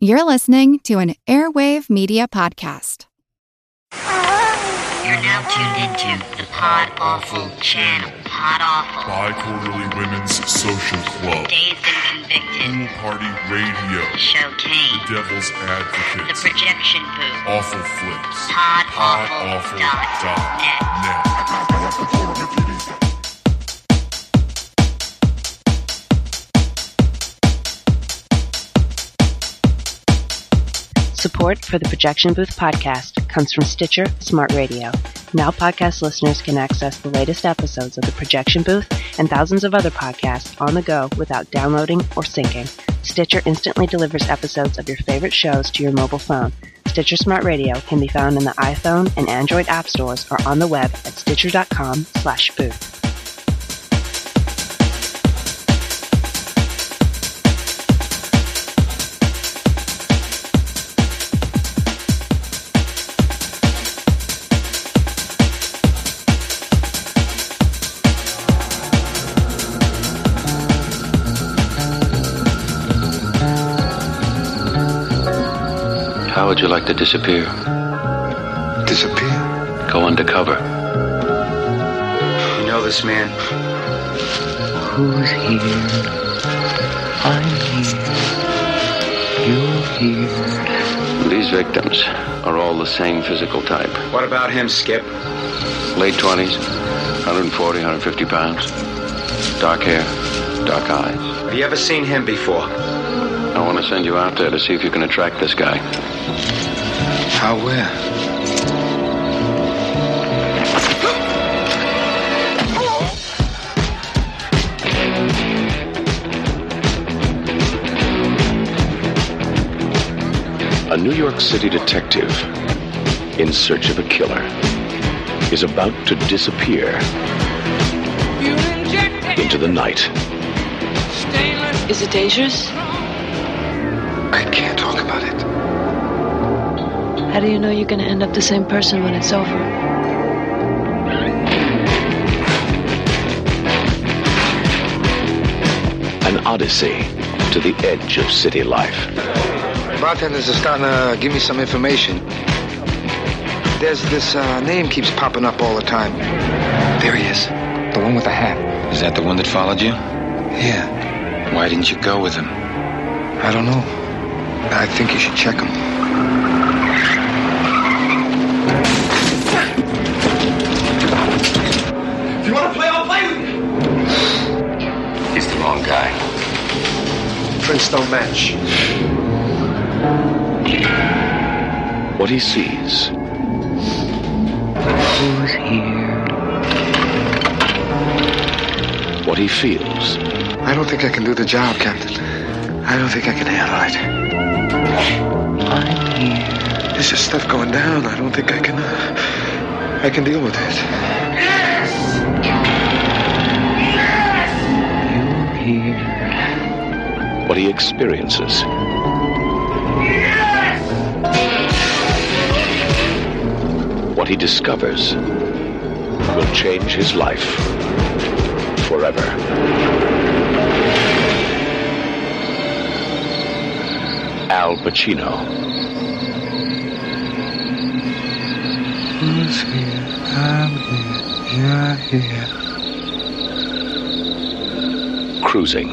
You're listening to an Airwave Media Podcast. You're now tuned into the Pod Awful channel. Pod Awful. Bi-Quarterly Women's Social Club. Dazed and Convicted. Pool Party Radio. Showcase. Devil's Advocate. The Projection Booth. Awful Flicks. PodAwful.net. Net. Support for the Projection Booth podcast comes from Stitcher Smart Radio. Now podcast listeners can access the latest episodes of the Projection Booth and thousands of other podcasts on the go without downloading or syncing. Stitcher instantly delivers episodes of your favorite shows to your mobile phone. Stitcher Smart Radio can be found in the iPhone and Android app stores or on the web at stitcher.com How would you like to disappear? Disappear? Go undercover. You know this man? Who's here? I'm here. You're here. These victims are all the same physical type. What about him, Skip? Late 20s, 140, 150 pounds. Dark hair, dark eyes. Have you ever seen him before? I want to send you out there to see if you can attract this guy. How, where? A New York City detective in search of a killer is about to disappear into the night. Is it dangerous? I can't talk about it. How do you know you're going to end up the same person when it's over? An odyssey to the edge of city life. Bartenders are starting to give me some information. There's this uh, name keeps popping up all the time. There he is. The one with the hat. Is that the one that followed you? Yeah. Why didn't you go with him? I don't know. I think you should check him. We want to play our game. He's the wrong guy. Prints don't match. What he sees Who's here? what he feels, I don't think I can do the job, Captain. I don't think I can handle it. I'm here. There's just stuff going down. I don't think I can. Uh, I can deal with it. You're here. what he experiences. Yes! What he discovers will change his life forever. Al Pacino. Who's here? I'm here. You're here. Cruising.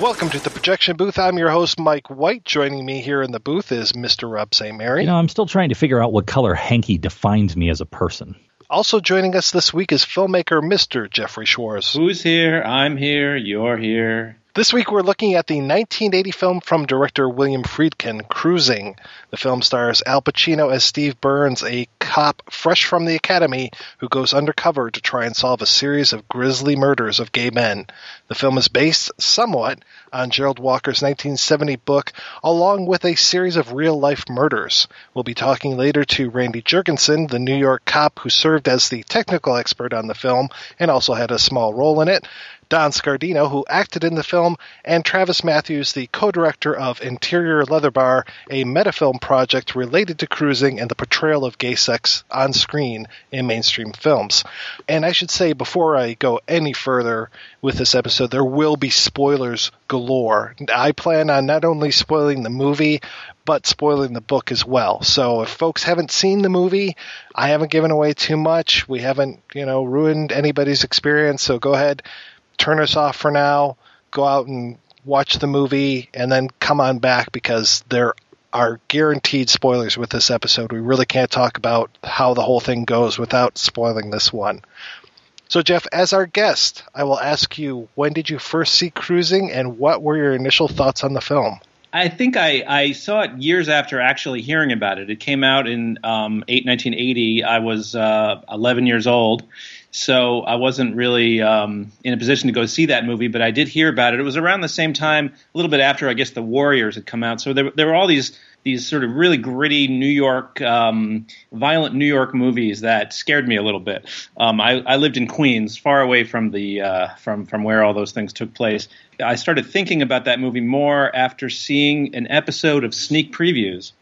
Welcome to the projection booth. I'm your host, Mike White. Joining me here in the booth is Mr. Rob St. Mary. You know, I'm still trying to figure out what color hanky defines me as a person. Also joining us this week is filmmaker Mr. Jeffrey Schwartz. Who's here? I'm here. You're here. This week we're looking at the 1980 film from director William Friedkin, Cruising. The film stars Al Pacino as Steve Burns, a cop fresh from the academy who goes undercover to try and solve a series of grisly murders of gay men. The film is based somewhat on Gerald Walker's 1970 book, along with a series of real life murders. We'll be talking later to Randy Jurgensen, the New York cop who served as the technical expert on the film and also had a small role in it. Don Scardino, who acted in the film, and Travis Matthews, the co-director of Interior Leather Bar, a metafilm project related to cruising and the portrayal of gay sex on screen in mainstream films. And I should say, before I go any further with this episode, there will be spoilers galore. I plan on not only spoiling the movie, but spoiling the book as well. So if folks haven't seen the movie, I haven't given away too much. We haven't, you know, ruined anybody's experience. So go ahead, turn us off for now. Go out and watch the movie, and then come on back because there are guaranteed spoilers with this episode. We really can't talk about how the whole thing goes without spoiling this one. So, Jeff, as our guest, I will ask you when did you first see Cruising and what were your initial thoughts on the film? I think I, I saw it years after actually hearing about it. It came out in um, 8, 1980. I was uh, 11 years old, so I wasn't really um, in a position to go see that movie, but I did hear about it. It was around the same time, a little bit after, I guess, The Warriors had come out. So there, there were all these these sort of really gritty New York, um, violent New York movies that scared me a little bit. Um, I, I, lived in Queens, far away from the uh, from from where all those things took place. I started thinking about that movie more after seeing an episode of sneak previews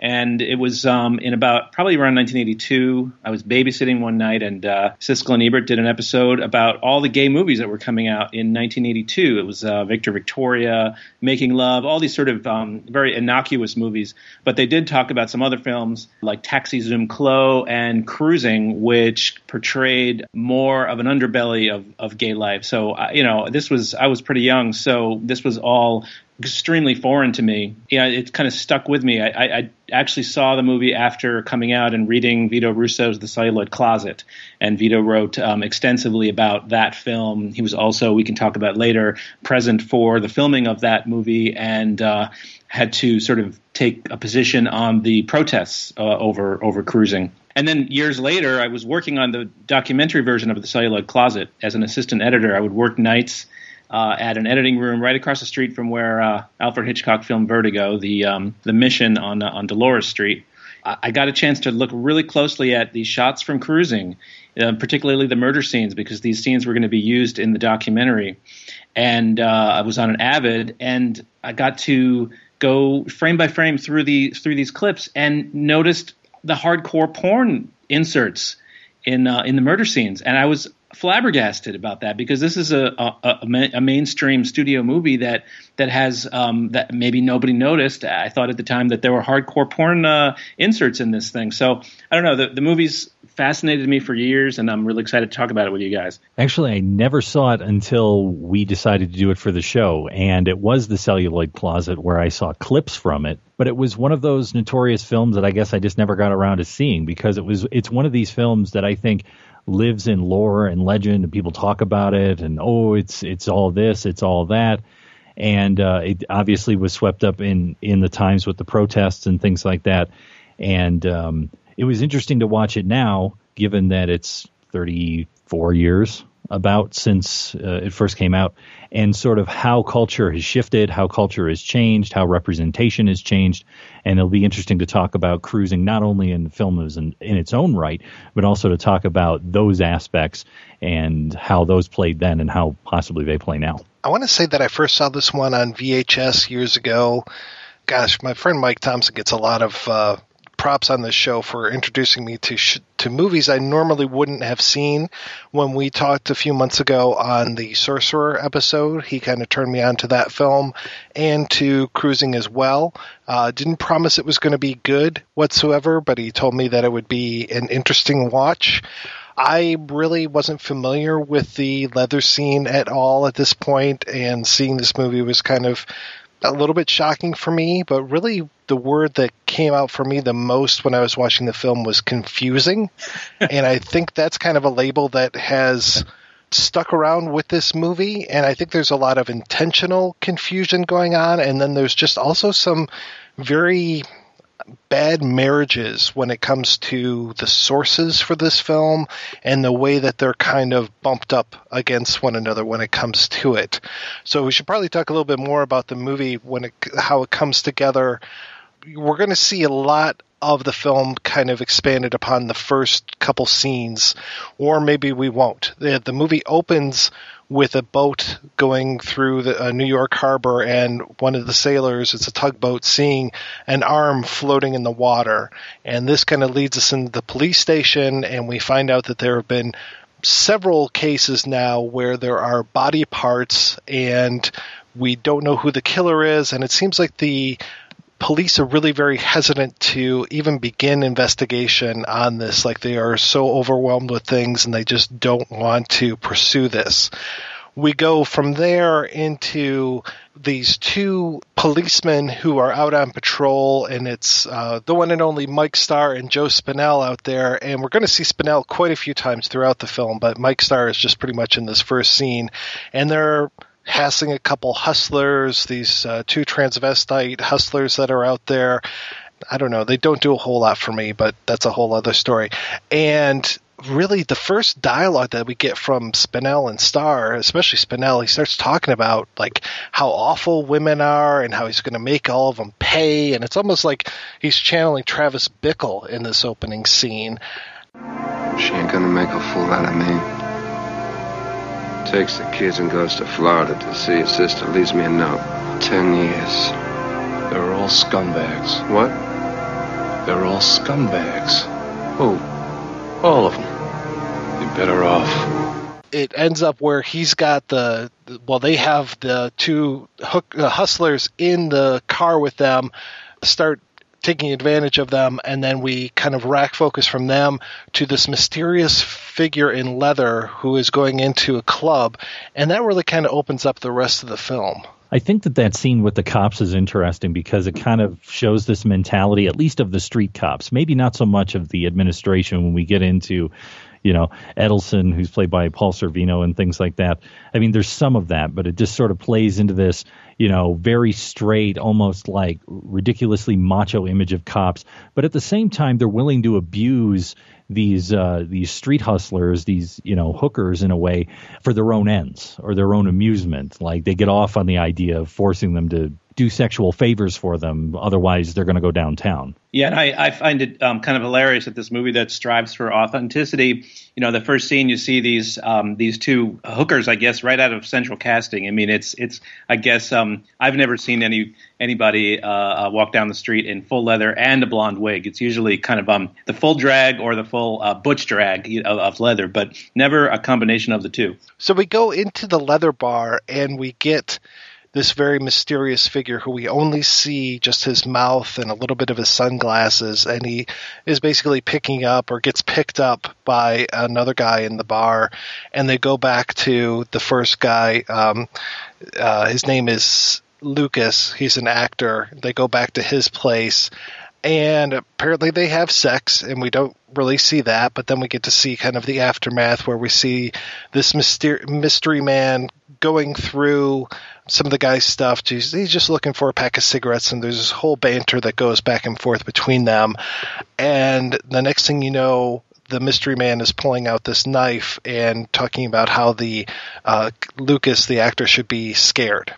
and it was um, in about probably around 1982. I was babysitting one night, and uh, Siskel and Ebert did an episode about all the gay movies that were coming out in 1982. It was uh, Victor Victoria, Making Love, all these sort of um, very innocuous movies. But they did talk about some other films like Taxi zum Klo and Cruising, which portrayed more of an underbelly of, of gay life. So, uh, you know, this was I was pretty young, so this was all extremely foreign to me. Yeah, it kind of stuck with me. I, I, actually saw the movie after coming out and reading Vito Russo's The Celluloid Closet, and Vito wrote um, extensively about that film. He was also, we can talk about later, present for the filming of that movie and uh, had to sort of take a position on the protests uh, over over cruising. And then years later, I was working on the documentary version of The Celluloid Closet as an assistant editor. I would work nights uh, at an editing room right across the street from where uh, Alfred Hitchcock filmed Vertigo, the um, the Mission on uh, on Dolores Street. I, got a chance to look really closely at the shots from Cruising, uh, particularly the murder scenes, because these scenes were going to be used in the documentary. And uh, I was on an Avid, and I got to go frame by frame through the through these clips and noticed the hardcore porn inserts in uh, in the murder scenes, and I was flabbergasted about that because this is a, a, a mainstream studio movie that that has um, that maybe nobody noticed. I thought at the time that there were hardcore porn uh, inserts in this thing. So I don't know. The, the movie's fascinated me for years, and I'm really excited to talk about it with you guys. Actually, I never saw it until we decided to do it for the show, and it was the Celluloid Closet where I saw clips from it. But it was one of those notorious films that I guess I just never got around to seeing because it was it's one of these films that I think lives in lore and legend, and people talk about it, and oh, it's it's all this, it's all that, and uh, it obviously was swept up in in the times with the protests and things like that, and um, it was interesting to watch it now, given that it's 34 years about since uh, it first came out and sort of how culture has shifted, how culture has changed, how representation has changed. And it'll be interesting to talk about cruising not only in film as in, in its own right, but also to talk about those aspects and how those played then and how possibly they play now. I want to say that I first saw this one on VHS years ago. Gosh, my friend Mike Thompson gets a lot of uh, props on this show for introducing me to sh- to movies I normally wouldn't have seen. When we talked a few months ago on the Sorcerer episode, he kind of turned me on to that film and to Cruising as well. Uh, didn't promise it was going to be good whatsoever, but he told me that it would be an interesting watch. I really wasn't familiar with the leather scene at all at this point, and seeing this movie was kind of a little bit shocking for me, but really the word that came out for me the most when I was watching the film was confusing. and I think that's kind of a label that has stuck around with this movie. And I think there's a lot of intentional confusion going on. And then there's just also some very bad marriages when it comes to the sources for this film and the way that they're kind of bumped up against one another when it comes to it. So we should probably talk a little bit more about the movie when it how it comes together. We're going to see a lot of the film kind of expanded upon the first couple scenes, or maybe we won't. The, the movie opens with a boat going through the uh, New York harbor, and one of the sailors, it's a tugboat, seeing an arm floating in the water. And this kind of leads us into the police station, and we find out that there have been several cases now where there are body parts and We don't know who the killer is, and it seems like the police are really very hesitant to even begin investigation on this. Like they are so overwhelmed with things and they just don't want to pursue this. We go from there into these two policemen who are out on patrol, and it's uh, the one and only Mike Starr and Joe Spinell out there. And we're going to see Spinell quite a few times throughout the film, but Mike Starr is just pretty much in this first scene. And they're hassling a couple hustlers, these uh, two transvestite hustlers that are out there. I don't know. They don't do a whole lot for me, but that's a whole other story. And really, the first dialogue that we get from Spinell and Starr, especially Spinell, he starts talking about like how awful women are and how he's going to make all of them pay, and it's almost like he's channeling Travis Bickle in this opening scene. She ain't gonna make a fool out of me. Takes the kids and goes to Florida to see his sister. Leaves me a note. Ten years. They're all scumbags. What? They're all scumbags. Who? All of them. You're better off. It ends up where he's got the well, they have the two hook, uh, hustlers in the car with them. Start taking advantage of them, and then we kind of rack focus from them to this mysterious figure in leather who is going into a club, and that really kind of opens up the rest of the film. I think that that scene with the cops is interesting because it kind of shows this mentality, at least of the street cops. Maybe not so much of the administration when we get into, you know, Edelson, who's played by Paul Sorvino and things like that. I mean, there's some of that, but it just sort of plays into this, you know, very straight, almost like ridiculously macho image of cops. But at the same time, they're willing to abuse these uh, these street hustlers, these you know hookers in a way for their own ends or their own amusement. Like they get off on the idea of forcing them to do sexual favors for them, otherwise they're going to go downtown. Yeah, and I, I find it um, kind of hilarious that this movie that strives for authenticity. You know, the first scene you see these um, these two hookers, I guess, right out of Central Casting. I mean, it's it's I guess um, I've never seen any anybody uh, uh, walk down the street in full leather and a blonde wig. It's usually kind of um, the full drag or the full uh, butch drag of, of leather, but never a combination of the two. So we go into the leather bar and we get this very mysterious figure who we only see just his mouth and a little bit of his sunglasses, and he is basically picking up or gets picked up by another guy in the bar, and they go back to the first guy. Um, uh, his name is Lucas. He's an actor. They go back to his place. And apparently they have sex, and we don't really see that, but then we get to see kind of the aftermath where we see this myster- mystery man going through some of the guy's stuff. He's, he's just looking for a pack of cigarettes, and there's this whole banter that goes back and forth between them. And the next thing you know, the mystery man is pulling out this knife and talking about how the uh, Lucas, the actor, should be scared.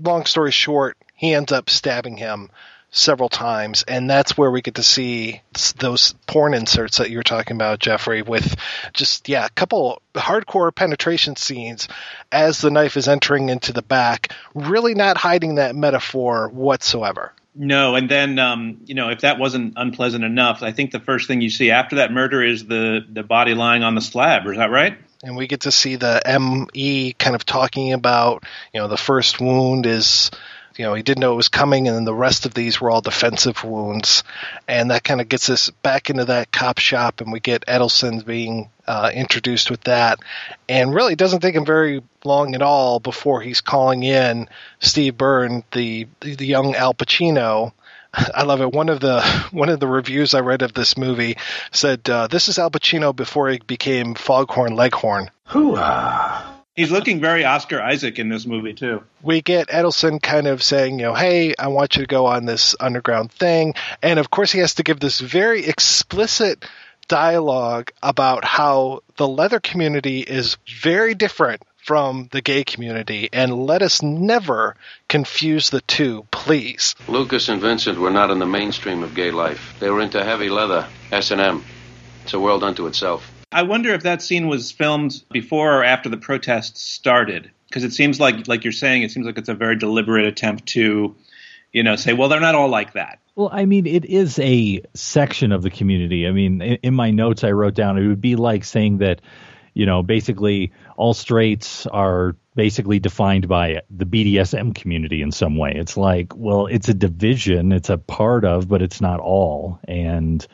Long story short, he ends up stabbing him several times, and that's where we get to see those porn inserts that you were talking about, Jeffrey, with just yeah, a couple hardcore penetration scenes as the knife is entering into the back, really not hiding that metaphor whatsoever. No, and then um, you know if that wasn't unpleasant enough, I think the first thing you see after that murder is the the body lying on the slab. Is that right? And we get to see the ME kind of talking about you know the first wound is you know, he didn't know it was coming, and then the rest of these were all defensive wounds, and that kind of gets us back into that cop shop, and we get Edelson being uh, introduced with that, and really doesn't take him very long at all before he's calling in Steve Byrne, the the young Al Pacino. I love it. One of the one of the reviews I read of this movie said uh, this is Al Pacino before he became Foghorn Leghorn. Hooah! He's looking very Oscar Isaac in this movie too. We get Edelson kind of saying, you know, hey, I want you to go on this underground thing, and of course he has to give this very explicit dialogue about how the leather community is very different from the gay community, and let us never confuse the two, please. Lucas and Vincent were not in the mainstream of gay life. They were into heavy leather, S&M. It's a world unto itself. I wonder if that scene was filmed before or after the protests started, because it seems like, like you're saying, it seems like it's a very deliberate attempt to, you know, say, well, they're not all like that. Well, I mean, it is a section of the community. I mean, in, in my notes, I wrote down it would be like saying that, you know, basically all straights are basically defined by the BDSM community in some way. It's like, well, it's a division, it's a part of, but it's not all. And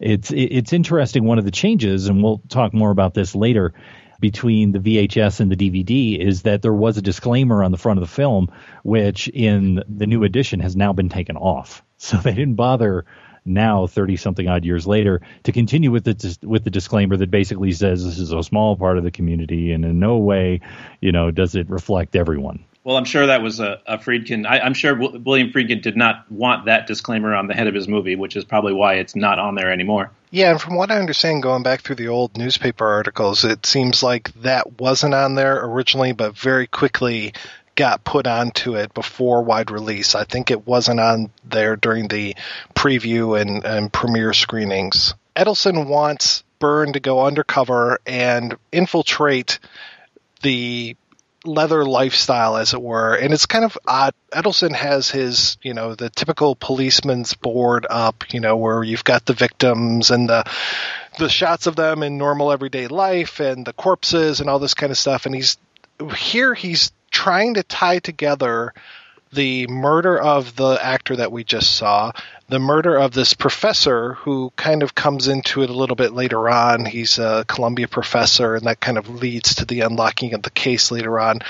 it's it's interesting. One of the changes, and we'll talk more about this later, between the VHS and the DVD is that there was a disclaimer on the front of the film, which in the new edition has now been taken off. So they didn't bother now 30 something odd years later to continue with the with the disclaimer that basically says this is a small part of the community and in no way you know does it reflect everyone well, I'm sure that was a, a Friedkin. I, am sure w- William Friedkin did not want that disclaimer on the head of his movie, which is probably why it's not on there anymore. Yeah, and from what I understand, going back through the old newspaper articles, it seems like that wasn't on there originally, but very quickly got put onto it before wide release. I think it wasn't on there during the preview and, and premiere screenings. Edelson wants Byrne to go undercover and infiltrate the leather lifestyle, as it were. And it's kind of odd. Edelson has his, you know, the typical policeman's board up, you know, where you've got the victims and the the shots of them in normal everyday life and the corpses and all this kind of stuff. And he's here. He's trying to tie together the murder of the actor that we just saw, the murder of this professor who kind of comes into it a little bit later on. He's a Columbia professor, and that kind of leads to the unlocking of the case later on.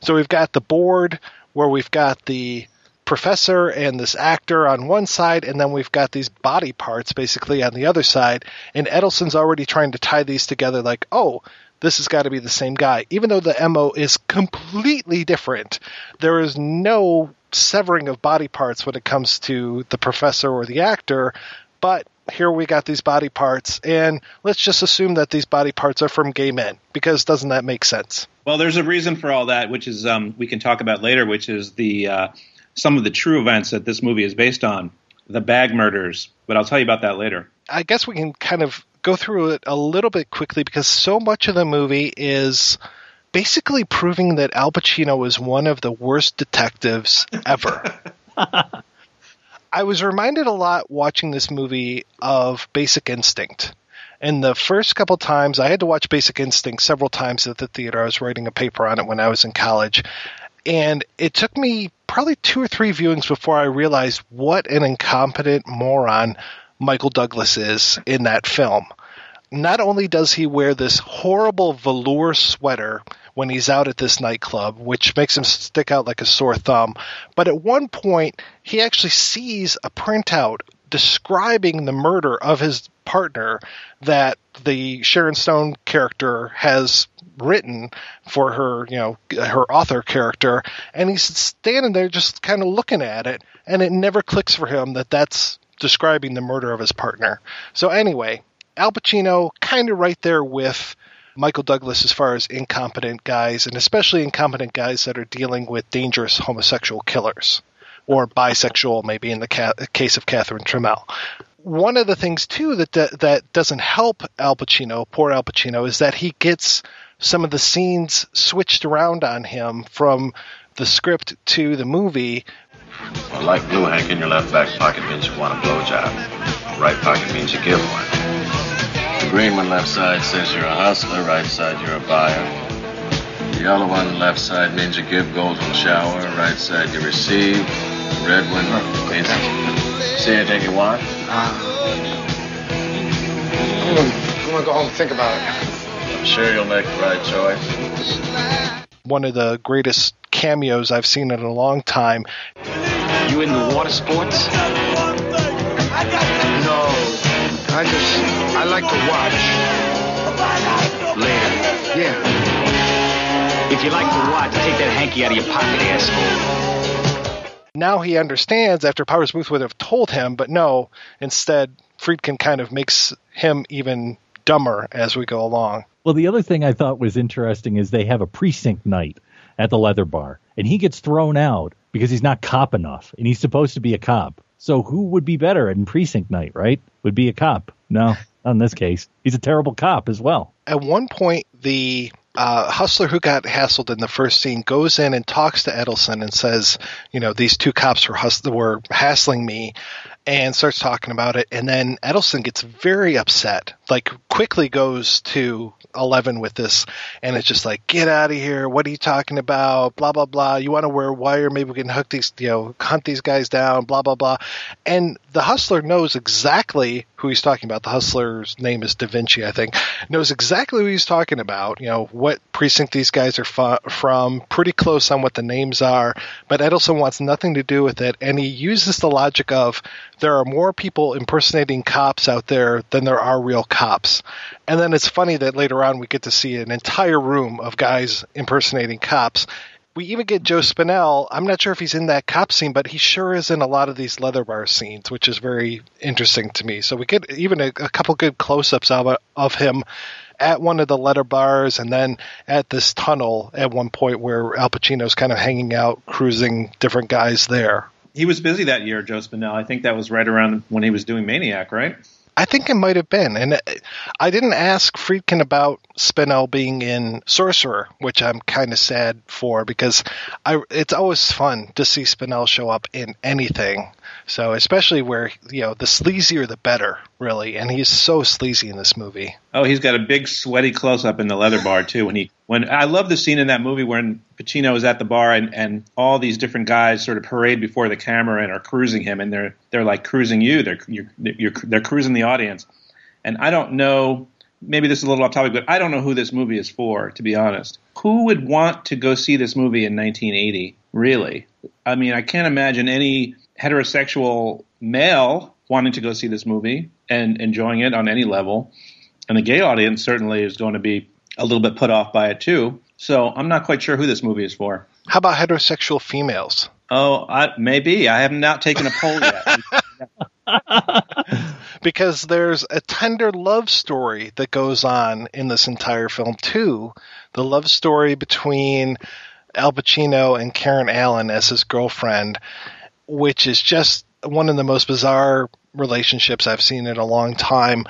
So we've got the board where we've got the professor and this actor on one side, and then we've got these body parts basically on the other side. And Edelson's already trying to tie these together like, oh, this has got to be the same guy. Even though the MO is completely different, there is no severing of body parts when it comes to the professor or the actor, but here we got these body parts, and let's just assume that these body parts are from gay men, because doesn't that make sense? Well, there's a reason for all that, which is um, we can talk about later, which is the uh, some of the true events that this movie is based on, the bag murders. But I'll tell you about that later. I guess we can kind of go through it a little bit quickly because so much of the movie is basically proving that Al Pacino is one of the worst detectives ever. I was reminded a lot watching this movie of Basic Instinct. And the first couple times, I had to watch Basic Instinct several times at the theater. I was writing a paper on it when I was in college. And it took me probably two or three viewings before I realized what an incompetent moron Michael Douglas is in that film. Not only does he wear this horrible velour sweater when he's out at this nightclub, which makes him stick out like a sore thumb, but at one point he actually sees a printout describing the murder of his partner that the Sharon Stone character has written for her, you know, her author character, and he's standing there just kind of looking at it, and it never clicks for him that that's describing the murder of his partner. So anyway, Al Pacino kind of right there with Michael Douglas as far as incompetent guys, and especially incompetent guys that are dealing with dangerous homosexual killers or bisexual, maybe in the ca- case of Catherine Tramell. One of the things too that, that that doesn't help Al Pacino, poor Al Pacino, is that he gets some of the scenes switched around on him from the script to the movie well, like blue Hank in your left back pocket means you want a blowjob. Right pocket means you give one. The green one left side says you're a hustler, right side you're a buyer. The yellow one left side means you give golden shower, right side you receive. The red one means see anything you want. Uh, I'm gonna, I'm gonna go home and think about it. I'm sure you'll make the right choice. One of the greatest cameos I've seen in a long time. You in the water sports? No, I just I like to watch. Later. Yeah. If you like to watch, take that hanky out of your pocket, asshole. Now he understands after Powers Boothe would have told him, but no, instead Friedkin kind of makes him even dumber as we go along. Well, the other thing I thought was interesting is they have a precinct night at the leather bar, and he gets thrown out because he's not cop enough, and he's supposed to be a cop. So who would be better in precinct night, right? Would be a cop. No, not in this case. He's a terrible cop as well. At one point, the uh, hustler who got hassled in the first scene goes in and talks to Edelson and says, you know, these two cops were, hus- were hassling me. And starts talking about it. And then Edelson gets very upset, like quickly goes to Eleven with this, and it's just like, get out of here! What are you talking about? Blah blah blah. You want to wear wire? Maybe we can hook these, you know, hunt these guys down. Blah blah blah. And the hustler knows exactly who he's talking about. The hustler's name is Da Vinci, I think. Knows exactly who he's talking about. You know what precinct these guys are fu- from. Pretty close on what the names are. But Edelson wants nothing to do with it, and he uses the logic of there are more people impersonating cops out there than there are real cops. And then it's funny that later on we get to see an entire room of guys impersonating cops. We even get Joe Spinell. I'm not sure if he's in that cop scene, but he sure is in a lot of these leather bar scenes, which is very interesting to me. So we get even a, a couple good close ups of, of him at one of the leather bars and then at this tunnel at one point where Al Pacino's kind of hanging out, cruising different guys there. He was busy that year, Joe Spinell. I think that was right around when he was doing Maniac, right? I think it might have been. And uh, I didn't ask Friedkin about Spinell being in Sorcerer, which I'm kind of sad for because I it's always fun to see Spinell show up in anything. So especially where you know the sleazier the better, really, and he's so sleazy in this movie. Oh, he's got a big sweaty close up in the leather bar too. When he when I love the scene in that movie when Pacino is at the bar and, and all these different guys sort of parade before the camera and are cruising him, and they're they're like cruising you. They're you're, you're they're cruising the audience, and I don't know. Maybe this is a little off topic, but I don't know who this movie is for, to be honest. Who would want to go see this movie in 1980? Really? I mean, I can't imagine any heterosexual male wanting to go see this movie and enjoying it on any level. And the gay audience certainly is going to be a little bit put off by it too. So I'm not quite sure who this movie is for. How about heterosexual females? Oh, I, maybe. I have not taken a poll yet. because there's a tender love story that goes on in this entire film too. The love story between Al Pacino and Karen Allen as his girlfriend, which is just one of the most bizarre relationships I've seen in a long time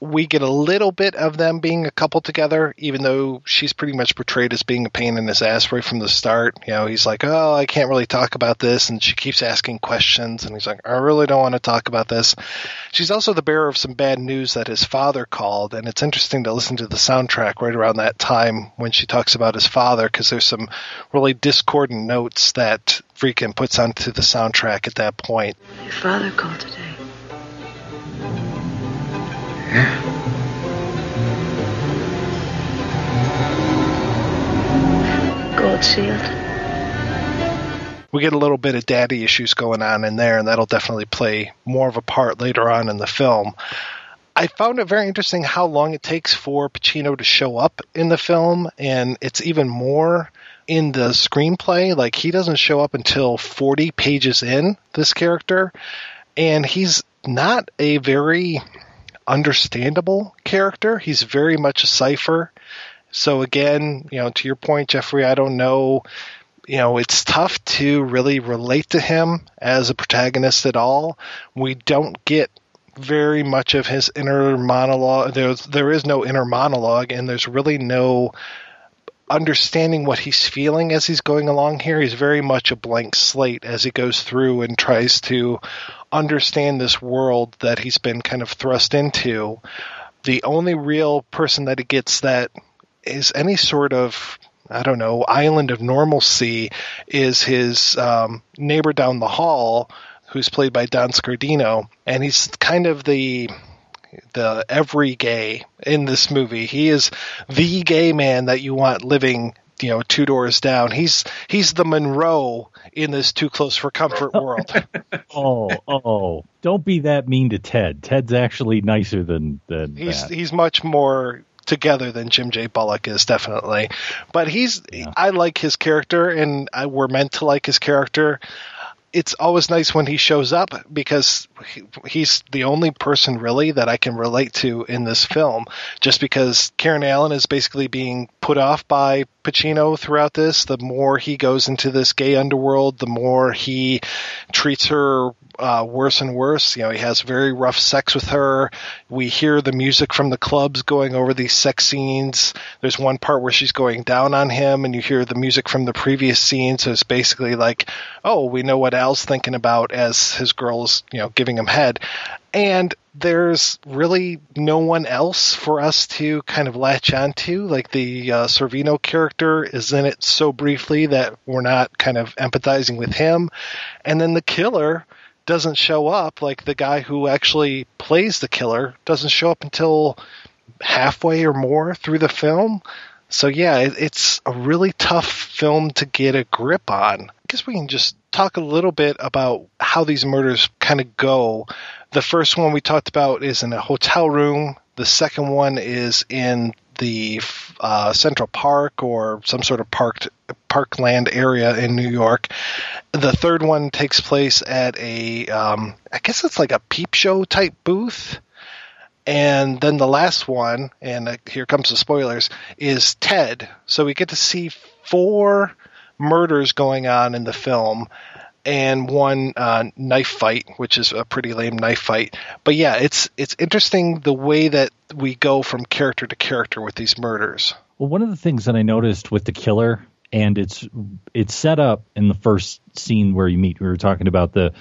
we get a little bit of them being a couple together, even though she's pretty much portrayed as being a pain in his ass right from the start. You know, he's like, "Oh, I can't really talk about this," and she keeps asking questions, and he's like, "I really don't want to talk about this." She's also the bearer of some bad news that his father called, and it's interesting to listen to the soundtrack right around that time when she talks about his father, because there's some really discordant notes that Friedkin puts onto the soundtrack at that point. Your father called today. Gold Shield. We get a little bit of daddy issues going on in there, and that'll definitely play more of a part later on in the film. I found it very interesting how long it takes for Pacino to show up in the film, and it's even more in the screenplay. Like, he doesn't show up until 40 pages in, this character, and he's not a very understandable character. He's very much a cipher. So again, you know, to your point, Jeffrey, I don't know. You know, it's tough to really relate to him as a protagonist at all. We don't get very much of his inner monologue. There's there is no inner monologue, and there's really no understanding what he's feeling as he's going along here. He's very much a blank slate as he goes through and tries to understand this world that he's been kind of thrust into. The only real person that he gets that is any sort of I don't know island of normalcy is his um, neighbor down the hall, who's played by Don Scardino, and he's kind of the the every gay in this movie. He is the gay man that you want living, you know, two doors down. He's he's the Monroe in this too close for comfort world. oh, oh, don't be that mean to Ted. Ted's actually nicer than than he's that. he's much more together than Jim J. Bullock is definitely. But he's yeah. I like his character and I, we're meant to like his character it's always nice when he shows up because he, he's the only person really that I can relate to in this film. Just because Karen Allen is basically being put off by Pacino throughout this, the more he goes into this gay underworld, the more he treats her uh, worse and worse. You know, he has very rough sex with her. We hear the music from the clubs going over these sex scenes. There's one part where she's going down on him, and you hear the music from the previous scene. So it's basically like, oh, we know what Al's thinking about as his girl is, you know, giving him head. And there's really no one else for us to kind of latch onto. Like the uh, Sorvino character is in it so briefly that we're not kind of empathizing with him. And then the killer doesn't show up. Like the guy who actually plays the killer doesn't show up until halfway or more through the film. So yeah, it's a really tough film to get a grip on. I guess we can just talk a little bit about how these murders kind of go. The first one we talked about is in a hotel room. The second one is in the uh, Central Park or some sort of parked parkland area in New York. The third one takes place at a, um, I guess it's like a peep show type booth. And then the last one, and uh, here comes the spoilers, is Ted. So we get to see four murders going on in the film and one uh, knife fight, which is a pretty lame knife fight. But yeah, it's it's interesting the way that we go from character to character with these murders. Well, one of the things that I noticed with the killer, and it's it's set up in the first scene where you meet. We were talking about the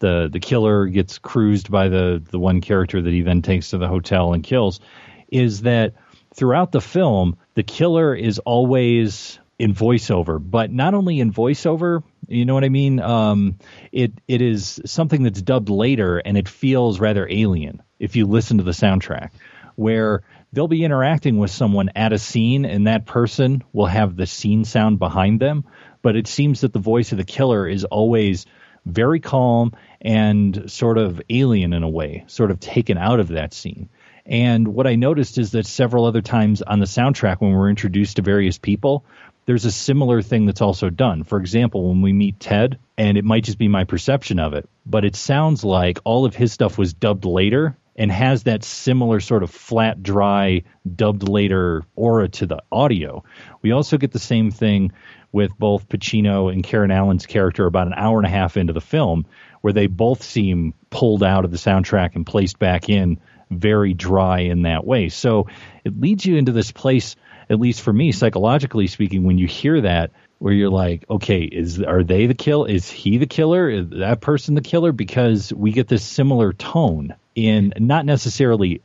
the the killer gets cruised by the the one character that he then takes to the hotel and kills. Is that throughout the film, the killer is always in voiceover, but not only in voiceover, you know what I mean? Um, it it is something that's dubbed later, and it feels rather alien if you listen to the soundtrack, where they'll be interacting with someone at a scene, and that person will have the scene sound behind them, but it seems that the voice of the killer is always very calm and sort of alien in a way, sort of taken out of that scene. And what I noticed is that several other times on the soundtrack, when we're introduced to various people, there's a similar thing that's also done. For example, when we meet Ted, and it might just be my perception of it, but it sounds like all of his stuff was dubbed later and has that similar sort of flat, dry, dubbed later aura to the audio. We also get the same thing with both Pacino and Karen Allen's character about an hour and a half into the film, where they both seem pulled out of the soundtrack and placed back in very dry in that way. So it leads you into this place at least for me, psychologically speaking, when you hear that, where you're like, okay, is are they the kill? Is he the killer? Is that person the killer? Because we get this similar tone in not necessarily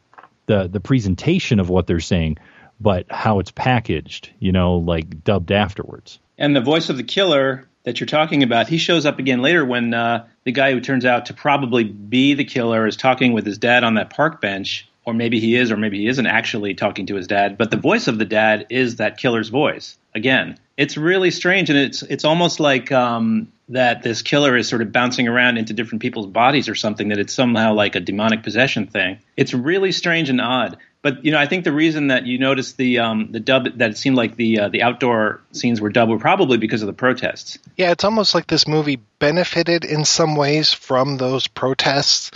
the the presentation of what they're saying, but how it's packaged. You know, like dubbed afterwards. And the voice of the killer that you're talking about, he shows up again later when uh, the guy who turns out to probably be the killer is talking with his dad on that park bench or maybe he is, or maybe he isn't actually talking to his dad. But the voice of the dad is that killer's voice. Again, it's really strange, and it's it's almost like um, that this killer is sort of bouncing around into different people's bodies or something. That it's somehow like a demonic possession thing. It's really strange and odd. But you know, I think the reason that you noticed the um, the dub that it seemed like the uh, the outdoor scenes were dubbed were probably because of the protests. Yeah, it's almost like this movie benefited in some ways from those protests.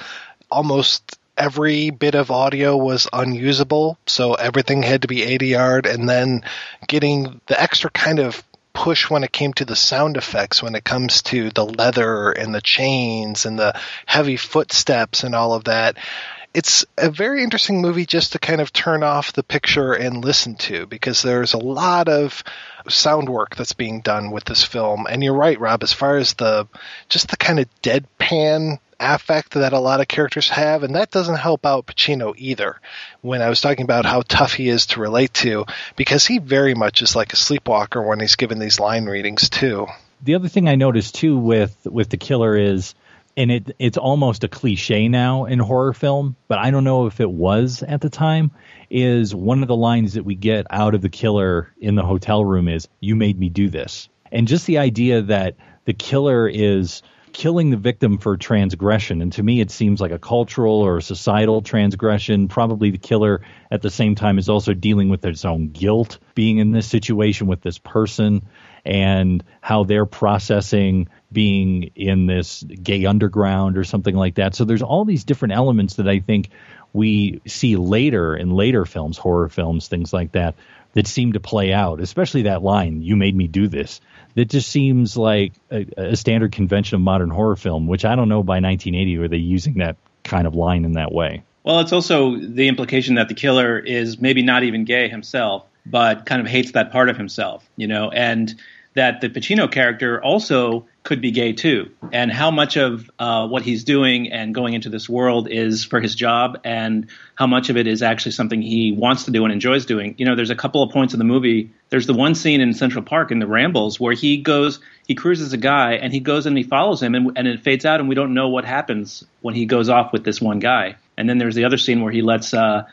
Almost every bit of audio was unusable, so everything had to be ADR'd, and then getting the extra kind of push when it came to the sound effects, when it comes to the leather and the chains and the heavy footsteps and all of that. It's a very interesting movie just to kind of turn off the picture and listen to because there's a lot of sound work that's being done with this film. And you're right, Rob, as far as the just the kind of deadpan affect that a lot of characters have, and that doesn't help out Pacino either. When I was talking about how tough he is to relate to, because he very much is like a sleepwalker when he's given these line readings too. The other thing I noticed too with with the killer is, and it it's almost a cliche now in horror film, but I don't know if it was at the time. Is one of the lines that we get out of the killer in the hotel room is "You made me do this," and just the idea that the killer is killing the victim for transgression. And to me, it seems like a cultural or societal transgression. Probably the killer at the same time is also dealing with its own guilt, being in this situation with this person, and how they're processing being in this gay underground or something like that. So there's all these different elements that I think we see later in later films, horror films, things like that, that seem to play out, especially that line, you made me do this. That just seems like a, a standard convention of modern horror film, which I don't know by 1980 were they using that kind of line in that way. Well, it's also the implication that the killer is maybe not even gay himself, but kind of hates that part of himself, you know, and that the Pacino character also could be gay too, and how much of uh, what he's doing and going into this world is for his job, and how much of it is actually something he wants to do and enjoys doing. You know, there's a couple of points in the movie. There's the one scene in Central Park in the Rambles where he goes, he cruises a guy, and he goes and he follows him, and, and it fades out, and we don't know what happens when he goes off with this one guy. And then there's the other scene where he lets uh,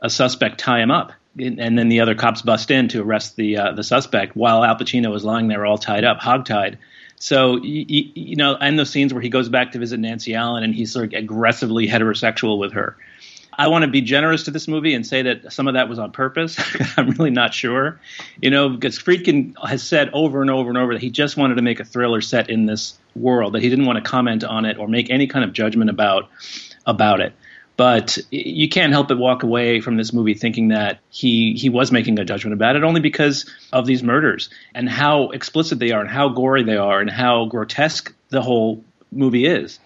a suspect tie him up and then the other cops bust in to arrest the uh, the suspect while Al Pacino is lying there all tied up, hogtied. So you, you know, and those scenes where he goes back to visit Nancy Allen and he's sort of aggressively heterosexual with her. I want to be generous to this movie and say that some of that was on purpose. I'm really not sure, you know, because Friedkin has said over and over and over that he just wanted to make a thriller set in this world, that he didn't want to comment on it or make any kind of judgment about about it. But you can't help but walk away from this movie thinking that he he was making a judgment about it only because of these murders and how explicit they are and how gory they are and how grotesque the whole movie is.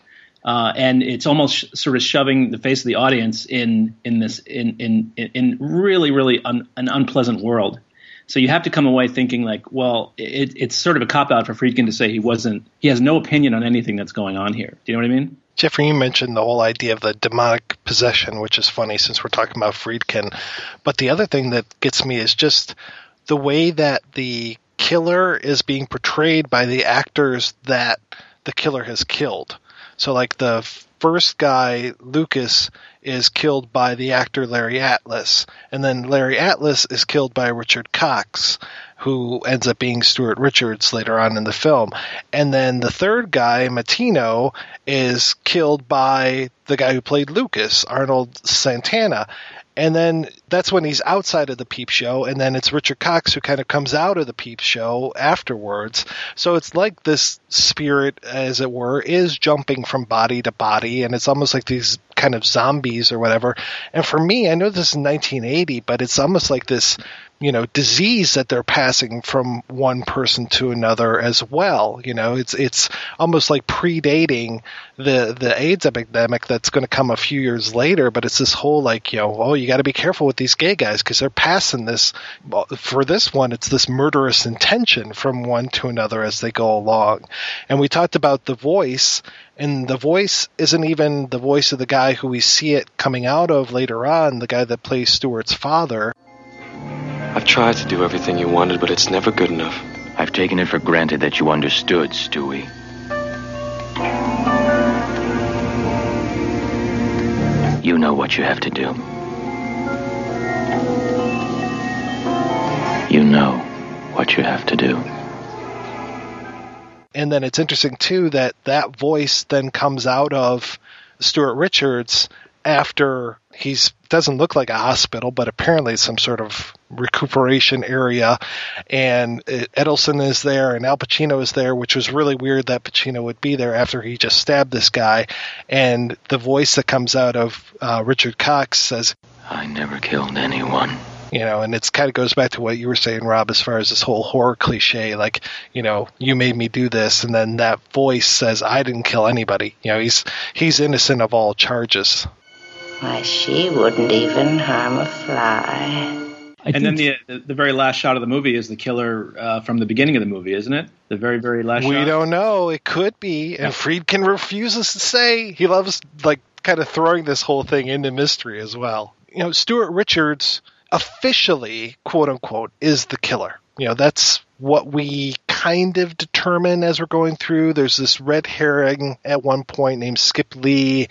Uh, and it's almost sort of shoving the face of the audience in in this in in in really really un, an unpleasant world. So you have to come away thinking like, well, it, it's sort of a cop out for Friedkin to say he wasn't he has no opinion on anything that's going on here. Do you know what I mean? Jeffrey, you mentioned the whole idea of the demonic possession, which is funny since we're talking about Friedkin. But the other thing that gets me is just the way that the killer is being portrayed by the actors that the killer has killed. So, like the first guy, Lucas, is killed by the actor Larry Atlas, and then Larry Atlas is killed by Richard Cox who ends up being Stuart Richards later on in the film. And then the third guy, Matino, is killed by the guy who played Lucas, Arnold Santana. And then that's when he's outside of the peep show, and then it's Richard Cox who kind of comes out of the peep show afterwards. So it's like this spirit, as it were, is jumping from body to body, and it's almost like these kind of zombies or whatever. And for me, I know this is 1980, but it's almost like this you know disease that they're passing from one person to another as well. You know it's it's almost like predating the the AIDS epidemic that's going to come a few years later but it's this whole like you know oh you got to be careful with these gay guys because they're passing this for this one it's this murderous intention from one to another as they go along. And we talked about the voice and the voice isn't even the voice of the guy who we see it coming out of later on the guy that plays Stuart's father I've tried to do everything you wanted, but it's never good enough. I've taken it for granted that you understood, Stewie. You know what you have to do. You know what you have to do. And then it's interesting too that that voice then comes out of Stuart Richards after he's doesn't look like a hospital, but apparently some sort of recuperation area. And Edelson is there, and Al Pacino is there, which was really weird that Pacino would be there after he just stabbed this guy. And the voice that comes out of uh, Richard Cox says, "I never killed anyone." you know, and it's kind of goes back to what you were saying, Rob, as far as this whole horror cliche, like, you know, you made me do this, and then that voice says, I didn't kill anybody. You know, he's he's innocent of all charges. Why, she wouldn't even harm a fly. And then the, the, the very last shot of the movie is the killer uh, from the beginning of the movie, isn't it? The very very last. We shot? don't know. It could be, and Friedkin refuses to say. He loves like kind of throwing this whole thing into mystery as well. You know, Stuart Richards officially, quote unquote, is the killer. You know, that's what we kind of determine as we're going through. There's this red herring at one point named Skip Lee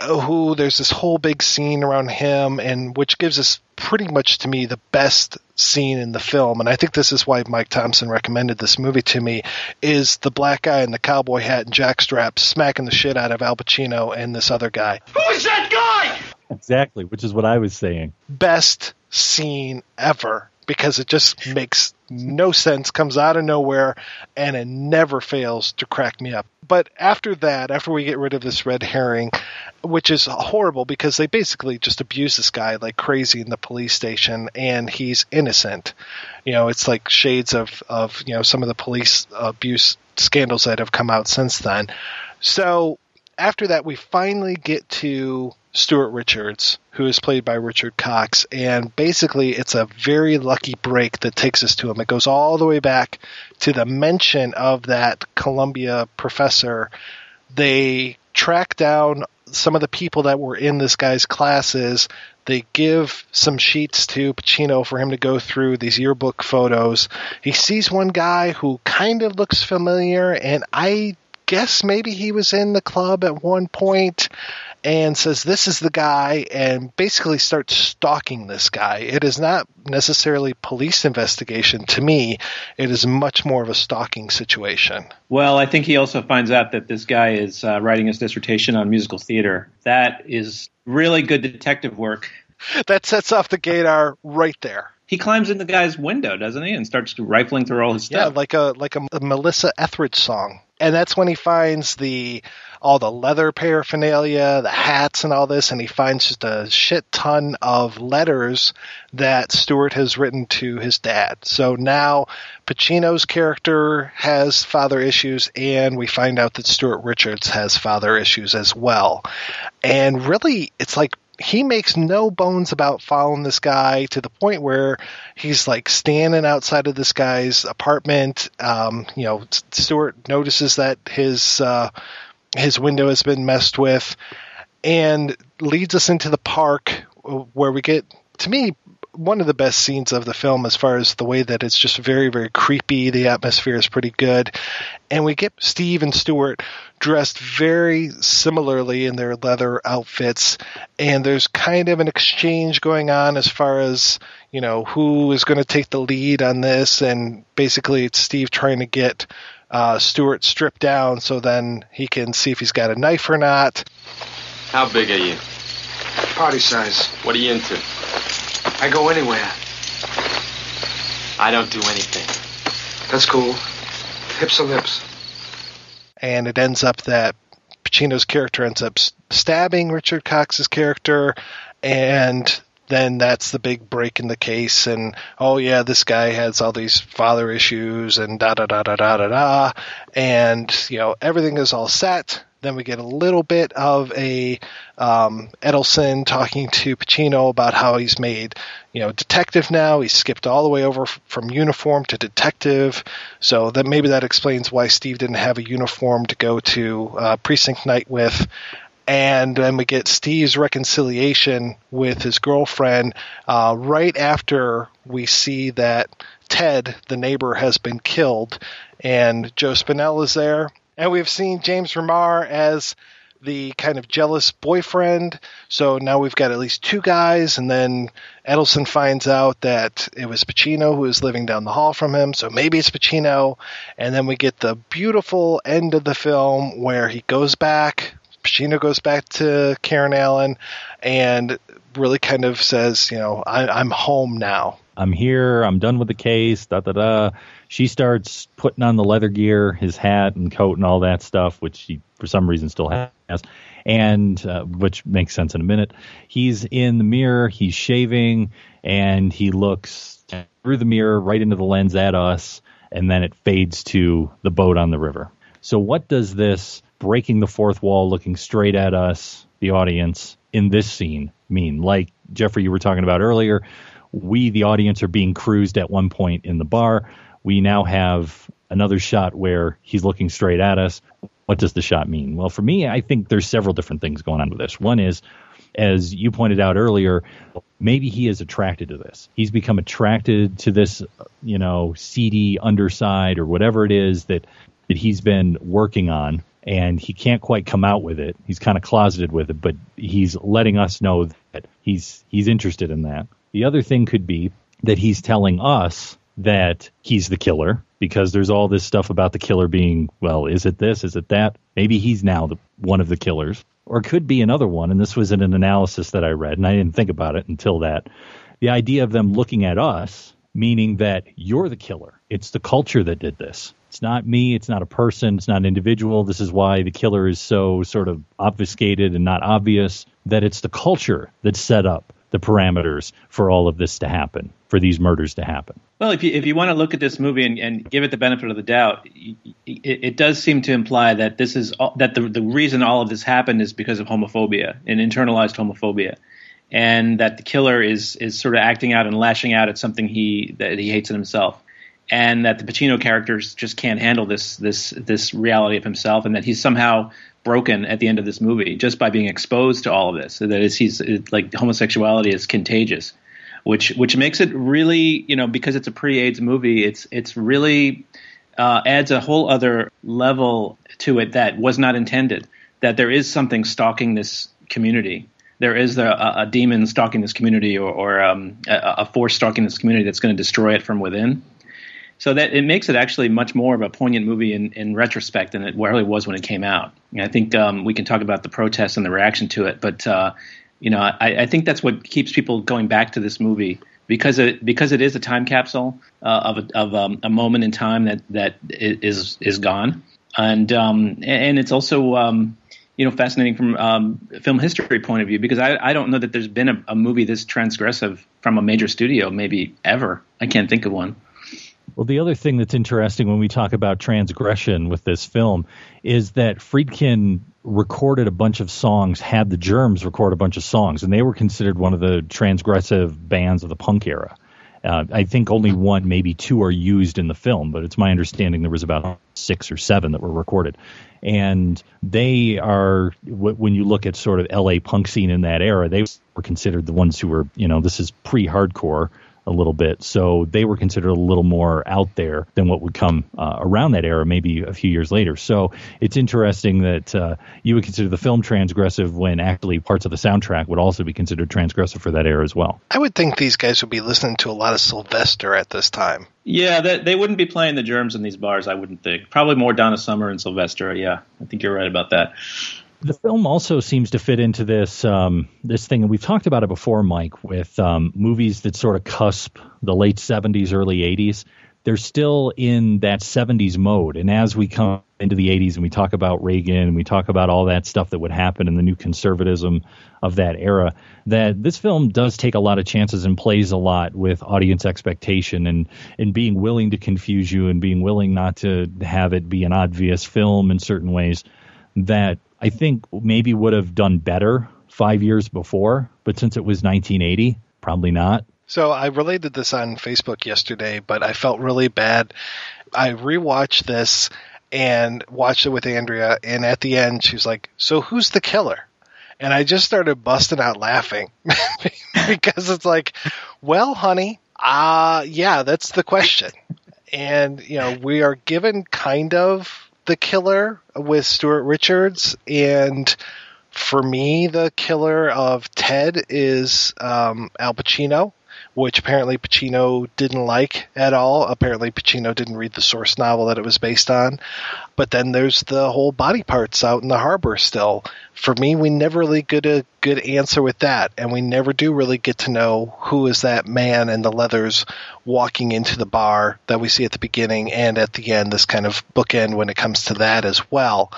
who there's this whole big scene around him and which gives us pretty much to me the best scene in the film and I think this is why Mike Thompson recommended this movie to me is the black guy in the cowboy hat and jackstrap smacking the shit out of Al Pacino and this other guy. Who's that guy? Exactly, which is what I was saying. Best scene ever because it just makes no sense, comes out of nowhere, and it never fails to crack me up. but after that, after we get rid of this red herring, which is horrible because they basically just abuse this guy like crazy in the police station, and he's innocent. You know, it's like shades of of you know some of the police abuse scandals that have come out since then. So after that, we finally get to Stuart Richards, who is played by Richard Cox, and basically it's a very lucky break that takes us to him. It goes all the way back to the mention of that Columbia professor. They track down some of the people that were in this guy's classes. They give some sheets to Pacino for him to go through these yearbook photos. He sees one guy who kind of looks familiar, and I guess maybe he was in the club at one point and says this is the guy and basically starts stalking this guy. It is not necessarily police investigation to me. It is much more of a stalking situation. Well, I think he also finds out that this guy is uh, writing his dissertation on musical theater. That is really good detective work. That sets off the gaydar right there. He climbs in the guy's window, doesn't he, and starts rifling through all his stuff. Yeah, like a like a, a Melissa Etheridge song. And that's when he finds the all the leather paraphernalia, the hats, and all this, and he finds just a shit ton of letters that Stuart has written to his dad. So now Pacino's character has father issues, and we find out that Stuart Richards has father issues as well. And really, it's like he makes no bones about following this guy to the point where he's like standing outside of this guy's apartment. Um, you know, Stuart notices that his uh, his window has been messed with, and leads us into the park where we get to me one of the best scenes of the film as far as the way that it's just very very creepy the atmosphere is pretty good and we get steve and stuart dressed very similarly in their leather outfits and there's kind of an exchange going on as far as you know who is going to take the lead on this and basically it's steve trying to get uh, Stuart stripped down so then he can see if he's got a knife or not. How big are you? Party size. What are you into? I go anywhere. I don't do anything. That's cool. Hips are lips. And it ends up that Pacino's character ends up stabbing Richard Cox's character, and then that's the big break in the case and oh yeah this guy has all these father issues and da da da da da da da and you know everything is all set then we get a little bit of a um, Edelson talking to Pacino about how he's made, you know, detective now. He skipped all the way over f- from uniform to detective. So that maybe that explains why Steve didn't have a uniform to go to uh, precinct night with and then we get Steve's reconciliation with his girlfriend uh, right after we see that Ted, the neighbor, has been killed, and Joe Spinell is there, and we've seen James Remar as the kind of jealous boyfriend. So now we've got at least two guys, and then Edelson finds out that it was Pacino who was living down the hall from him. So maybe it's Pacino, and then we get the beautiful end of the film where he goes back Pacino goes back to Karen Allen and really kind of says, you know, I, am home now. I'm here. I'm done with the case. Da da da. She starts putting on the leather gear, his hat and coat and all that stuff, which he for some reason still has, and uh, which makes sense in a minute. He's in the mirror. He's shaving, and he looks through the mirror right into the lens at us, and then it fades to the boat on the river. So what does this? breaking the fourth wall, looking straight at us, the audience, in this scene mean? Like Jeffrey, you were talking about earlier, we, the audience, are being cruised at one point in the bar. We now have another shot where he's looking straight at us. What does the shot mean? Well, for me, I think there's several different things going on with this. One is, as you pointed out earlier, maybe he is attracted to this. He's become attracted to this, you know, seedy underside or whatever it is that that he's been working on and he can't quite come out with it. He's kind of closeted with it, but he's letting us know that he's he's interested in that. The other thing could be that he's telling us that he's the killer because there's all this stuff about the killer being, well, is it this? Is it that? Maybe he's now the, one of the killers. Or could be another one, and this was in an analysis that I read, and I didn't think about it until that. The idea of them looking at us, meaning that you're the killer. It's the culture that did this It's not me. It's not a person. It's not an individual. This is why the killer is so sort of obfuscated and not obvious. That it's the culture that set up the parameters for all of this to happen, for these murders to happen. Well, if you if you want to look at this movie and, and give it the benefit of the doubt, it, it, does seem to imply that this is that the the reason all of this happened is because of homophobia and internalized homophobia, and that the killer is is sort of acting out and lashing out at something he that he hates in himself, and that the Pacino characters just can't handle this this this reality of himself, and that he's somehow broken at the end of this movie just by being exposed to all of this. That is, he's it, like homosexuality is contagious, which which makes it really you know because it's a pre-AIDS movie. It's it's really uh, adds a whole other level to it that was not intended. That there is something stalking this community. There is a, a demon stalking this community, or, or um, a, a force stalking this community that's going to destroy it from within so that it makes it actually much more of a poignant movie in, in retrospect than it really was when it came out. And I think um, we can talk about the protests and the reaction to it, but uh, you know, I, I, think that's what keeps people going back to this movie because it because it is a time capsule uh, of a, of um, a moment in time that that is is gone, and um, and it's also um, you know fascinating from um, film history point of view because I, I don't know that there's been a, a movie this transgressive from a major studio maybe ever. I can't think of one. Well, the other thing that's interesting when we talk about transgression with this film is that Friedkin recorded a bunch of songs, had the Germs record a bunch of songs, and they were considered one of the transgressive bands of the punk era. Uh, I think only one, maybe two, are used in the film, but it's my understanding there was about six or seven that were recorded. And they are, when you look at sort of LA punk scene in that era, they were considered the ones who were, you know, this is pre hardcore a little bit. So they were considered a little more out there than what would come uh, around that era, maybe a few years later. So it's interesting that uh, you would consider the film transgressive when actually parts of the soundtrack would also be considered transgressive for that era as well. I would think these guys would be listening to a lot of Sylvester at this time. Yeah, they, they wouldn't be playing the germs in these bars, I wouldn't think. Probably more Donna Summer and Sylvester. Yeah, I think you're right about that. The film also seems to fit into this um, this thing, and we've talked about it before, Mike, with um, movies that sort of cusp the late '70s, early '80s. They're still in that '70s mode, and as we come into the '80s and we talk about Reagan and we talk about all that stuff that would happen in the new conservatism of that era, that this film does take a lot of chances and plays a lot with audience expectation and and being willing to confuse you and being willing not to have it be an obvious film in certain ways that I think maybe would have done better five years before, but since it was 1980, probably not. So I related this on Facebook yesterday, but I felt really bad. I rewatched this and watched it with Andrea, and at the end, she's like, "So who's the killer?" And I just started busting out laughing because it's like, "Well, honey, uh yeah, that's the question." and you know, we are given kind of the killer with Stuart Richards, and for me, the killer of Ted is um, Al Pacino, which apparently Pacino didn't like at all. Apparently, Pacino didn't read the source novel that it was based on. But then there's the whole body parts out in the harbor still. For me, we never really get a good answer with that, and we never do really get to know who is that man in the leathers walking into the bar that we see at the beginning and at the end. This kind of bookend when it comes to that as well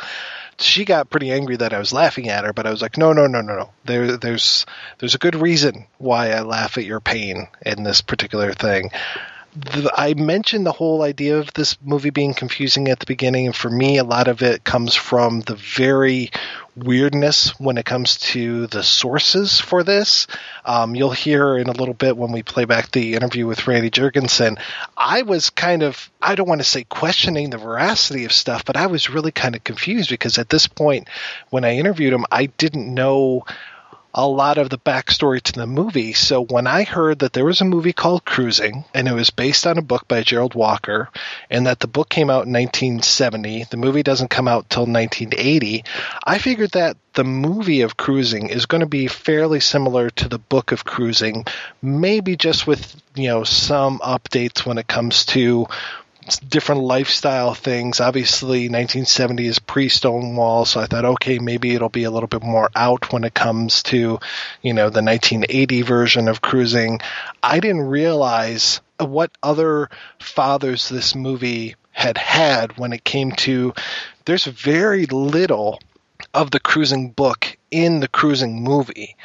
she got pretty angry that I was laughing at her, but I was like, no, no, no, no, no. There, there's, there's a good reason why I laugh at your pain in this particular thing the, I mentioned the whole idea of this movie being confusing at the beginning, and for me, a lot of it comes from the very weirdness when it comes to the sources for this. Um, you'll hear in a little bit when we play back the interview with Randy Jurgensen. I was kind of, I don't want to say questioning the veracity of stuff, but I was really kind of confused because at this point, when I interviewed him, I didn't know a lot of the backstory to the movie. So when I heard that there was a movie called Cruising and it was based on a book by Gerald Walker and that the book came out in 1970, the movie doesn't come out till 1980, I figured that the movie of Cruising is going to be fairly similar to the book of Cruising, maybe just with, you know, some updates when it comes to different lifestyle things. Obviously, 1970 is pre Stonewall, so I thought, okay, maybe it'll be a little bit more out when it comes to, you know, the 1980 version of cruising. I didn't realize what other fathers this movie had had when it came to there's very little of the cruising book in the cruising movie.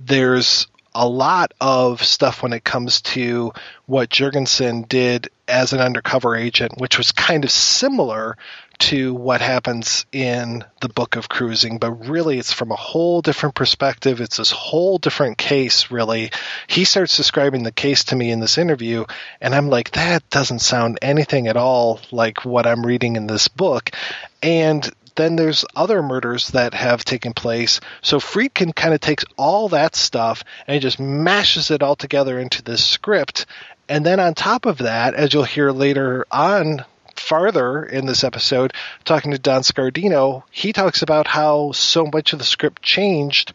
There's a lot of stuff when it comes to what Jurgensen did as an undercover agent, which was kind of similar to what happens in the book of cruising, but really it's from a whole different perspective. It's this whole different case, really. He starts describing the case to me in this interview, and I'm like, that doesn't sound anything at all like what I'm reading in this book. And then there's other murders that have taken place. So Friedkin kind of takes all that stuff and he just mashes it all together into this script. And then on top of that, as you'll hear later on farther in this episode, talking to Don Scardino, he talks about how so much of the script changed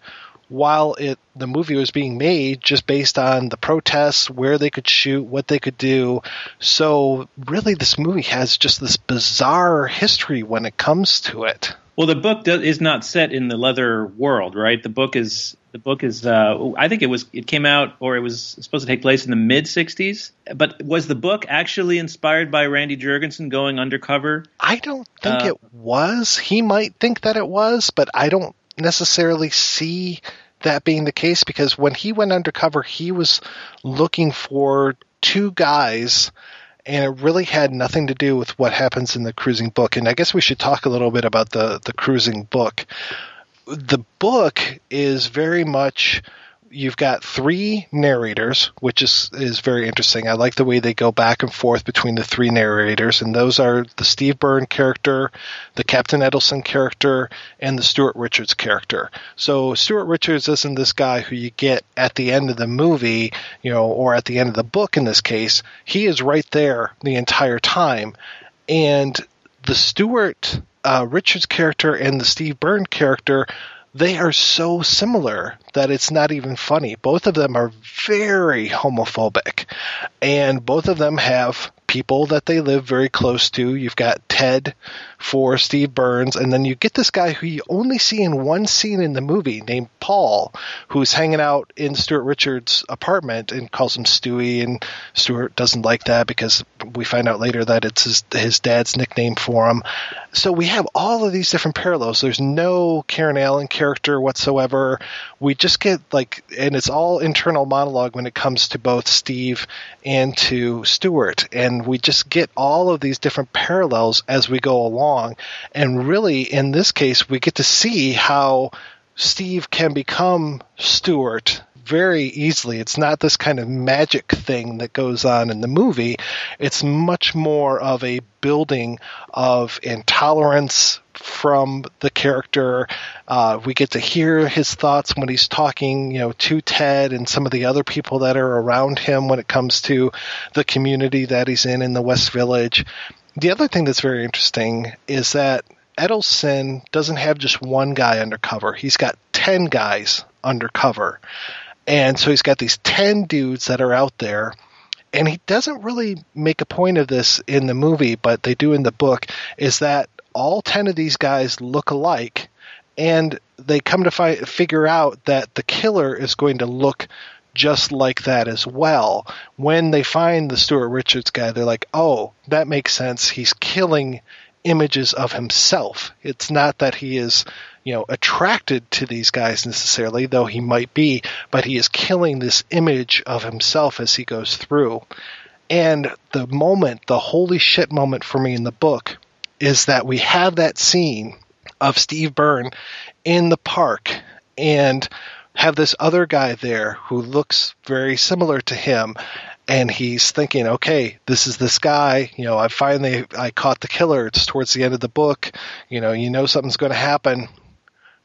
while it the movie was being made just based on the protests, where they could shoot, what they could do. So really this movie has just this bizarre history when it comes to it. Well, the book do, is not set in the leather world, right? The book is the book is. Uh, I think it was. It came out, or it was supposed to take place in the mid '60s. But was the book actually inspired by Randy Jurgensen going undercover? I don't think uh, it was. He might think that it was, but I don't necessarily see that being the case because when he went undercover, he was looking for two guys and it really had nothing to do with what happens in the cruising book. And I guess we should talk a little bit about the the cruising book. The book is very much you've got three narrators, which is is very interesting. I like the way they go back and forth between the three narrators, and those are the Steve Byrne character, the Captain Edelson character, and the Stuart Richards character. So Stuart Richards isn't this guy who you get at the end of the movie, you know, or at the end of the book in this case. He is right there the entire time, and the Stuart uh, Richards character and the Steve Byrne character they are so similar that it's not even funny. Both of them are very homophobic, and both of them have people that they live very close to. You've got Ted for Steve Burns, and then you get this guy who you only see in one scene in the movie named Paul, who's hanging out in Stuart Richards' apartment and calls him Stewie, and Stuart doesn't like that because we find out later that it's his, his dad's nickname for him. So we have all of these different parallels. There's no Karen Allen character whatsoever. We just get like, and it's all internal monologue when it comes to both Steve and to Stuart, and we just get all of these different parallels as we go along. And really, in this case, we get to see how Steve can become Stuart very easily. It's not this kind of magic thing that goes on in the movie. It's much more of a building of intolerance from the character. Uh, we get to hear his thoughts when he's talking, you know, to Ted and some of the other people that are around him when it comes to the community that he's in in the West Village. The other thing that's very interesting is that Edelson doesn't have just one guy undercover. He's got 10 guys undercover. And so he's got these 10 dudes that are out there. And he doesn't really make a point of this in the movie, but they do in the book, is that all 10 of these guys look alike. And they come to fi- figure out that the killer is going to look just like that as well. When they find the Stuart Richards guy, they're like, oh, that makes sense. He's killing images of himself. It's not that he is, you know, attracted to these guys necessarily, though he might be, but he is killing this image of himself as he goes through. And the moment, the holy shit moment for me in the book, is that we have that scene of Steve Byrne in the park and have this other guy there who looks very similar to him and he's thinking, okay, this is this guy. You know, I finally I caught the killer. It's towards the end of the book. You know, you know something's going to happen.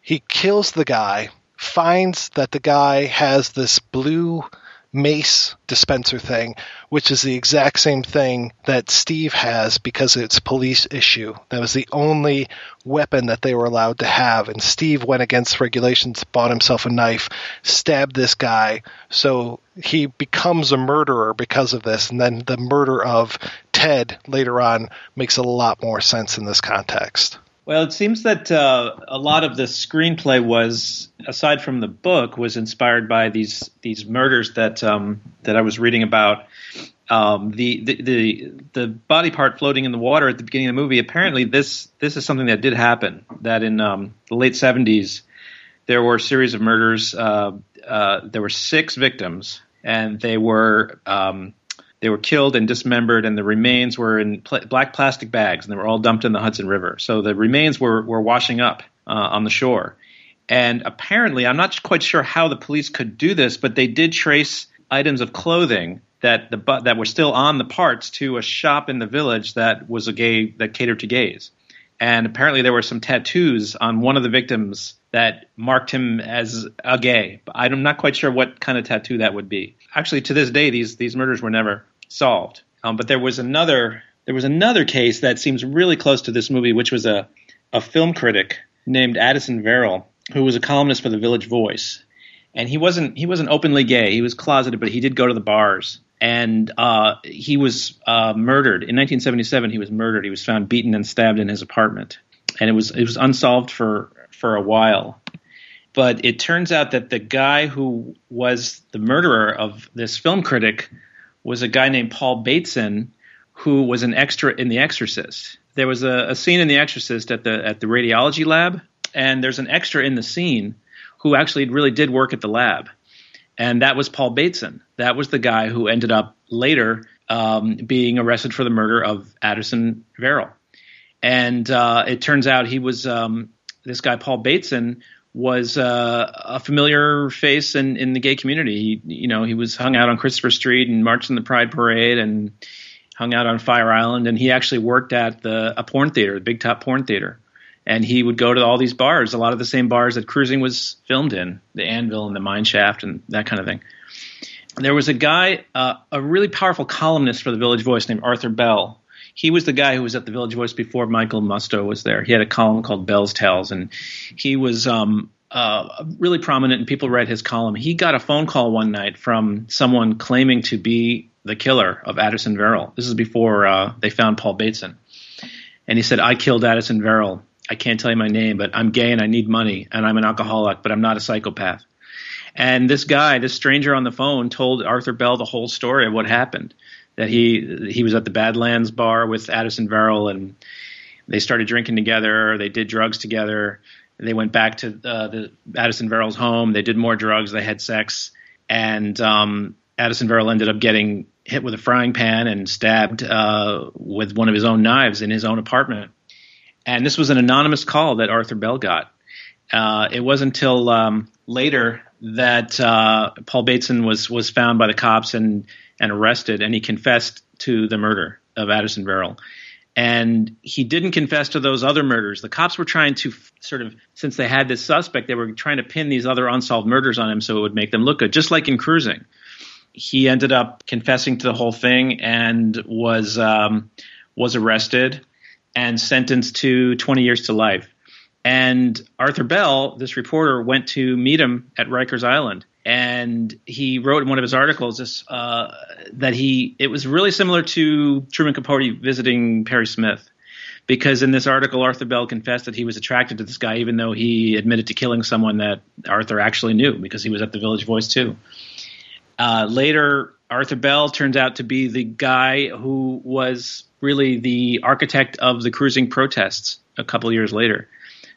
He kills the guy, finds that the guy has this blue mace dispenser thing, which is the exact same thing that Steve has because it's police issue. That was the only weapon that they were allowed to have. And Steve went against regulations, bought himself a knife, stabbed this guy. So he becomes a murderer because of this. And then the murder of Ted later on makes a lot more sense in this context. Well, it seems that uh, a lot of the screenplay was, aside from the book, was inspired by these these murders that um, that I was reading about. um, the, the the the body part floating in the water at the beginning of the movie. Apparently, this this is something that did happen. That in um, the late seventies, there were a series of murders. Uh, uh, there were six victims, and they were um, they were killed and dismembered, and the remains were in pl- black plastic bags, and they were all dumped in the Hudson River. So the remains were were washing up uh, on the shore. And apparently, I'm not quite sure how the police could do this, but they did trace items of clothing that the that were still on the parts to a shop in the village that was a gay that catered to gays. And apparently, there were some tattoos on one of the victims that marked him as a gay. I'm not quite sure what kind of tattoo that would be. Actually, to this day, these these murders were never solved. Um, but there was another there was another case that seems really close to this movie, which was a a film critic named Addison Verrill, who was a columnist for the Village Voice, and he wasn't he wasn't openly gay. He was closeted, but he did go to the bars and uh, he was uh, murdered in 1977. He was murdered. He was found beaten and stabbed in his apartment, and it was it was unsolved for for a while. But it turns out that the guy who was the murderer of this film critic was a guy named Paul Bateson, who was an extra in The Exorcist. There was a, a scene in The Exorcist at the at the radiology lab, and there's an extra in the scene who actually really did work at the lab and that was Paul Bateson. That was the guy who ended up later um, being arrested for the murder of Addison Verrill. And uh, it turns out he was um, this guy Paul Bateson was uh, a familiar face in, in the gay community. He, you know, he was hung out on Christopher Street and marched in the Pride Parade and hung out on Fire Island. And he actually worked at the a porn theater, the Big Top Porn Theater and he would go to all these bars, a lot of the same bars that Cruising was filmed in, the Anvil and the Mine Shaft and that kind of thing. There was a guy, uh, a really powerful columnist for the Village Voice named Arthur Bell. He was the guy who was at the Village Voice before Michael Musto was there. He had a column called Bell's Tales, and he was um, uh, really prominent, and people read his column. He got a phone call one night from someone claiming to be the killer of Addison Verrill. This is before uh, they found Paul Bateson. And he said, I killed Addison Verrill I can't tell you my name, but I'm gay and I need money and I'm an alcoholic, but I'm not a psychopath. And this guy, this stranger on the phone, told Arthur Bell the whole story of what happened. That he he was at the Badlands bar with Addison Verrill, and they started drinking together. They did drugs together. They went back to uh, the Addison Verrill's home. They did more drugs. They had sex, and um, Addison Verrill ended up getting hit with a frying pan and stabbed uh, with one of his own knives in his own apartment and this was an anonymous call that Arthur Bell got. Uh, it wasn't until um, later that uh, Paul Bateson was was found by the cops and and arrested, and he confessed to the murder of Addison Verrill. And he didn't confess to those other murders. The cops were trying to sort of, since they had this suspect, they were trying to pin these other unsolved murders on him so it would make them look good, just like in Cruising. He ended up confessing to the whole thing and was um, was arrested and sentenced to 20 years to life. And Arthur Bell, this reporter, went to meet him at Rikers Island. And he wrote in one of his articles this, uh, that he it was really similar to Truman Capote visiting Perry Smith, because in this article Arthur Bell confessed that he was attracted to this guy even though he admitted to killing someone that Arthur actually knew because he was at the Village Voice too. Uh, later, Arthur Bell turns out to be the guy who was really the architect of the cruising protests a couple years later.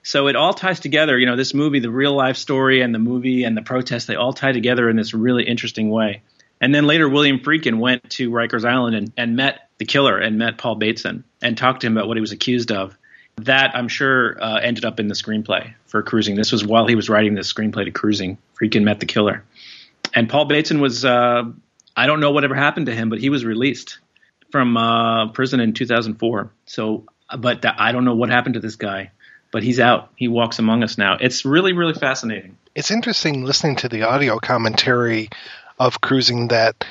So it all ties together. You know, this movie, the real life story, and the movie and the protest, they all tie together in this really interesting way. And then later, William Friedkin went to Rikers Island and, and met the killer and met Paul Bateson and talked to him about what he was accused of. That I'm sure uh, ended up in the screenplay for Cruising. This was while he was writing the screenplay to Cruising. Friedkin met the killer, and Paul Bateson was. Uh, I don't know whatever happened to him, but he was released from uh, prison in 2004. So, but I don't know what happened to this guy, but he's out. He walks among us now. It's really, really fascinating. It's interesting listening to the audio commentary of Cruising that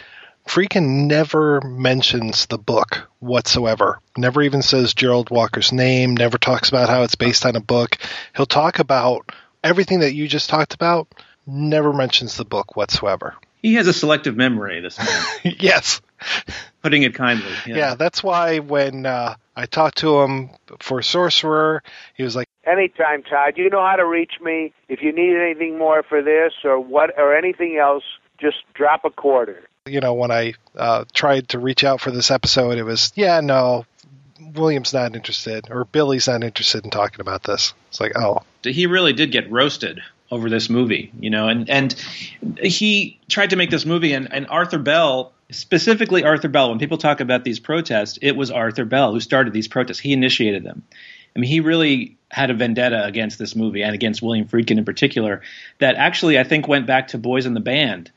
Friedkin never mentions the book whatsoever. Never even says Gerald Walker's name, never talks about how it's based on a book. He'll talk about everything that you just talked about, never mentions the book whatsoever. He has a selective memory, this man. yes putting it kindly. Yeah, yeah that's why when uh, I talked to him for Sorcerer, he was like, "Anytime, Todd. You know how to reach me if you need anything more for this or what or anything else. just drop a quarter. You know, when I uh, tried to reach out for this episode, it was, yeah, no, William's not interested, or Billy's not interested in talking about this. It's like, oh. He really did get roasted over this movie, you know, and, and he tried to make this movie, and, and Arthur Bell, specifically Arthur Bell, when people talk about these protests, it was Arthur Bell who started these protests. He initiated them. I mean, he really had a vendetta against this movie and against William Friedkin in particular that actually I think went back to Boys in the Band,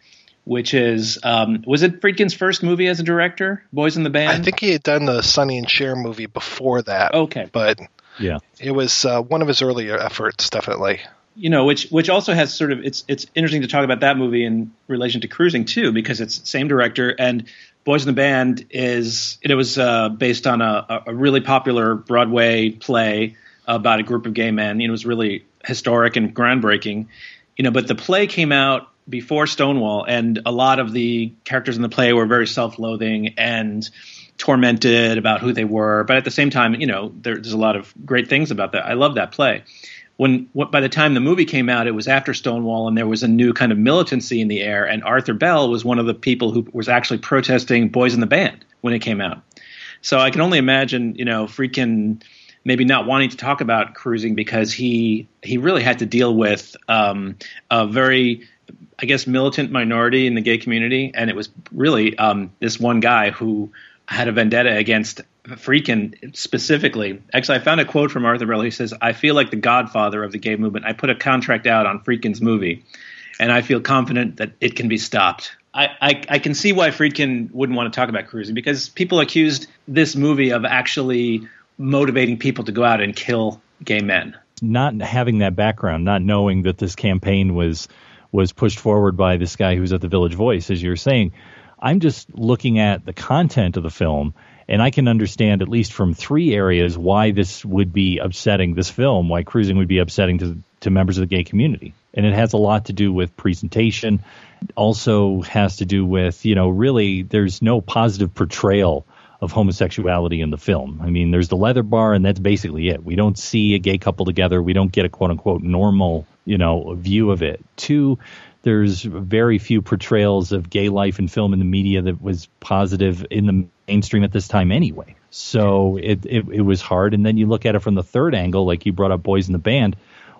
which is um, was it Friedkin's first movie as a director, Boys in the Band? I think he had done the Sonny and Cher movie before that. Okay, but yeah, it was uh, one of his earlier efforts, definitely. You know, which which also has sort of it's it's interesting to talk about that movie in relation to Cruising too, because it's same director and Boys in the Band is it was uh, based on a, a really popular Broadway play about a group of gay men. You know, it was really historic and groundbreaking. You know, but the play came out before Stonewall, and a lot of the characters in the play were very self-loathing and tormented about who they were. But at the same time, you know, there, there's a lot of great things about that. I love that play when what, by the time the movie came out, it was after Stonewall, and there was a new kind of militancy in the air. And Arthur Bell was one of the people who was actually protesting Boys in the Band when it came out. So I can only imagine, you know, Friedkin maybe not wanting to talk about cruising because he he really had to deal with um, a very I guess militant minority in the gay community, and it was really um, this one guy who had a vendetta against Friedkin specifically. Actually, I found a quote from Arthur Bell. He says, "I feel like the godfather of the gay movement. I put a contract out on Friedkin's movie, and I feel confident that it can be stopped." I, I, I can see why Friedkin wouldn't want to talk about cruising because people accused this movie of actually motivating people to go out and kill gay men. Not having that background, not knowing that this campaign was was pushed forward by this guy who's at the Village Voice, as you're saying, I'm just looking at the content of the film and I can understand, at least from three areas, why this would be upsetting this film, why cruising would be upsetting to, to members of the gay community. And it has a lot to do with presentation, also has to do with, you know, really there's no positive portrayal of homosexuality in the film. I mean, there's the leather bar, and that's basically it. We don't see a gay couple together. We don't get a quote unquote normal, you know, view of it. Two, there's very few portrayals of gay life in film in the media that was positive in the mainstream at this time anyway. So it, it, it was hard. And then you look at it from the third angle, like you brought up Boys in the Band.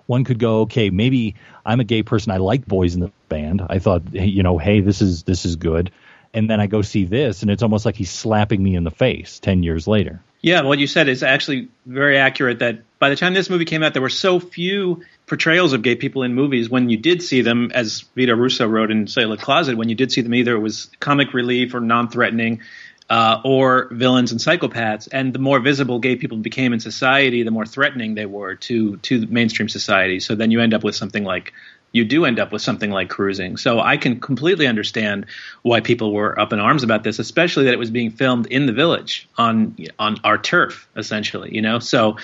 One could go, okay, maybe I'm a gay person. I like Boys in the Band. I thought, you know, hey, this is this is good. And then I go see this, and it's almost like he's slapping me in the face ten years later. Yeah, what you said is actually very accurate. That by the time this movie came out, there were so few portrayals of gay people in movies. When you did see them, as Vito Russo wrote in Celluloid Closet, when you did see them, either it was comic relief or non-threatening, uh, or villains and psychopaths. And the more visible gay people became in society, the more threatening they were to to mainstream society. So then you end up with something like you do end up with something like cruising. So I can completely understand why people were up in arms about this, especially that it was being filmed in the village on on our turf, essentially. You know, so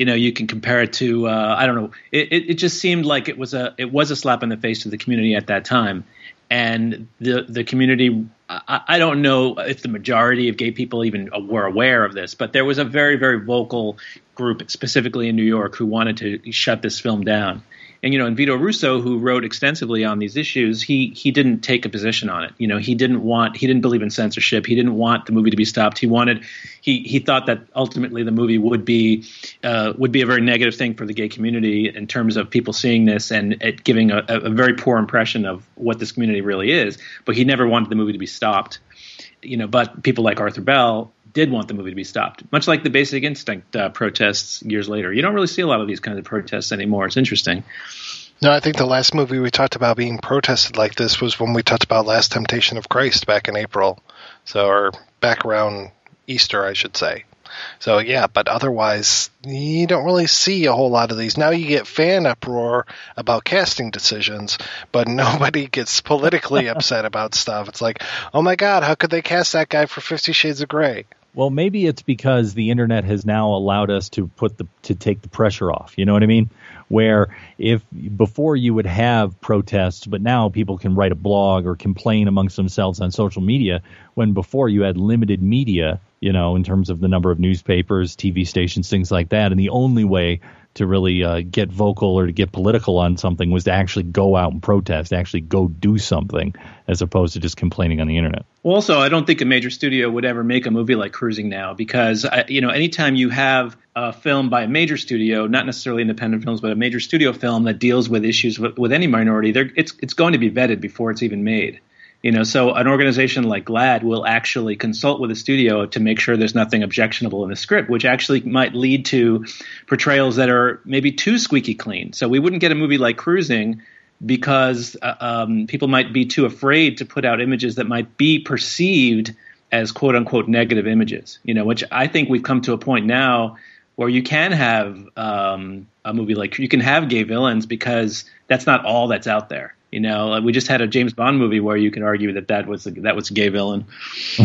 you know you can compare it to uh, I don't know. It, it, it just seemed like it was a it was a slap in the face to the community at that time, and the the community. I, I don't know if the majority of gay people even were aware of this, but there was a very very vocal group, specifically in New York, who wanted to shut this film down and you know, and Vito Russo, who wrote extensively on these issues, he he didn't take a position on it. You know, he didn't want he didn't believe in censorship. He didn't want the movie to be stopped. He wanted he he thought that ultimately the movie would be uh, would be a very negative thing for the gay community in terms of people seeing this and it giving a, a very poor impression of what this community really is. But he never wanted the movie to be stopped. You know, but people like Arthur Bell did want the movie to be stopped, much like the Basic Instinct uh, protests years later. You don't really see a lot of these kinds of protests anymore. It's interesting. No, I think the last movie we talked about being protested like this was when we talked about Last Temptation of Christ back in April. So, or back around Easter, I should say. So yeah, but otherwise you don't really see a whole lot of these. Now you get fan uproar about casting decisions, but nobody gets politically upset about stuff. It's like, oh my god, how could they cast that guy for Fifty Shades of Grey? Well, maybe it's because the internet has now allowed us to put the to take the pressure off. You know what I mean? Where if before you would have protests, but now people can write a blog or complain amongst themselves on social media. When before you had limited media you know, in terms of the number of newspapers, TV stations, things like that. And the only way to really uh, get vocal or to get political on something was to actually go out and protest, actually go do something, as opposed to just complaining on the internet. Also, I don't think a major studio would ever make a movie like Cruising now because I, you know anytime you have a film by a major studio, not necessarily independent films, but a major studio film that deals with issues with, with any minority, it's it's going to be vetted before it's even made. You know, so an organization like GLAAD will actually consult with a studio to make sure there's nothing objectionable in the script, which actually might lead to portrayals that are maybe too squeaky clean. So we wouldn't get a movie like Cruising because uh, um, people might be too afraid to put out images that might be perceived as quote unquote negative images. You know, which I think we've come to a point now where you can have um, a movie like you can have gay villains because that's not all that's out there. You know, like we just had a James Bond movie where you can argue that that was a, that was a gay villain.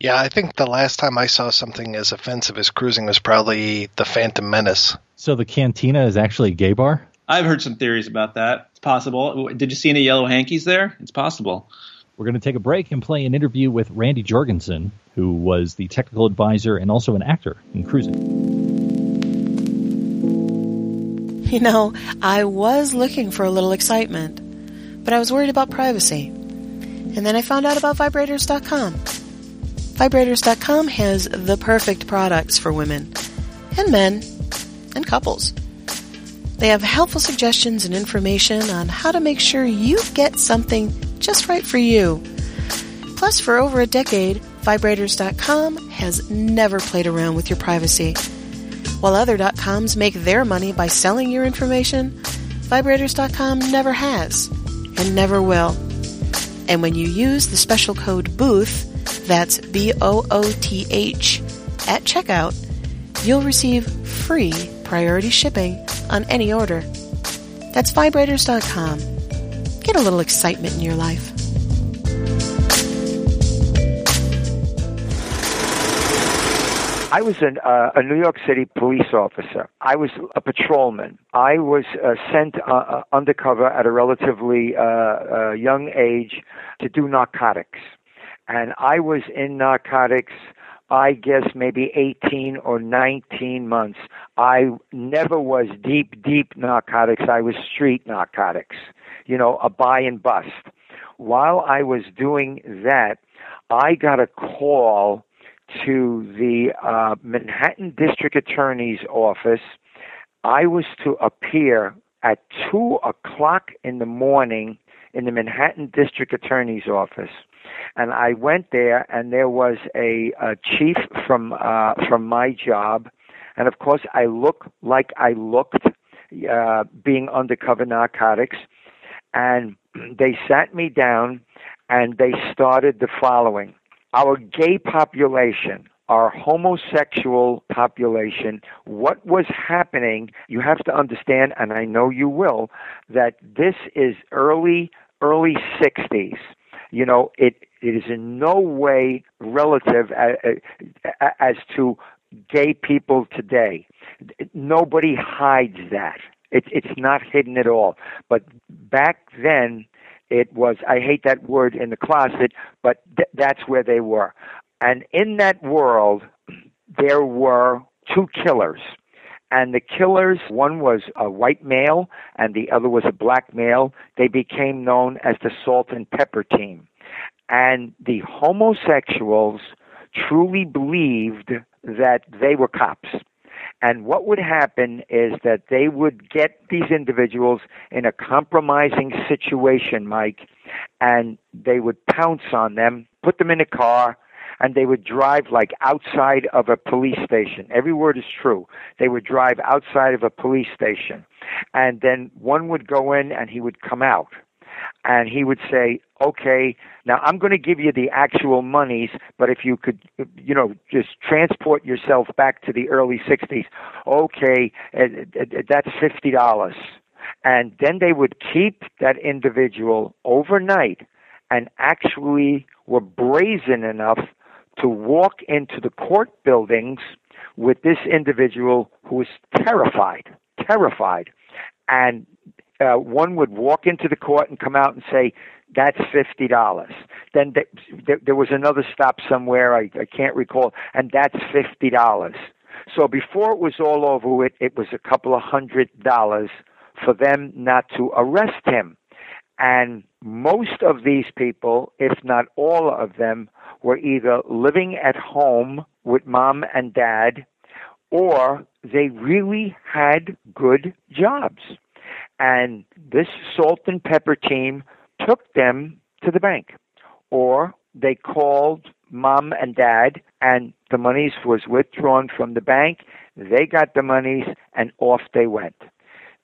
yeah, I think the last time I saw something as offensive as cruising was probably The Phantom Menace. So the Cantina is actually a gay bar. I've heard some theories about that. It's possible. Did you see any yellow hankies there? It's possible. We're going to take a break and play an interview with Randy Jurgensen, who was the technical advisor and also an actor in Cruising. You know, I was looking for a little excitement but I was worried about privacy. And then I found out about vibrators.com. Vibrators.com has the perfect products for women and men and couples. They have helpful suggestions and information on how to make sure you get something just right for you. Plus, for over a decade, Vibrators.com has never played around with your privacy. While other .coms make their money by selling your information, Vibrators.com never has and never will. And when you use the special code BOOTH, that's B O O T H, at checkout, you'll receive free priority shipping on any order. That's vibrators.com. Get a little excitement in your life. I was an, uh, a New York City police officer. I was a patrolman. I was uh, sent uh, uh undercover at a relatively uh, uh, young age to do narcotics. And I was in narcotics, I guess maybe 18 or 19 months. I never was deep, deep narcotics. I was street narcotics, you know, a buy and bust. While I was doing that, I got a call to the uh, Manhattan District Attorney's office. I was to appear at 2 o'clock in the morning in the Manhattan District Attorney's office. And I went there, and there was a, a chief from uh, from my job, and of course I look like I looked, uh, being undercover narcotics, and they sat me down, and they started the following our gay population, our homosexual population, what was happening, you have to understand, and I know you will, that this is early, early 60s. You know, it, it is in no way relative uh, uh, as, as to gay people today. Nobody hides that. It, it's not hidden at all. But back then, it was, I hate that word in the closet, but th- that's where they were. And in that world, there were two killers. And the killers, one was a white male and the other was a black male. They became known as the Salt and Pepper Team. And the homosexuals truly believed that they were cops. And what would happen is that they would get these individuals in a compromising situation, Mike, and they would pounce on them, put them in a car, and they would drive like outside of a police station. Every word is true. They would drive outside of a police station. And then one would go in and he would come out and he would say, "Okay, now I'm going to give you the actual monies, but if you could, you know, just transport yourself back to the early '60s, okay, that's fifty dollars." And then they would keep that individual overnight, and actually were brazen enough to walk into the court buildings with this individual who was terrified, terrified, and uh, one would walk into the court and come out and say, "That's fifty dollars." Then th- th- there was another stop somewhere I, I can't recall, and that's fifty dollars. So before it was all over with, it was a couple of hundred dollars for them not to arrest him. And most of these people, if not all of them, were either living at home with mom and dad or they really had good jobs. And this salt and pepper team took them to the bank. Or they called mom and dad and the monies was withdrawn from the bank. They got the monies and off they went.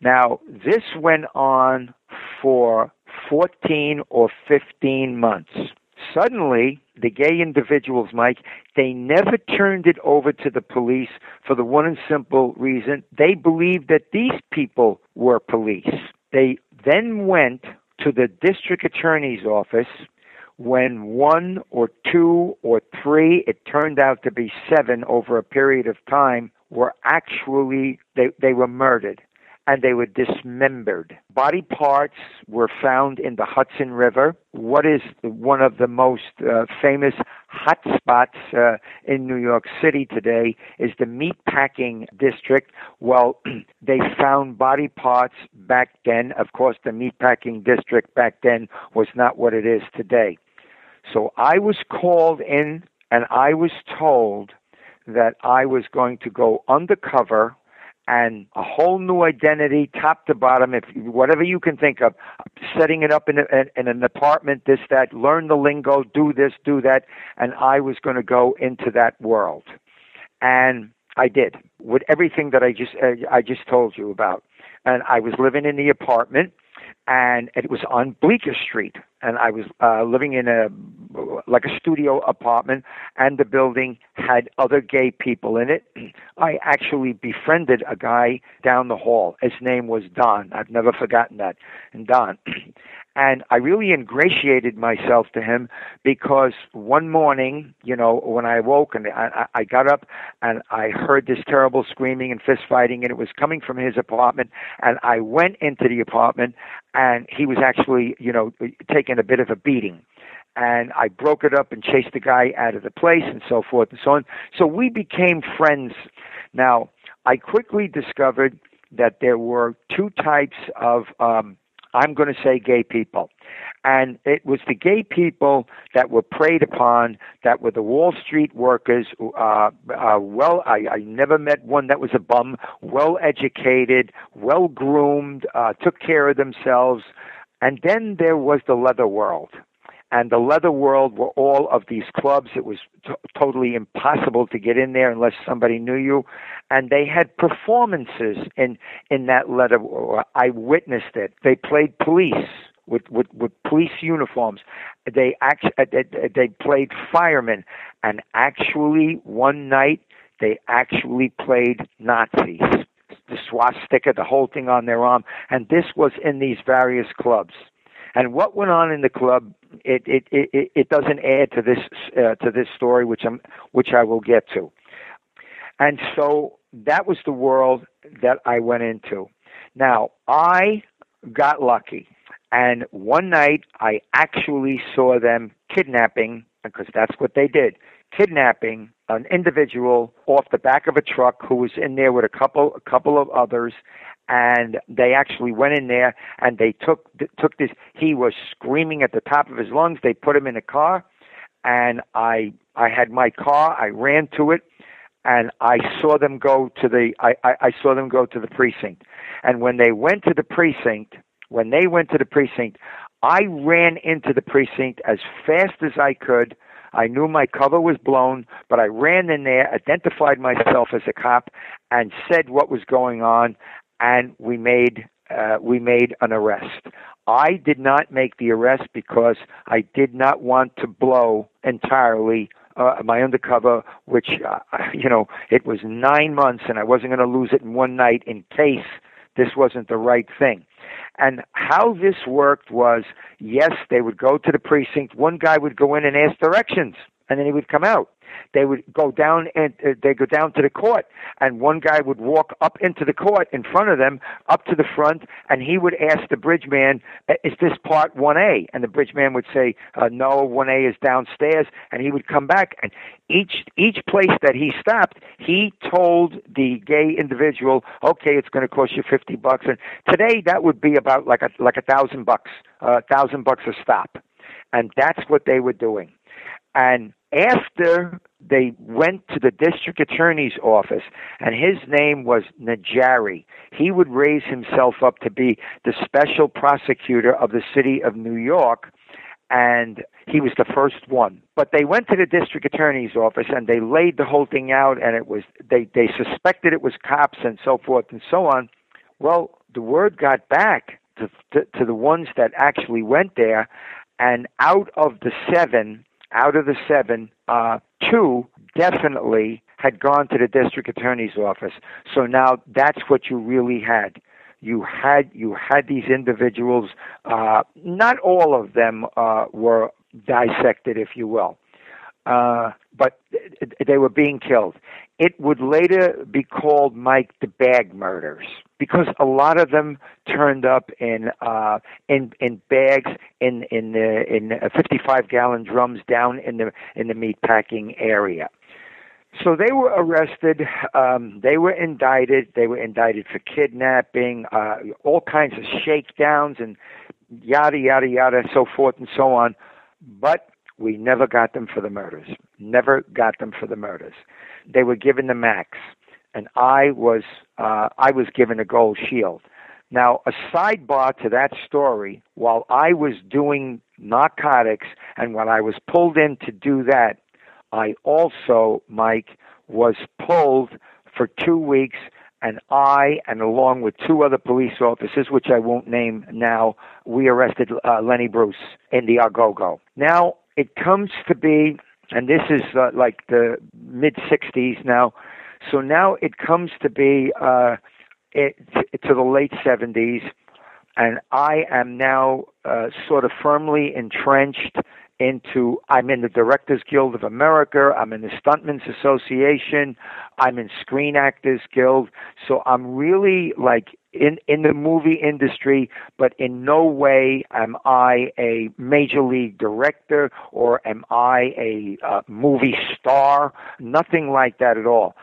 Now, this went on for 14 or 15 months. Suddenly, the gay individuals, Mike, they never turned it over to the police for the one and simple reason they believed that these people were police. They then went to the district attorney's office when one or two or three, it turned out to be seven over a period of time, were actually, they, they were murdered and they were dismembered. Body parts were found in the Hudson River. What is one of the most uh, famous hot spots uh, in New York City today is the meatpacking district. Well, they found body parts back then. Of course, the meatpacking district back then was not what it is today. So I was called in and I was told that I was going to go undercover and a whole new identity, top to bottom, if whatever you can think of, setting it up in, a, in an apartment, this, that, learn the lingo, do this, do that, and I was going to go into that world, and I did with everything that I just uh, I just told you about, and I was living in the apartment and it was on Bleecker Street, and I was uh, living in a like a studio apartment, and the building had other gay people in it. I actually befriended a guy down the hall. His name was Don. I've never forgotten that. And Don, And I really ingratiated myself to him because one morning, you know, when I woke and I, I got up and I heard this terrible screaming and fist fighting, and it was coming from his apartment. And I went into the apartment, and he was actually, you know, taking a bit of a beating and I broke it up and chased the guy out of the place and so forth and so on. So we became friends. Now, I quickly discovered that there were two types of um, I'm going to say gay people. And it was the gay people that were preyed upon, that were the Wall Street workers, uh, uh, well, I, I never met one that was a bum, well educated, well groomed, uh, took care of themselves. And then there was the leather world and the leather world were all of these clubs. It was t- totally impossible to get in there unless somebody knew you, and they had performances in in that leather. I witnessed it. They played police with with, with police uniforms. They act uh, they, they played firemen, and actually one night they actually played Nazis. The swastika, the whole thing on their arm, and this was in these various clubs. And what went on in the club, it it it, it doesn't add to this uh, to this story, which I'm which I will get to. And so that was the world that I went into. Now I got lucky, and one night I actually saw them kidnapping because that's what they did kidnapping an individual off the back of a truck who was in there with a couple a couple of others and they actually went in there and they took took this he was screaming at the top of his lungs. They put him in a car and i i had my car. I ran to it and i saw them go to the i i, I saw them go to the precinct. And when they went to the precinct when they went to the precinct i ran into the precinct as fast as i could. I knew my cover was blown, but I ran in there, identified myself as a cop, and said what was going on, and we made uh, we made an arrest. I did not make the arrest because I did not want to blow entirely uh, my undercover, which uh, you know it was nine months, and I wasn't going to lose it in one night in case this wasn't the right thing. And how this worked was, yes, they would go to the precinct. One guy would go in and ask directions, and then he would come out. They would go down and uh, they go down to the court, and one guy would walk up into the court in front of them, up to the front, and he would ask the bridge man, "Uh, "Is this part one A?" And the bridge man would say, uh, "No, one A is downstairs." And he would come back, and each each place that he stopped, he told the gay individual, "Okay, it's going to cost you fifty bucks." And today that would be about like a like a thousand bucks, a thousand bucks a stop, and that's what they were doing. And after they went to the district attorney's office, and his name was Nadjari, he would raise himself up to be the special prosecutor of the city of New York, and he was the first one. But they went to the district attorney's office and they laid the whole thing out, and it was they they suspected it was cops and so forth and so on. Well, the word got back to, to, to the ones that actually went there, and out of the seven, out of the seven, uh, two definitely had gone to the district attorney's office. So now that's what you really had. You had you had these individuals. Uh, not all of them uh, were dissected, if you will, uh, but they were being killed. It would later be called Mike the Bag Murders because a lot of them turned up in uh, in in bags in in the, in 55 gallon drums down in the in the meat packing area. So they were arrested. Um, they were indicted. They were indicted for kidnapping, uh, all kinds of shakedowns, and yada yada yada, so forth and so on. But we never got them for the murders. Never got them for the murders. They were given the max, and I was uh, I was given a gold shield. Now, a sidebar to that story, while I was doing narcotics and when I was pulled in to do that, I also, Mike, was pulled for two weeks, and I, and along with two other police officers, which I won't name now, we arrested uh, Lenny Bruce in the Au Go Go. Now, it comes to be, and this is uh, like the mid 60s now, so now it comes to be uh, it, to the late 70s, and I am now uh, sort of firmly entrenched into I'm in the Directors Guild of America, I'm in the Stuntmen's Association, I'm in Screen Actors Guild. So I'm really like in in the movie industry, but in no way am I a major league director or am I a uh, movie star. Nothing like that at all.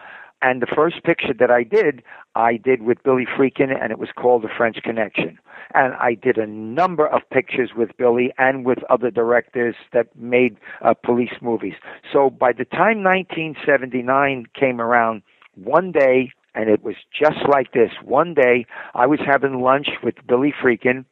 And the first picture that I did, I did with Billy Friedkin, and it was called The French Connection. And I did a number of pictures with Billy and with other directors that made uh, police movies. So by the time 1979 came around, one day, and it was just like this. One day, I was having lunch with Billy Friedkin,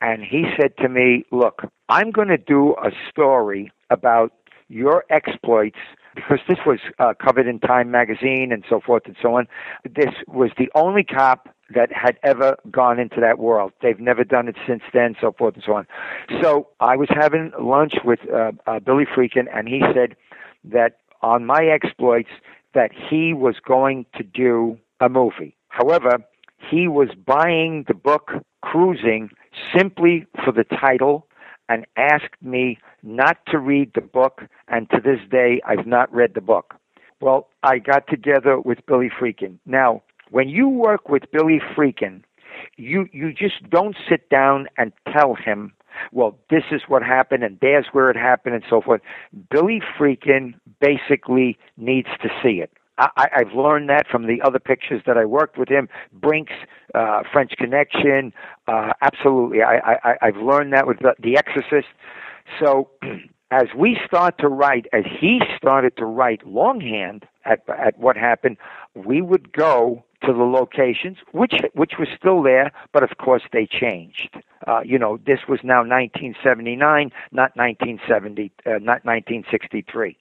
and he said to me, Look, I'm going to do a story about your exploits because this was uh, covered in Time magazine and so forth and so on. This was the only cop that had ever gone into that world. They've never done it since then, so forth and so on. So I was having lunch with uh, uh, Billy Friedkin, and he said that on my exploits that he was going to do a movie. However, he was buying the book Cruising simply for the title and asked me not to read the book, and to this day, I've not read the book. Well, I got together with Billy Friedkin. Now, when you work with Billy Friedkin, you you just don't sit down and tell him, well, this is what happened and there's where it happened and so forth. Billy Friedkin basically needs to see it. I, I've learned that from the other pictures that I worked with him. Brinks, uh, French Connection, uh, absolutely. I, I, I've learned that with the, the Exorcist. So as we start to write, as he started to write longhand at, at what happened, we would go to the locations, which which was still there, but of course they changed. Uh, you know, this was now 1979, not 1970, uh, not 1963.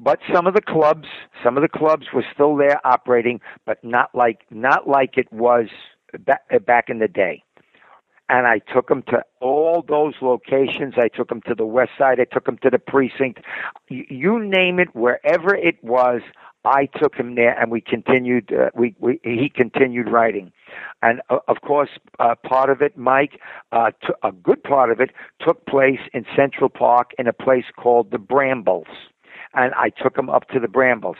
But some of the clubs, some of the clubs were still there operating, but not like not like it was back, back in the day. And I took them to all those locations. I took them to the west side. I took them to the precinct. You, you name it, wherever it was, I took him there, and we continued. Uh, we, we he continued writing, and uh, of course, uh, part of it, Mike, uh, t- a good part of it, took place in Central Park in a place called the Brambles and I took him up to the Brambles.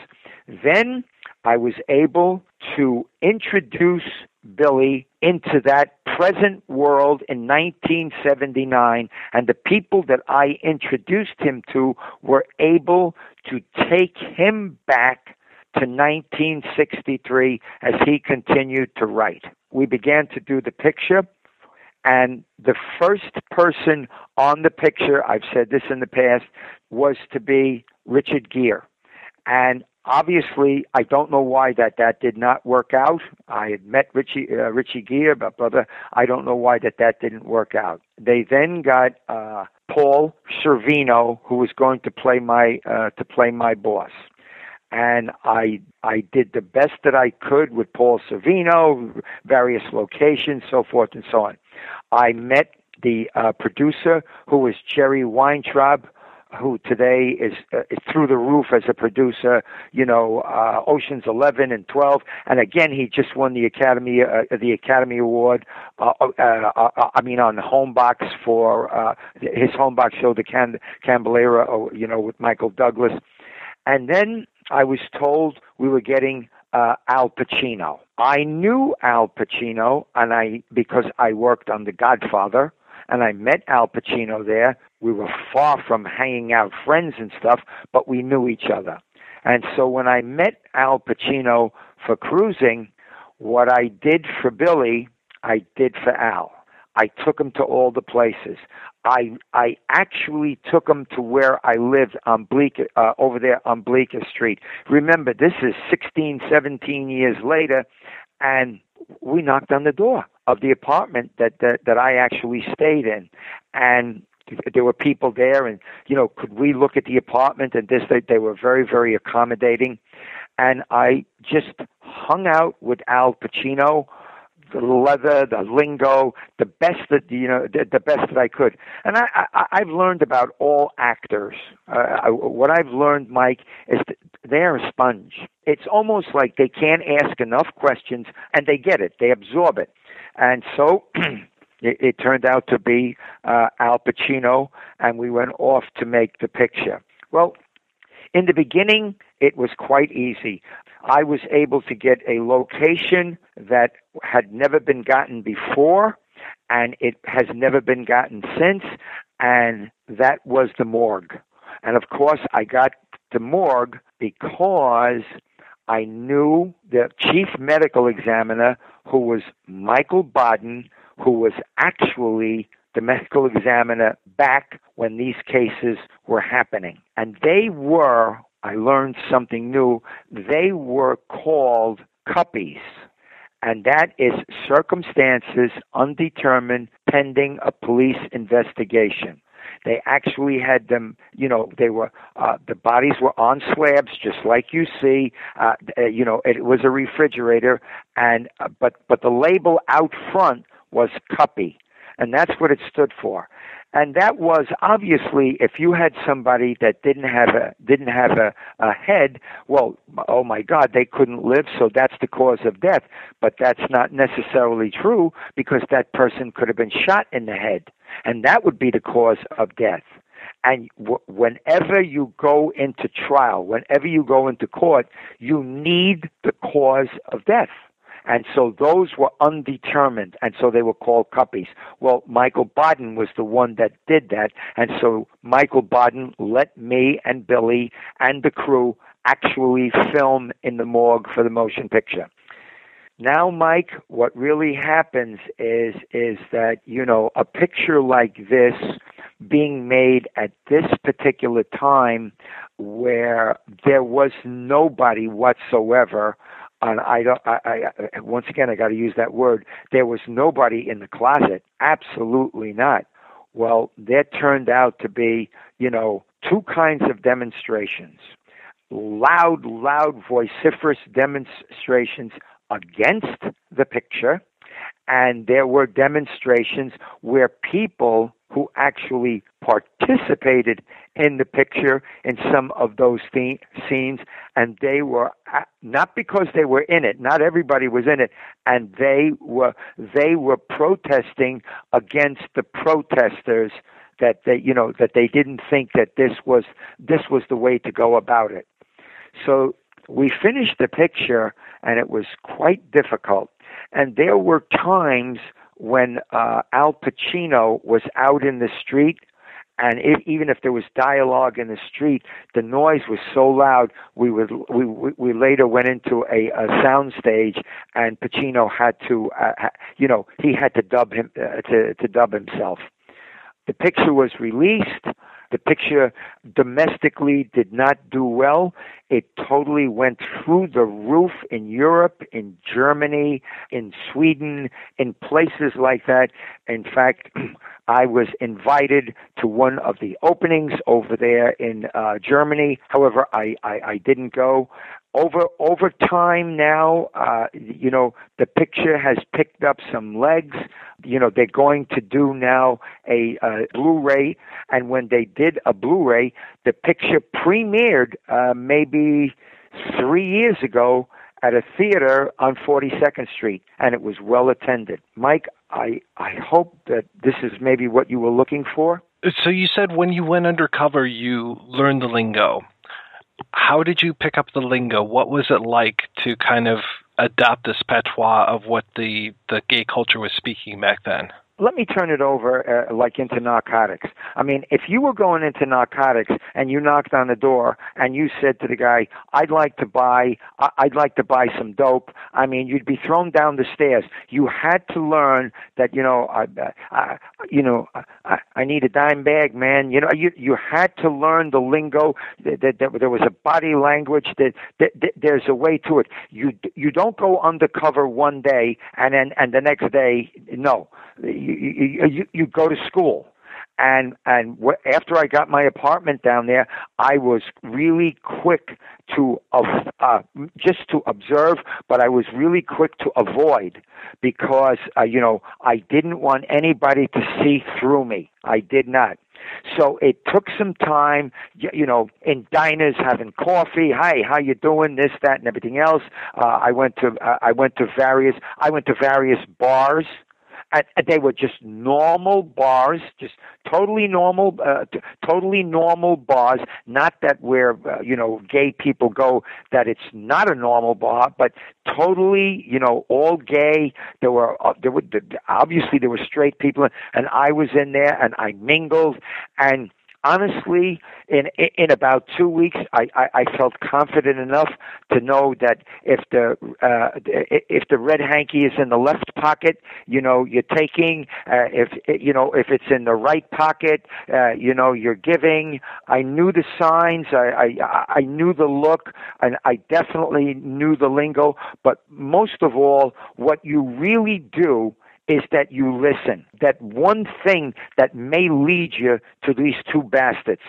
Then I was able to introduce Billy into that present world in 1979, and the people that I introduced him to were able to take him back to 1963 as he continued to write. We began to do the picture, and the first person on the picture, I've said this in the past, was to be Richard Gere. And obviously, I don't know why that that did not work out. I had met Richie uh, Richie Gere, but brother, I don't know why that that didn't work out. They then got uh, Paul Sorvino, who was going to play my uh, to play my boss and I I did the best that I could with Paul Sorvino, various locations, so forth and so on. I met the uh, producer who was Jerry Weintraub, who today is, uh, is through the roof as a producer. You know, uh, Ocean's Eleven and Twelve, and again he just won the Academy uh, the Academy Award. Uh, uh, uh, I mean, on home box for uh, his home box show, the Can- Caballeros, you know, with Michael Douglas. And then I was told we were getting uh, Al Pacino. I knew Al Pacino, and I because I worked on The Godfather, and I met Al Pacino there. We were far from hanging out friends and stuff, but we knew each other. And so when I met Al Pacino for cruising, what I did for Billy, I did for Al. I took him to all the places. I I actually took him to where I lived on Bleecker uh, over there on Bleecker Street. Remember, this is 16, 17 years later, and we knocked on the door of the apartment that that, that I actually stayed in, and there were people there, and you know, could we look at the apartment? And this, they, they were very, very accommodating, and I just hung out with Al Pacino the leather, the lingo, the best that you know, the, the best that I could. And I, I I've learned about all actors. Uh, I, what I've learned, Mike, is that they're a sponge. It's almost like they can't ask enough questions, and they get it. They absorb it, and so. It, it turned out to be uh, Al Pacino, and we went off to make the picture. Well, in the beginning, it was quite easy. I was able to get a location that had never been gotten before, and it has never been gotten since, and that was the morgue. And of course, I got the morgue because I knew the chief medical examiner, who was Michael Baden, who was actually the medical examiner back when these cases were happening. And they were, I learned something new, they were called cuppies. And that is circumstances undetermined pending a police investigation. They actually had them, you know, they were, uh, the bodies were on slabs, just like you see. Uh, uh you know, it was a refrigerator, and, uh, but, but the label out front was cuppy and that's what it stood for. And that was obviously if you had somebody that didn't have a didn't have a, a head, well, oh my God, they couldn't live, so that's the cause of death. But that's not necessarily true because that person could have been shot in the head, and that would be the cause of death. And w- whenever you go into trial, whenever you go into court, you need the cause of death. And so those were undetermined, and so they were called cuppies. Well, Michael Baden was the one that did that, and so Michael Baden let me and Billy and the crew actually film in the morgue for the motion picture. Now, Mike, what really happens is is that you know a picture like this being made at this particular time where there was nobody whatsoever and I don't. I, I once again I got to use that word. There was nobody in the closet. Absolutely not. Well, there turned out to be, you know, two kinds of demonstrations: loud, loud, vociferous demonstrations against the picture, and there were demonstrations where people who actually participated in the picture in some of those scenes and they were uh, not because they were in it not everybody was in it and they were they were protesting against the protesters that they you know that they didn't think that this was this was the way to go about it. So we finished the picture, and it was quite difficult. And there were times when uh, Al Pacino was out in the street and if, even if there was dialogue in the street, the noise was so loud. We would we we later went into a, a sound stage, and Pacino had to, uh, you know, he had to dub him uh, to to dub himself. The picture was released. The picture domestically did not do well. It totally went through the roof in Europe, in Germany, in Sweden, in places like that. In fact, I was invited to one of the openings over there in uh, Germany. However, I, I, I didn't go over over time now uh you know the picture has picked up some legs. You know they're going to do now a blu-ray. And when they did a blu-ray the picture premiered uh maybe 3 years ago at a theater on 42nd Street and it was well attended. Mike i i hope that this is maybe what you were looking for. So you said when you went undercover, you learned the lingo. How did you pick up the lingo? What was it like to kind of adopt this patois of what the, the gay culture was speaking back then? let me turn it over uh, like into narcotics. I mean, if you were going into narcotics and you knocked on the door and you said to the guy, "I'd like to buy, I'd like to buy some dope," I mean, you'd be thrown down the stairs. You had to learn that, you know, I, I you know, I, I need a dime bag, man. You know, you you had to learn the lingo. That, that, that there was a body language. That, that, that there's a way to it. You you don't go undercover one day and then and the next day, no you, you, you, you go to school and and w- after I got my apartment down there, I was really quick to uh, uh, just to observe, but I was really quick to avoid because uh, you know I didn't want anybody to see through me. I did not. So it took some time, you know, in diners having coffee. Hi, how you doing? This, that, and everything else. Uh, I went to uh, I went to various I went to various bars and they were just normal bars, just totally normal, uh, t- totally normal bars. Not that where uh, you know gay people go, that it's not a normal bar, but totally, you know, all gay. There were uh, there were obviously there were straight people, and I was in there, and I mingled, and honestly, in in about two weeks, I, I, I felt confident enough to know that if the uh, if the red hanky is in the left pocket, you know you're taking. Uh, if you know if it's in the right pocket, uh, you know you're giving. I knew the signs. I I, I knew the look, and I definitely knew the lingo. But most of all, what you really do is that you listen. That one thing that may lead you to these two bastards.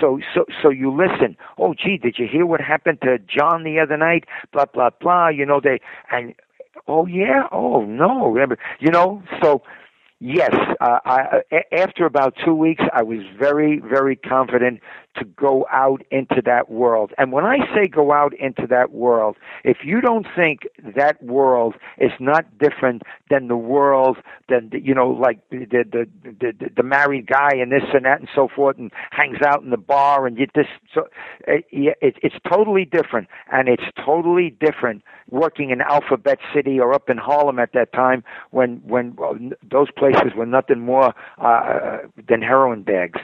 So, so, so you listen. Oh, gee, did you hear what happened to John the other night? Blah, blah, blah. You know, they, and, oh, yeah, oh, no. Remember, you know, so, yes, uh, I, after about two weeks, I was very, very confident to go out into that world. And when I say go out into that world, if you don't think that world is not different than the world, then you know, like the the the, the, the married guy and this and that and so forth, and hangs out in the bar and you this, so it, it, it's totally different, and it's totally different working in Alphabet City or up in Harlem at that time when when well, those places were nothing more uh, than heroin bags.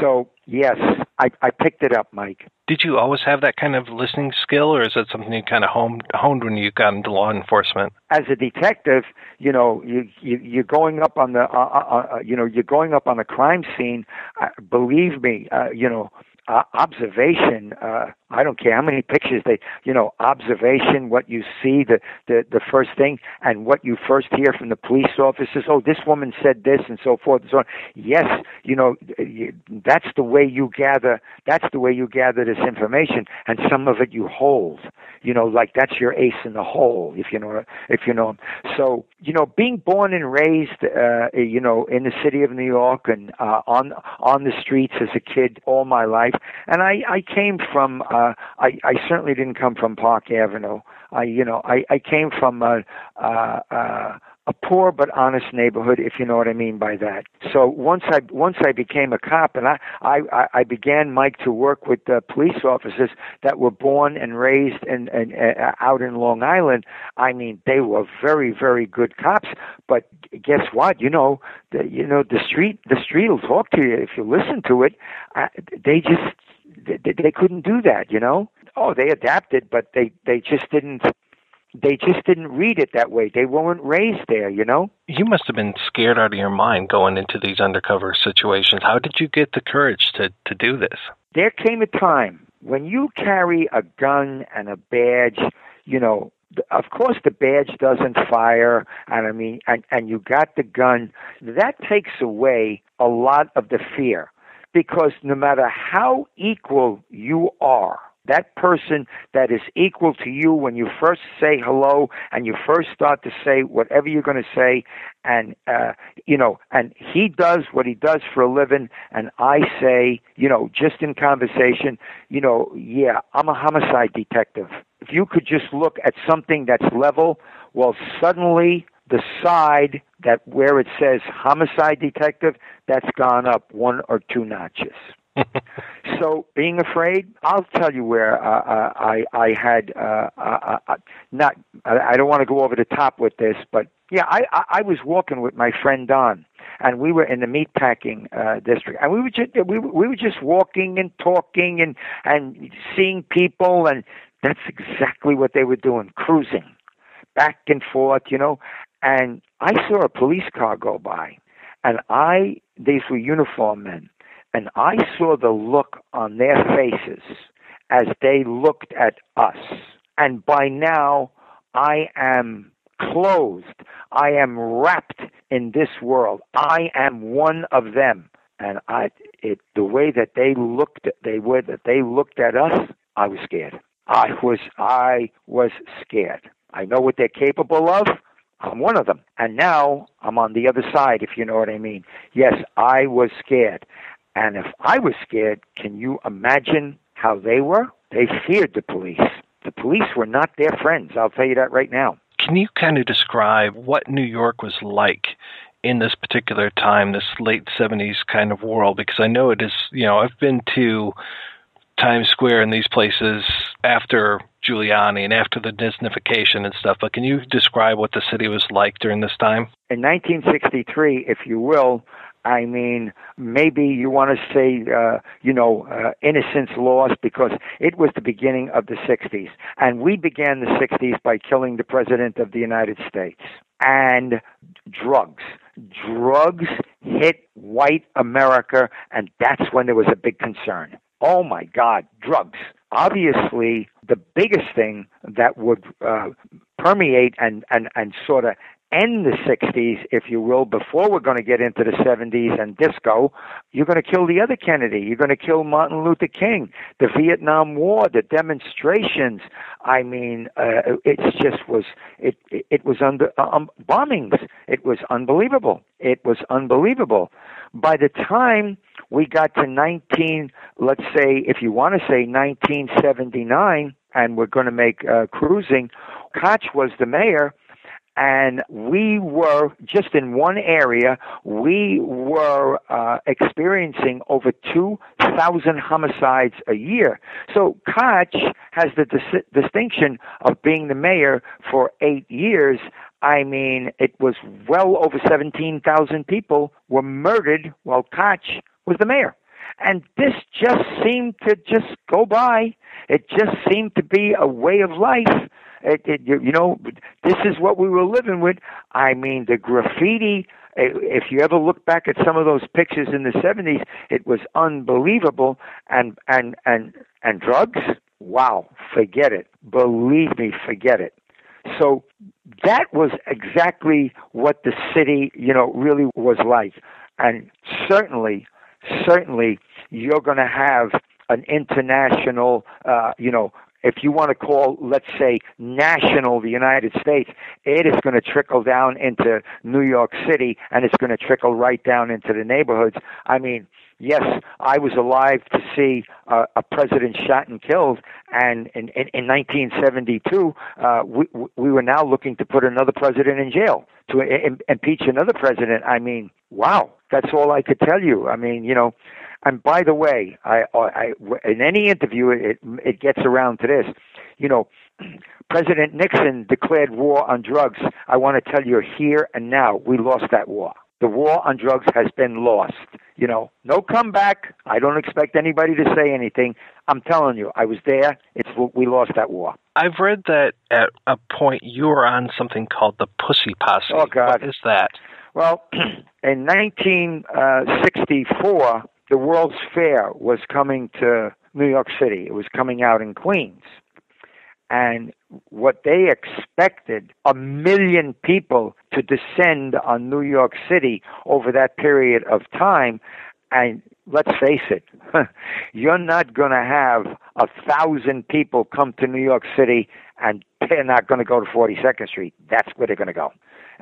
So yes, I, I picked it up, Mike. Did you always have that kind of listening skill, or is it something you kind of honed, honed when you got into law enforcement? As a detective, you know, you, you you're going up on the, uh, uh, uh, you know, you're going up on a crime scene. Uh, believe me, uh, you know, uh, observation. Uh, I don't care how many pictures they, you know, observation, what you see, the, the, the first thing, and what you first hear from the police officers. Oh, this woman said this, and so forth and so on. Yes, you know, that's the way you gather. That's the way you gather this information, and some of it you hold. You know, like that's your ace in the hole, if you know, if you know. So, you know, being born and raised, uh, you know, in the city of New York and uh, on on the streets as a kid all my life, and I I came from. Uh, uh, I, I certainly didn't come from Park Avenue. I, you know, I, I came from a, uh, uh, a poor but honest neighborhood, if you know what I mean by that. So once I once I became a cop, and I I, I began Mike to work with uh, police officers that were born and raised and and uh, out in Long Island. I mean, they were very very good cops. But guess what? You know, the, you know the street the street will talk to you if you listen to it. Uh, they just they, they couldn't do that. You know. Oh, they adapted, but they they just didn't they just didn't read it that way. They weren't raised there, you know? You must have been scared out of your mind going into these undercover situations. How did you get the courage to, to do this? There came a time when you carry a gun and a badge, you know, of course the badge doesn't fire and I mean and, and you got the gun, that takes away a lot of the fear. Because no matter how equal you are, that person that is equal to you when you first say hello and you first start to say whatever you're going to say and uh you know and he does what he does for a living and I say you know just in conversation you know yeah I'm a homicide detective. If you could just look at something that's level well suddenly the side that where it says homicide detective that's gone up one or two notches so being afraid, I'll tell you where uh, uh, I I had uh, uh, uh, not. I don't want to go over the top with this, but yeah, I I, I was walking with my friend Don, and we were in the meatpacking uh, district, and we were just we we were just walking and talking and and seeing people, and that's exactly what they were doing, cruising back and forth, you know. And I saw a police car go by, and I these were uniform men and I saw the look on their faces as they looked at us. And by now, I am clothed. I am wrapped in this world. I am one of them. And I, it, the way that they looked, they were that they looked at us. I was scared. I was, I was scared. I know what they're capable of. I'm one of them. And now I'm on the other side, if you know what I mean. Yes, I was scared. And if I was scared, can you imagine how they were? They feared the police. The police were not their friends. I'll tell you that right now. Can you kind of describe what New York was like in this particular time, this late 70s kind of world? Because I know it is, you know, I've been to Times Square and these places after Giuliani and after the Disneyfication and stuff, but can you describe what the city was like during this time? In 1963, if you will, I mean, maybe you want to say, uh, you know, uh, innocence lost because it was the beginning of the 60s. And we began the 60s by killing the President of the United States. And drugs. Drugs hit white America, and that's when there was a big concern. Oh my God, drugs. Obviously, the biggest thing that would uh, permeate and, and, and sort of end the 60s, if you will, before we're going to get into the 70s and disco, you're going to kill the other Kennedy. You're going to kill Martin Luther King, the Vietnam War, the demonstrations. I mean, uh, it just was, it, it, was under um, bombings. It was unbelievable. It was unbelievable. By the time we got to 19, let's say, if you want to say 1979, and we're going to make uh, cruising, Koch was the mayor and we were just in one area we were uh, experiencing over 2000 homicides a year. So koch has the dis- distinction of being the mayor for 8 years. I mean it was well over 17,000 people were murdered while koch was the mayor and this just seemed to just go by it just seemed to be a way of life it, it, you know, this is what we were living with. I mean, the graffiti. If you ever look back at some of those pictures in the '70s, it was unbelievable. And and and and drugs. Wow, forget it. Believe me, forget it. So that was exactly what the city, you know, really was like. And certainly, certainly, you're going to have an international, uh, you know, if you want to call, let's say, national the United States, it is going to trickle down into New York City and it's going to trickle right down into the neighborhoods. I mean, yes, I was alive to see uh, a president shot and killed, and in, in, in 1972, uh, we, we were now looking to put another president in jail to Im- impeach another president. I mean, wow, that's all I could tell you. I mean, you know, and by the way, I, I in any interview, it it gets around to this. You know, President Nixon declared war on drugs. I want to tell you here and now, we lost that war. The war on drugs has been lost. You know, no comeback. I don't expect anybody to say anything. I'm telling you, I was there. It's we lost that war. I've read that at a point you were on something called the Pussy Posse. Oh God, what is that? Well, in 1964, uh, the World's Fair was coming to New York City. It was coming out in Queens. And what they expected a million people to descend on New York City over that period of time. And let's face it, you're not going to have a thousand people come to New York City and they're not going to go to 42nd Street. That's where they're going to go.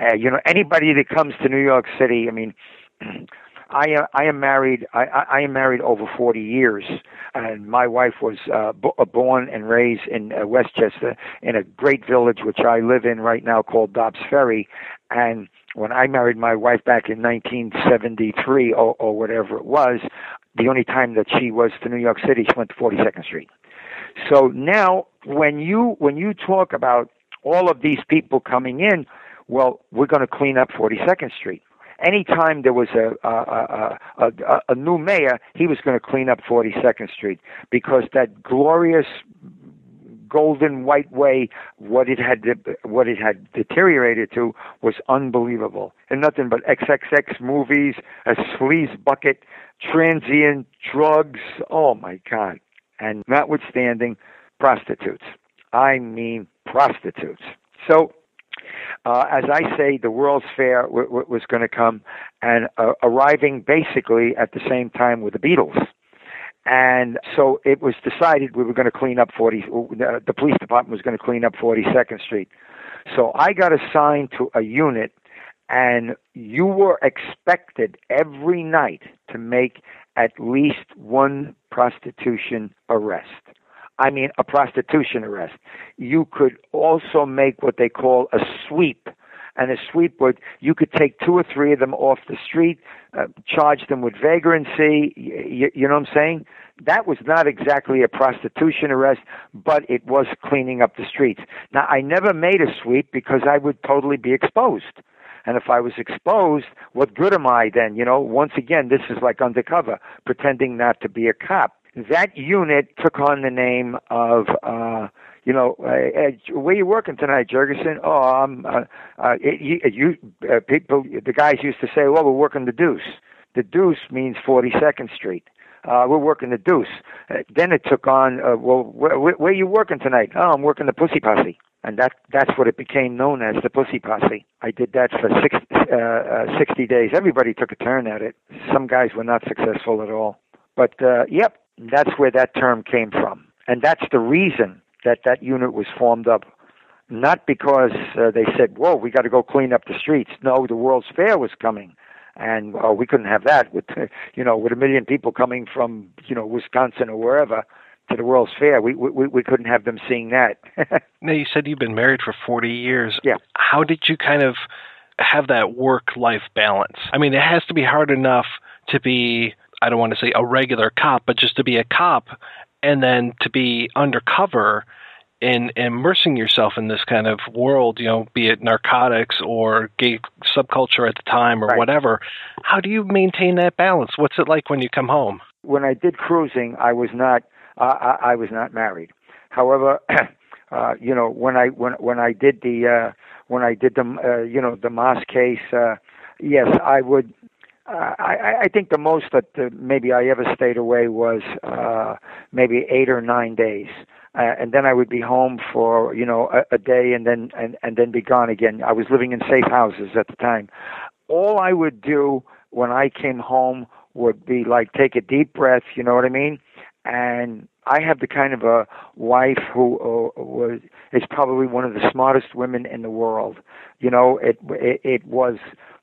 Uh, you know, anybody that comes to New York City, I mean, I am I am married. I, I am married over 40 years, and my wife was uh, b- uh, born and raised in uh, Westchester, in a great village which I live in right now called Dobbs Ferry. And when I married my wife back in 1973 or, or whatever it was, the only time that she was to New York City, she went to 42nd Street. So now, when you when you talk about all of these people coming in, well, we're going to clean up 42nd Street. Anytime there was a a, a, a, a new mayor, he was going to clean up 42nd Street because that glorious golden white way what it had what it had deteriorated to was unbelievable. And nothing but xxx movies a sleaze bucket transient drugs oh my god. And notwithstanding prostitutes. I mean prostitutes. So uh, as I say, the World's Fair w- w- was going to come, and uh, arriving basically at the same time with the Beatles. And so it was decided we were going to clean up 40. Uh, the police department was going to clean up 42nd Street. So I got assigned to a unit, and you were expected every night to make at least one prostitution arrest. I mean, a prostitution arrest. You could also make what they call a sweep. And a sweep would, you could take two or three of them off the street, uh, charge them with vagrancy. You, you know what I'm saying? That was not exactly a prostitution arrest, but it was cleaning up the streets. Now, I never made a sweep because I would totally be exposed. And if I was exposed, what good am I then? You know, once again, this is like undercover, pretending not to be a cop that unit took on the name of uh you know uh, where you working tonight Jurgensen? Oh I'm uh, uh you, you uh, people the guys used to say well we're working the deuce. The deuce means 42nd street. Uh we're working the deuce. Uh, then it took on uh, well where, where are you working tonight? Oh I'm working the pussy posse. And that that's what it became known as the pussy posse. I did that for six, uh, uh, 60 days. Everybody took a turn at it. Some guys were not successful at all. But uh, yep that's where that term came from. And that's the reason that that unit was formed up. Not because uh, they said, whoa, we got to go clean up the streets. No, the World's Fair was coming. And uh, we couldn't have that with, you know, with a million people coming from, you know, Wisconsin or wherever to the World's Fair. We we, we couldn't have them seeing that. now you said you've been married for 40 years. Yeah. How did you kind of have that work life balance? I mean, it has to be hard enough to be I don't want to say a regular cop, but just to be a cop and then to be undercover in immersing yourself in this kind of world, you know, be it narcotics or gay subculture at the time or right. whatever. How do you maintain that balance? What's it like when you come home? When I did cruising, I was not uh, I, I was not married. However, uh, you know, when I when when I did the uh, when I did the uh, you know the Moss case, uh, yes, I would uh, I, I think the most that uh, maybe I ever stayed away was uh, maybe eight or nine days, uh, and then I would be home for you know a, a day, and then and and then be gone again. I was living in safe houses at the time. All I would do when I came home would be like take a deep breath. You know what I mean? And I have the kind of a wife who uh, was is probably one of the smartest women in the world. You know, it it, it was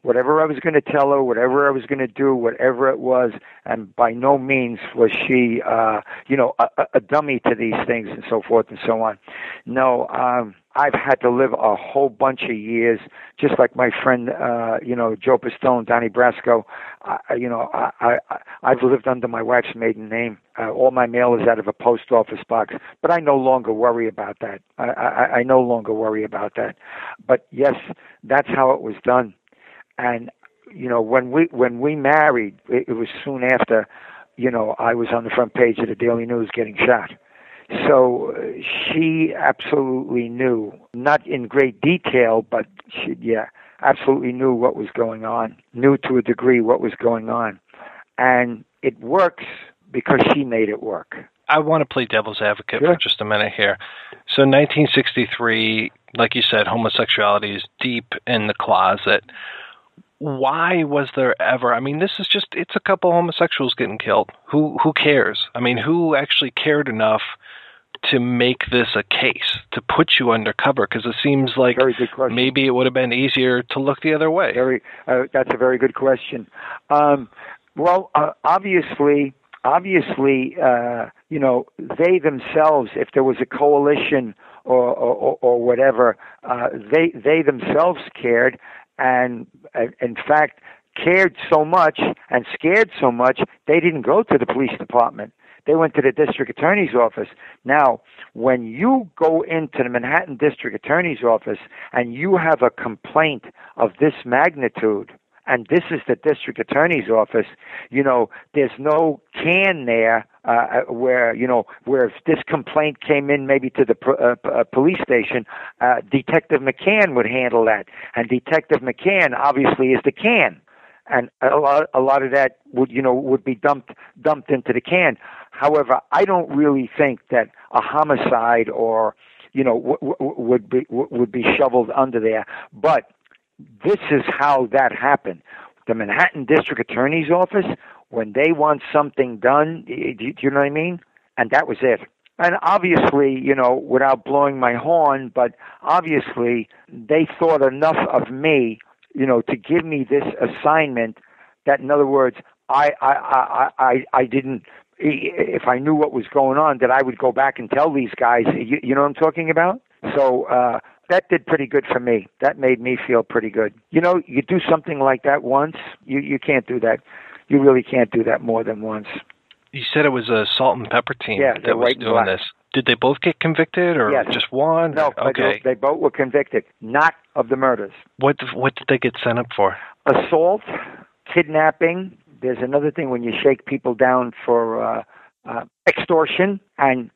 whatever I was going to tell her, whatever I was going to do, whatever it was, and by no means was she, uh, you know, a, a dummy to these things and so forth and so on. No, um, I've had to live a whole bunch of years, just like my friend, uh, you know, Joe Pistone, Donnie Brasco. I, you know, I, I, I've lived under my wife's maiden name. Uh, all my mail is out of a post office box, but I no longer worry about that. I, I, I no longer worry about that. But yes, that's how it was done. And you know, when we when we married, it, it was soon after. You know, I was on the front page of the Daily News getting shot. So uh, she absolutely knew, not in great detail, but she, yeah, absolutely knew what was going on, knew to a degree what was going on. And it works because she made it work. I want to play devil's advocate sure. for just a minute here. So, 1963, like you said, homosexuality is deep in the closet. Why was there ever? I mean, this is just—it's a couple homosexuals getting killed. Who who cares? I mean, who actually cared enough to make this a case to put you undercover? Because it seems like maybe it would have been easier to look the other way. Very, uh, that's a very good question. Um, well, uh, obviously, obviously, uh, you know, they themselves, if there was a coalition or or, or whatever, uh, they they themselves cared, and in fact cared so much and scared so much they didn't go to the police department they went to the district attorney's office. Now, when you go into the Manhattan district attorney's office and you have a complaint of this magnitude, and this is the district attorney's office, you know, there's no can there uh, where, you know, where if this complaint came in maybe to the uh, uh, police station, uh, Detective McCann would handle that. And Detective McCann obviously is the can and a lot a lot of that would you know would be dumped dumped into the can. However, I don't really think that a homicide or you know w- w- would be w- would be shoveled under there. But this is how that happened. The Manhattan District Attorney's Office, when they want something done, do you know what I mean? And that was it. And obviously, you know, without blowing my horn, but obviously they thought enough of me you know, to give me this assignment that, in other words, I, I, I, I, I didn't, if I knew what was going on, that I would go back and tell these guys, you, you know what I'm talking about? So, uh, that did pretty good for me. That made me feel pretty good. You know, you do something like that once, you, you can't do that. You really can't do that more than once. You said it was a salt and pepper team yeah, that was doing black. this. Did they both get convicted, or yes. just one? No, okay. They, they both were convicted, not of the murders. What what did they get sent up for? Assault, kidnapping. There's another thing when you shake people down for uh, uh, extortion, and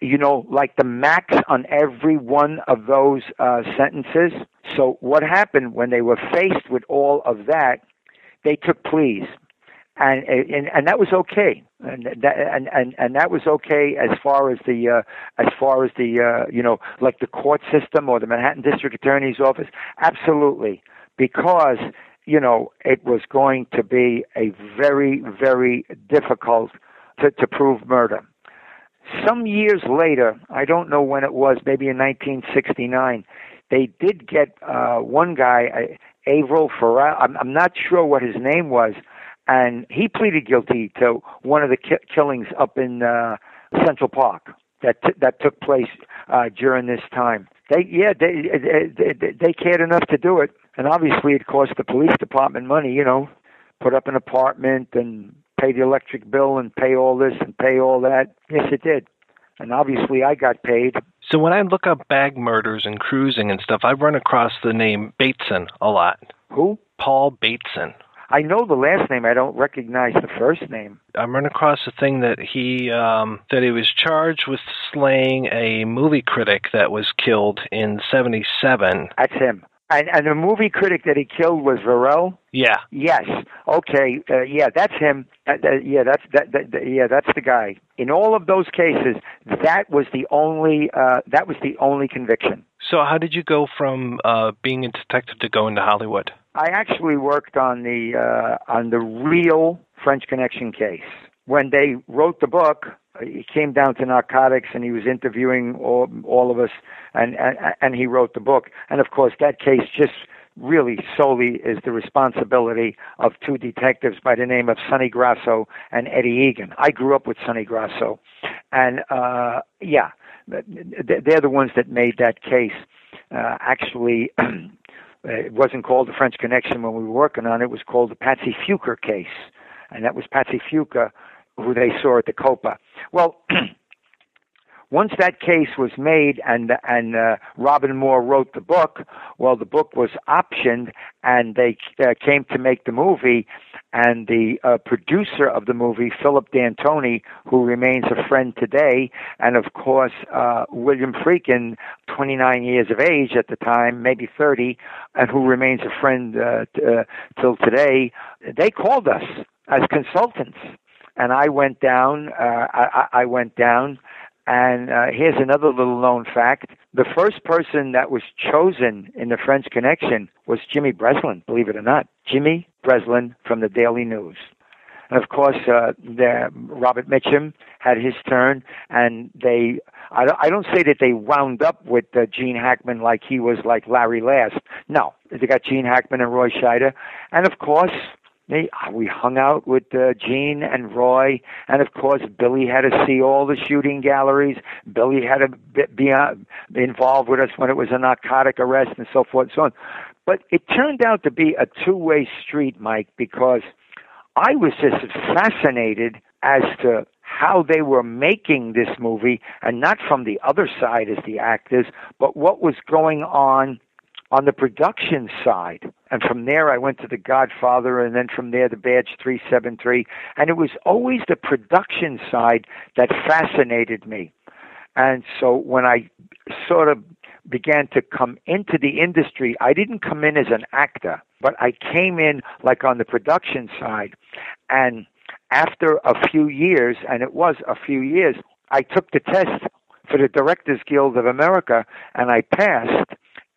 you know, like the max on every one of those uh, sentences. So what happened when they were faced with all of that? They took pleas and and and that was okay and that and and and that was okay as far as the uh as far as the uh you know like the court system or the Manhattan District Attorney's office absolutely because you know it was going to be a very very difficult to to prove murder some years later i don't know when it was maybe in 1969 they did get uh one guy Averill Farrell I'm, I'm not sure what his name was and he pleaded guilty to one of the ki- killings up in uh, Central Park that t- that took place uh, during this time. They yeah they, they they cared enough to do it, and obviously it cost the police department money. You know, put up an apartment and pay the electric bill and pay all this and pay all that. Yes, it did, and obviously I got paid. So when I look up bag murders and cruising and stuff, I run across the name Bateson a lot. Who? Paul Bateson. I know the last name. I don't recognize the first name. I run across a thing that he um, that he was charged with slaying a movie critic that was killed in '77. That's him. And, and the movie critic that he killed was Verrill. Yeah. Yes. Okay. Uh, yeah, that's him. Uh, uh, yeah, that's that, that, that, Yeah, that's the guy. In all of those cases, that was the only. Uh, that was the only conviction. So, how did you go from uh, being a detective to going to Hollywood? I actually worked on the uh, on the real French Connection case. When they wrote the book, he came down to narcotics and he was interviewing all, all of us, and, and and he wrote the book. And of course, that case just really solely is the responsibility of two detectives by the name of Sonny Grasso and Eddie Egan. I grew up with Sonny Grasso, and uh, yeah, they're the ones that made that case. Uh, actually, it wasn't called the French Connection when we were working on it. It was called the Patsy Fuca case, and that was Patsy Fuca who they saw at the Copa. Well. once that case was made and and uh, Robin Moore wrote the book, well, the book was optioned, and they uh, came to make the movie. And the uh, producer of the movie, Philip D'Antoni, who remains a friend today, and of course uh, William Friedkin, 29 years of age at the time, maybe 30, and who remains a friend uh, t- uh, till today, they called us as consultants and I went down. Uh, I, I went down and uh, here's another little known fact. The first person that was chosen in the French Connection was Jimmy Breslin, believe it or not. Jimmy Breslin from the Daily News. And of course, uh, the, Robert Mitchum had his turn, and they, I don't, I don't say that they wound up with uh, Gene Hackman like he was like Larry Last. No, they got Gene Hackman and Roy Scheider. And of course, we hung out with uh, Gene and Roy, and of course Billy had to see all the shooting galleries. Billy had to be, uh, be involved with us when it was a narcotic arrest and so forth and so on. But it turned out to be a two-way street, Mike, because I was just fascinated as to how they were making this movie, and not from the other side as the actors, but what was going on on the production side. And from there, I went to The Godfather, and then from there, The Badge 373. And it was always the production side that fascinated me. And so when I sort of began to come into the industry, I didn't come in as an actor, but I came in like on the production side. And after a few years, and it was a few years, I took the test for the Directors Guild of America and I passed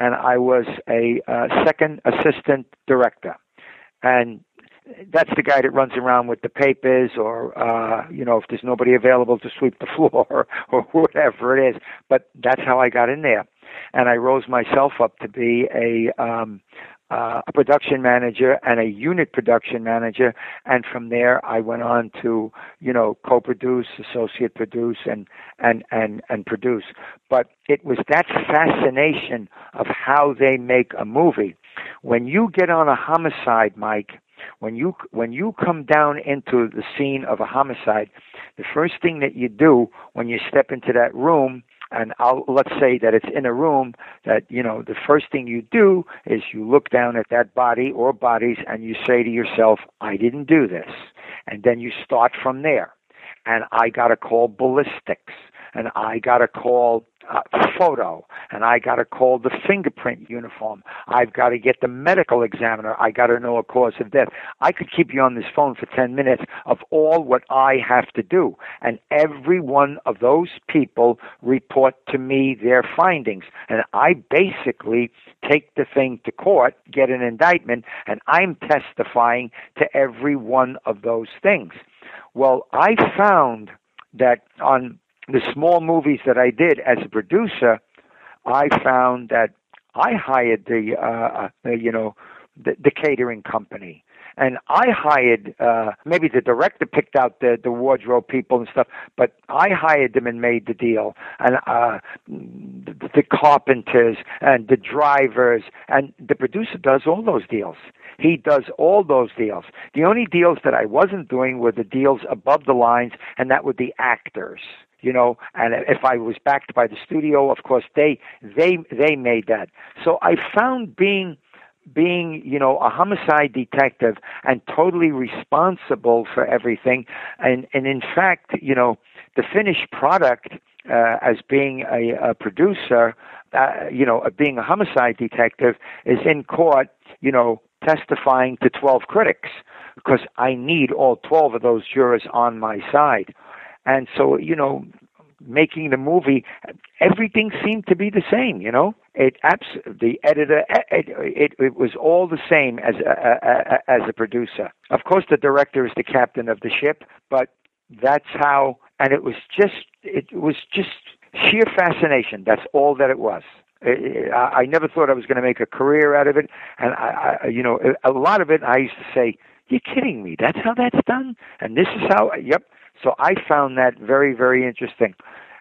and I was a uh, second assistant director. And that's the guy that runs around with the papers or uh you know if there's nobody available to sweep the floor or whatever it is but that's how I got in there and I rose myself up to be a um uh, a production manager and a unit production manager, and from there I went on to you know co-produce, associate produce, and and and and produce. But it was that fascination of how they make a movie. When you get on a homicide, Mike, when you when you come down into the scene of a homicide, the first thing that you do when you step into that room and I'll, let's say that it's in a room that you know the first thing you do is you look down at that body or bodies and you say to yourself i didn't do this. And then you start from there. And i got to call ballistics and i got to call uh, photo and I got to call the fingerprint uniform. I've got to get the medical examiner. I got to know a cause of death. I could keep you on this phone for 10 minutes of all what I have to do. And every one of those people report to me their findings. And I basically take the thing to court, get an indictment, and I'm testifying to every one of those things. Well, I found that on the small movies that I did as a producer, I found that I hired the, uh, uh, you know, the, the catering company. And I hired, uh, maybe the director picked out the, the wardrobe people and stuff, but I hired them and made the deal. And, uh, the, the carpenters and the drivers and the producer does all those deals. He does all those deals. The only deals that I wasn't doing were the deals above the lines, and that were the actors you know and if i was backed by the studio of course they they they made that so i found being being you know a homicide detective and totally responsible for everything and and in fact you know the finished product uh, as being a, a producer uh, you know being a homicide detective is in court you know testifying to 12 critics because I need all 12 of those jurors on my side. And so, you know, making the movie, everything seemed to be the same. You know, it abs- the editor, it, it, it was all the same as a, a, as a producer. Of course, the director is the captain of the ship, but that's how. And it was just, it was just sheer fascination. That's all that it was. I, I never thought I was going to make a career out of it, and I, I, you know, a lot of it I used to say, "You're kidding me? That's how that's done?" And this is how. Yep. So I found that very, very interesting,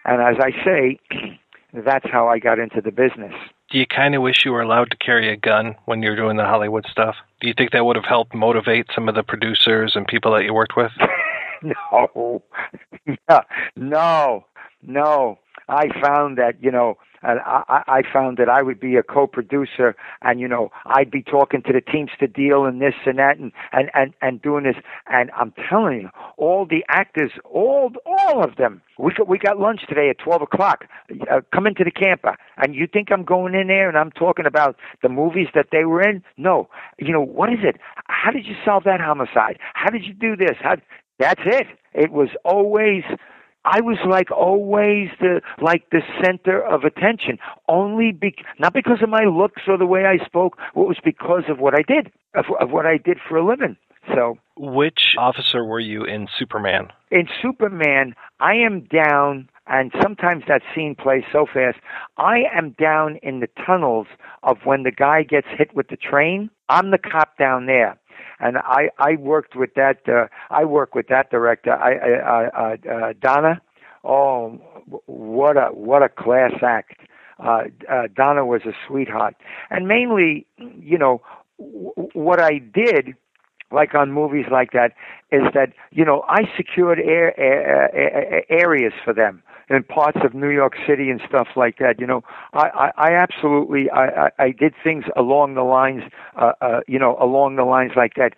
and as I say, that's how I got into the business. Do you kind of wish you were allowed to carry a gun when you're doing the Hollywood stuff? Do you think that would have helped motivate some of the producers and people that you worked with? no, no, no. I found that you know, and I, I found that I would be a co-producer, and you know, I'd be talking to the Teamster deal and this and that, and and and and doing this. And I'm telling you, all the actors, all all of them. We got, we got lunch today at twelve o'clock. Uh, come into the camper, and you think I'm going in there and I'm talking about the movies that they were in? No, you know what is it? How did you solve that homicide? How did you do this? How? That's it. It was always I was like always the like the center of attention. Only be, not because of my looks or the way I spoke. It was because of what I did, of, of what I did for a living. So, which officer were you in Superman? In Superman, I am down, and sometimes that scene plays so fast. I am down in the tunnels of when the guy gets hit with the train. I'm the cop down there and I I worked with that uh, I work with that director. I, I, uh, uh, Donner oh what a what a class act. Uh, uh, Donner was a sweetheart. And mainly you know w- what I did like on movies like that is that you know I secured air, air, air, areas for them in parts of New York City and stuff like that. You know, I, I, I absolutely I, I, I did things along the lines, uh, uh, you know, along the lines like that.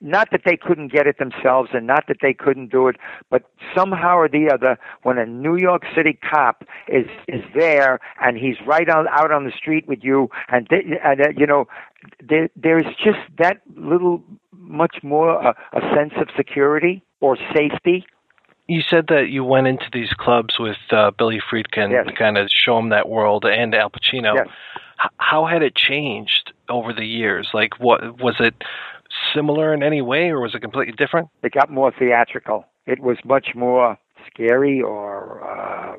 Not that they couldn't get it themselves, and not that they couldn't do it, but somehow or the other, when a New York City cop is is there and he's right on out on the street with you, and, they, and uh, you know, there there's just that little much more uh, a sense of security or safety you said that you went into these clubs with uh, Billy Friedkin yes. to kind of show him that world and Al Pacino. Yes. H- how had it changed over the years? Like, what was it similar in any way, or was it completely different? It got more theatrical. It was much more scary or uh,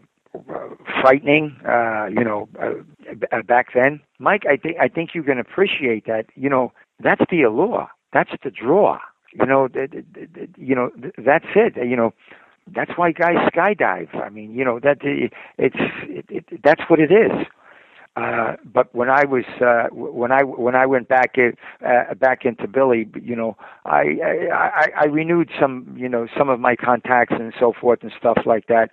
frightening. Uh, you know, uh, back then, Mike, I think I think you can appreciate that. You know, that's the allure. That's the draw. You know, th- th- th- you know, that's it. You know, that's why guys skydive. I mean, you know that it's it, it, that's what it is. Uh, but when I was uh, when I when I went back in, uh, back into Billy, you know, I, I I renewed some you know some of my contacts and so forth and stuff like that.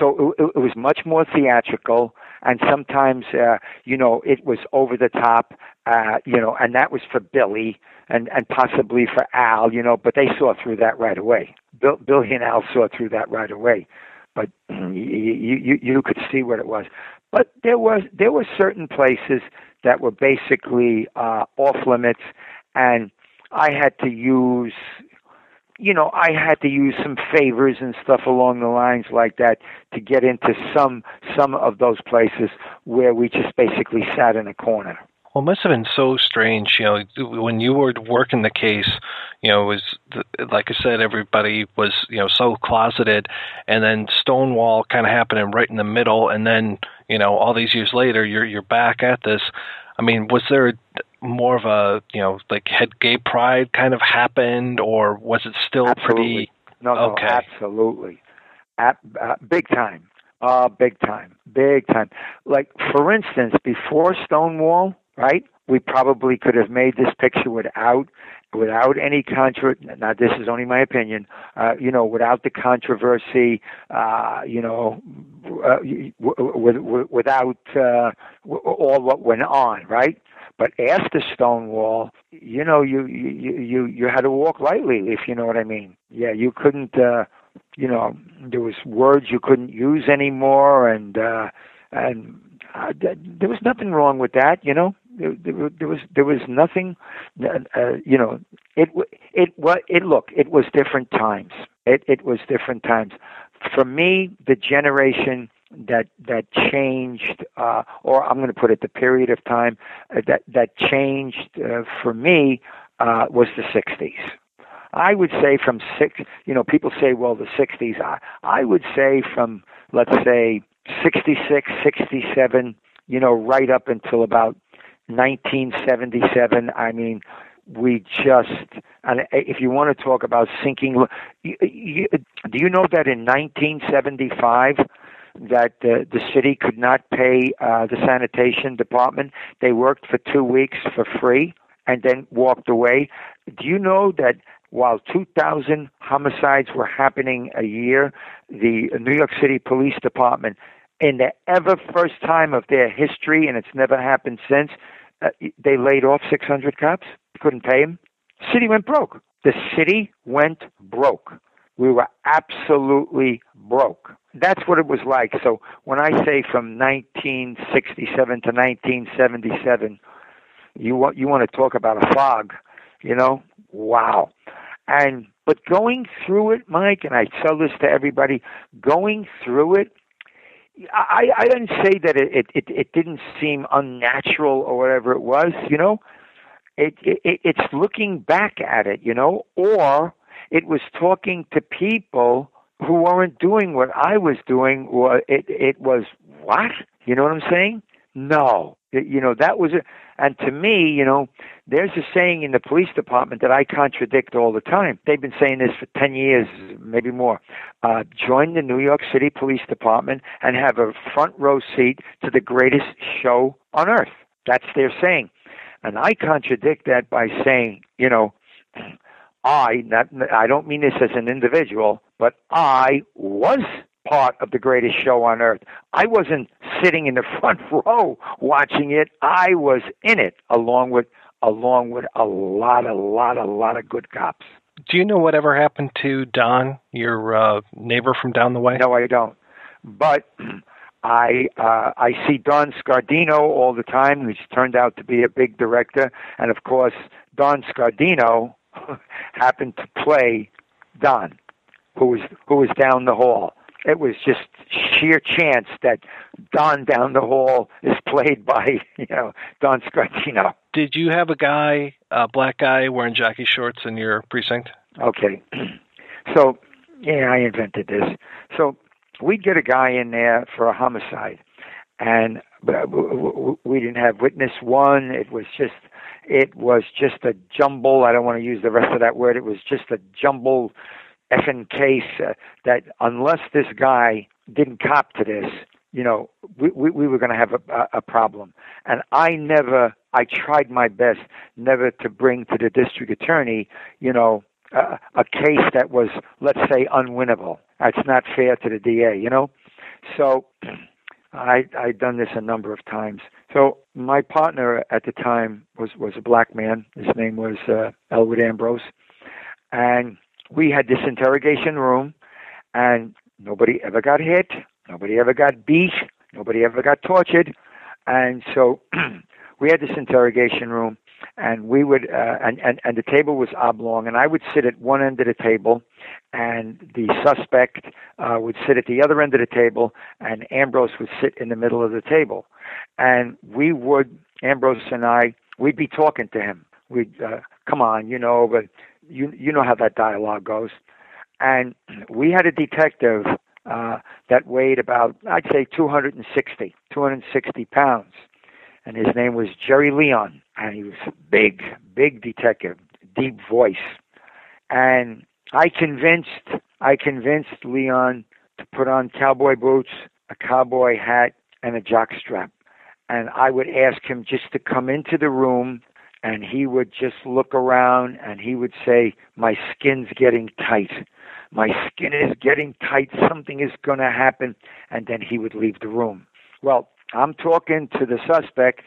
So it, it was much more theatrical, and sometimes uh, you know it was over the top, uh, you know, and that was for Billy and and possibly for Al, you know, but they saw through that right away. Bill, Billy and Al saw through that right away, but you, you you could see what it was. But there was there were certain places that were basically uh, off limits, and I had to use, you know, I had to use some favors and stuff along the lines like that to get into some some of those places where we just basically sat in a corner. Well, it must have been so strange, you know, when you were working the case, you know, it was like I said, everybody was, you know, so closeted, and then Stonewall kind of happening right in the middle, and then, you know, all these years later, you're you're back at this. I mean, was there more of a, you know, like had gay pride kind of happened, or was it still absolutely. pretty? No, no, okay. absolutely, At, uh, big time. Uh, big time, big time. Like for instance, before Stonewall, right? We probably could have made this picture without without any contra. Now, this is only my opinion. Uh, you know, without the controversy. Uh, you know, uh, with, with, without uh, all what went on, right? But after Stonewall, you know, you you you you had to walk lightly, if you know what I mean. Yeah, you couldn't. Uh, you know, there was words you couldn't use anymore, and uh, and there was nothing wrong with that. You know, there, was there was nothing. Uh, you know, it it what it look. It was different times. It it was different times. For me, the generation that that changed, uh, or I'm going to put it the period of time uh, that that changed uh, for me uh, was the '60s. I would say from six. You know, people say, well, the '60s. I I would say from let's say 66, 67, you know, right up until about 1977. I mean, we just, and if you want to talk about sinking, you, you, do you know that in 1975, that the, the city could not pay uh, the sanitation department. They worked for two weeks for free and then walked away. Do you know that while 2,000 homicides were happening a year, the New York City Police Department, in the ever first time of their history, and it's never happened since, uh, they laid off 600 cops, couldn't pay them. City went broke. The city went broke. We were absolutely broke. That's what it was like. So when I say from 1967 to 1977, you want you want to talk about a fog, you know? Wow. And but going through it, Mike, and I tell this to everybody, going through it, I I didn't say that it it it didn't seem unnatural or whatever it was, you know. It, it it's looking back at it, you know, or it was talking to people who weren't doing what I was doing. It it was what you know what I'm saying? No, it, you know that was it. And to me, you know, there's a saying in the police department that I contradict all the time. They've been saying this for ten years, maybe more. Uh, join the New York City Police Department and have a front row seat to the greatest show on earth. That's their saying. And I contradict that by saying, you know, I, not, I don't mean this as an individual, but I was part of the greatest show on earth. I wasn't sitting in the front row watching it. I was in it along with along with a lot, a lot, a lot of good cops. Do you know whatever happened to Don, your uh, neighbor from down the way? No, I don't. But I uh, I see Don Scardino all the time, who's turned out to be a big director, and of course Don Scardino happened to play Don, who was who was down the hall. It was just sheer chance that Don down the hall is played by you know Don Scardino. Did you have a guy, a black guy, wearing jockey shorts in your precinct? Okay, so yeah, I invented this. So we'd get a guy in there for a homicide, and we didn't have witness one. It was just it was just a jumble. I don't want to use the rest of that word. It was just a jumble effing case uh, that unless this guy didn't cop to this, you know, we, we, we were going to have a, a problem. And I never, I tried my best never to bring to the district attorney, you know, uh, a case that was, let's say, unwinnable. That's not fair to the DA, you know? So I I'd done this a number of times. So my partner at the time was was a black man. His name was uh, Elwood Ambrose, and we had this interrogation room, and nobody ever got hit, nobody ever got beat, nobody ever got tortured, and so we had this interrogation room, and we would uh, and, and and the table was oblong and i would sit at one end of the table and the suspect uh, would sit at the other end of the table and ambrose would sit in the middle of the table. And we would ambrose and i we'd be talking to him. We'd uh, come on you know but you you know how that dialogue goes and we had a detective uh, that weighed about i'd say 260 260 pounds and his name was Jerry Leon, and he was a big, big detective, deep voice. And I convinced, I convinced Leon to put on cowboy boots, a cowboy hat, and a jockstrap. And I would ask him just to come into the room, and he would just look around, and he would say, "My skin's getting tight." My skin is getting tight. Something is going to happen. And then he would leave the room. Well, I'm talking to the suspect,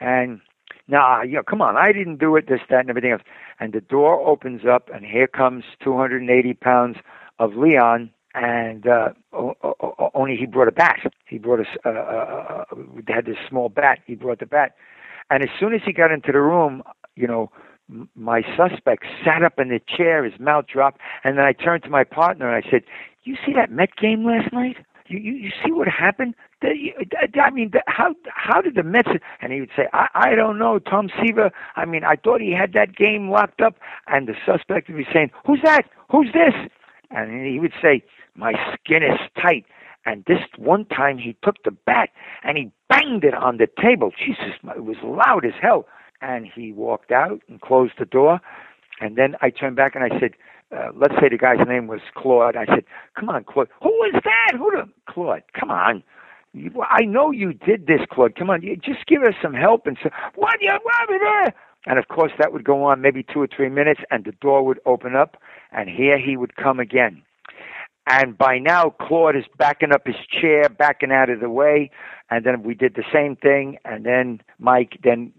and nah, you know, come on, I didn't do it, this, that, and everything else. And the door opens up, and here comes 280 pounds of Leon, and uh, only he brought a bat. He brought a, uh, uh, uh, had this small bat. He brought the bat, and as soon as he got into the room, you know, my suspect sat up in the chair, his mouth dropped, and then I turned to my partner and I said, "You see that Met game last night?" You, you, you see what happened? I mean, how how did the Mets? And he would say, I, I don't know. Tom Seaver. I mean, I thought he had that game locked up. And the suspect would be saying, Who's that? Who's this? And he would say, My skin is tight. And this one time he took the bat and he banged it on the table. Jesus, it was loud as hell. And he walked out and closed the door. And then I turned back and I said, uh, let's say the guy's name was Claude. I said, come on, Claude. Who is that? Who the Claude? Come on. You, I know you did this, Claude. Come on, you, just give us some help and say, what you what there? And of course, that would go on maybe two or three minutes, and the door would open up, and here he would come again. And by now, Claude is backing up his chair, backing out of the way. And then we did the same thing. And then Mike then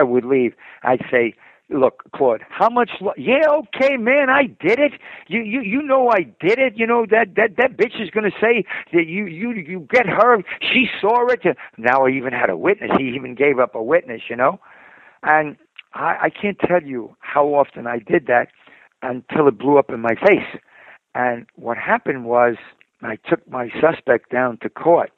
uh, would leave. I'd say, look, Claude, how much? Lo- yeah, okay, man, I did it. You, you, you know, I did it. You know that that that bitch is gonna say that you, you, you get her. She saw it. Now I even had a witness. He even gave up a witness. You know, and I, I can't tell you how often I did that until it blew up in my face. And what happened was I took my suspect down to court,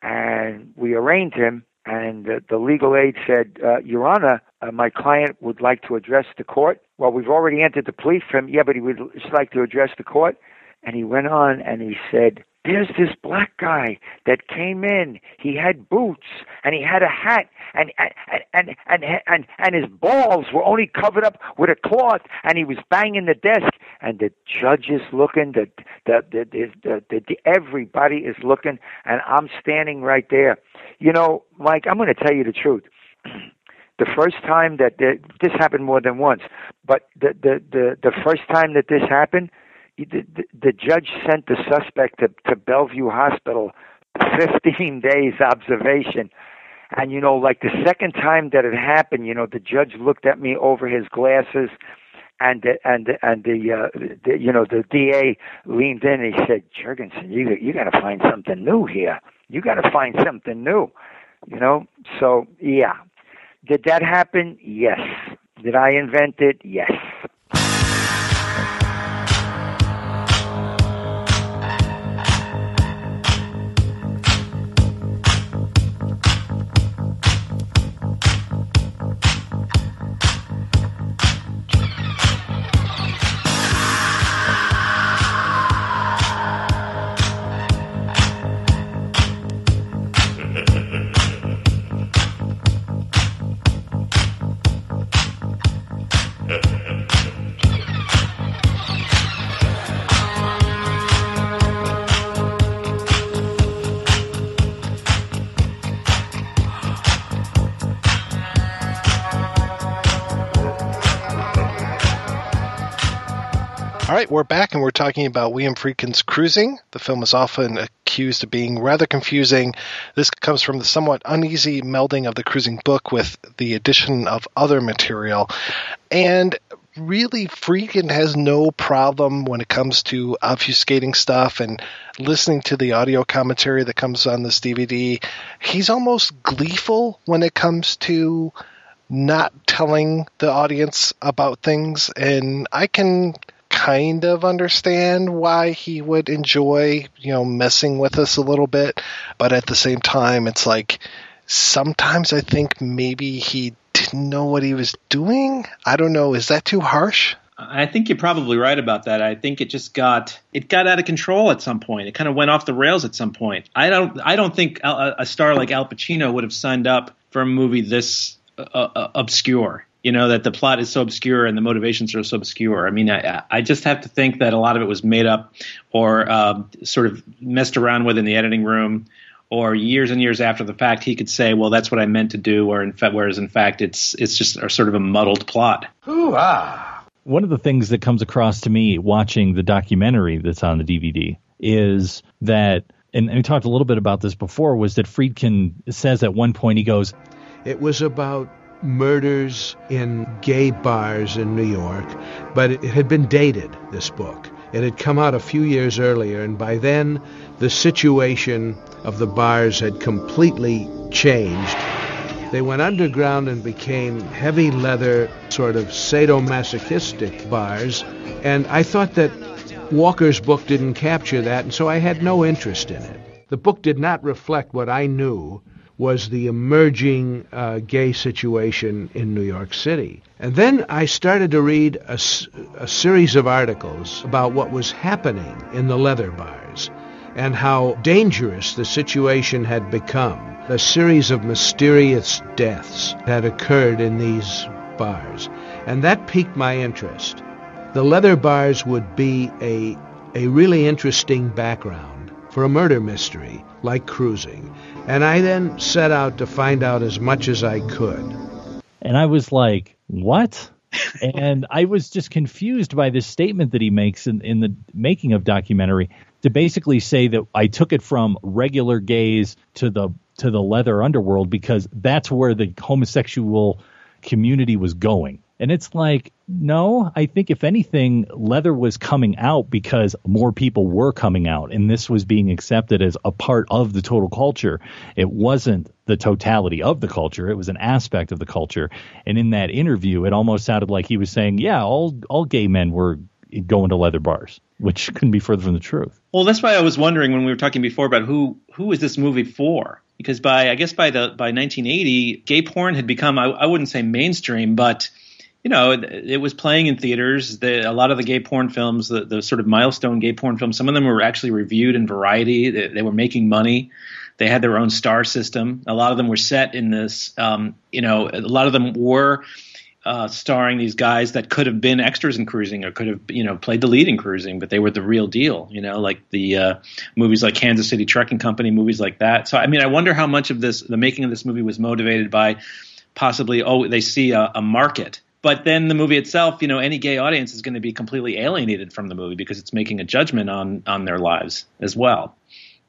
and we arraigned him. And the, the legal aid said, uh, Your Honor, uh, my client would like to address the court. Well, we've already entered the plea for him. Yeah, but he would just like to address the court. And he went on and he said, there's this black guy that came in. He had boots and he had a hat and and and and and, and his balls were only covered up with a cloth and he was banging the desk and the judge is looking the the the, the, the, the, the everybody is looking and I'm standing right there. You know, Mike, I'm going to tell you the truth. the first time that the, this happened more than once, but the the the the first time that this happened the, the, the judge sent the suspect to, to Bellevue Hospital, 15 days observation. And, you know, like the second time that it happened, you know, the judge looked at me over his glasses and the, and and the, uh, the you know the DA leaned in and he said, "Jurgensen, you you got to find something new here. You got to find something new." You know, so yeah, did that happen? Yes. Did I invent it? Yes. We're talking about William Friedkin's Cruising. The film is often accused of being rather confusing. This comes from the somewhat uneasy melding of the Cruising book with the addition of other material. And really, Friedkin has no problem when it comes to obfuscating stuff and listening to the audio commentary that comes on this DVD. He's almost gleeful when it comes to not telling the audience about things. And I can kind of understand why he would enjoy, you know, messing with us a little bit, but at the same time, it's like sometimes I think maybe he didn't know what he was doing. I don't know. Is that too harsh? I think you're probably right about that. I think it just got it got out of control at some point. It kind of went off the rails at some point. I don't I don't think a, a star like Al Pacino would have signed up for a movie this uh, uh, obscure you know that the plot is so obscure and the motivations are so obscure. I mean, I, I just have to think that a lot of it was made up or uh, sort of messed around with in the editing room, or years and years after the fact, he could say, "Well, that's what I meant to do," or in fact, whereas in fact, it's it's just a sort of a muddled plot. Hoo-ah. One of the things that comes across to me watching the documentary that's on the DVD is that, and we talked a little bit about this before, was that Friedkin says at one point he goes, "It was about." Murders in gay bars in New York, but it had been dated, this book. It had come out a few years earlier, and by then the situation of the bars had completely changed. They went underground and became heavy leather, sort of sadomasochistic bars, and I thought that Walker's book didn't capture that, and so I had no interest in it. The book did not reflect what I knew was the emerging uh, gay situation in New York City. And then I started to read a, a series of articles about what was happening in the leather bars. and how dangerous the situation had become. A series of mysterious deaths had occurred in these bars, and that piqued my interest. The leather bars would be a, a really interesting background for a murder mystery like cruising, and I then set out to find out as much as I could. And I was like, what? and I was just confused by this statement that he makes in, in the making of documentary to basically say that I took it from regular gays to the to the leather underworld because that's where the homosexual community was going. And it's like, no, I think if anything, leather was coming out because more people were coming out, and this was being accepted as a part of the total culture. It wasn't the totality of the culture; it was an aspect of the culture. And in that interview, it almost sounded like he was saying, "Yeah, all all gay men were going to leather bars," which couldn't be further from the truth. Well, that's why I was wondering when we were talking before about who who is this movie for? Because by I guess by the by 1980, gay porn had become I, I wouldn't say mainstream, but you know, it, it was playing in theaters. The, a lot of the gay porn films, the, the sort of milestone gay porn films, some of them were actually reviewed in Variety. They, they were making money. They had their own star system. A lot of them were set in this. Um, you know, a lot of them were uh, starring these guys that could have been extras in Cruising or could have, you know, played the lead in Cruising, but they were the real deal. You know, like the uh, movies like Kansas City Trucking Company, movies like that. So, I mean, I wonder how much of this, the making of this movie, was motivated by possibly, oh, they see a, a market but then the movie itself, you know, any gay audience is going to be completely alienated from the movie because it's making a judgment on on their lives as well.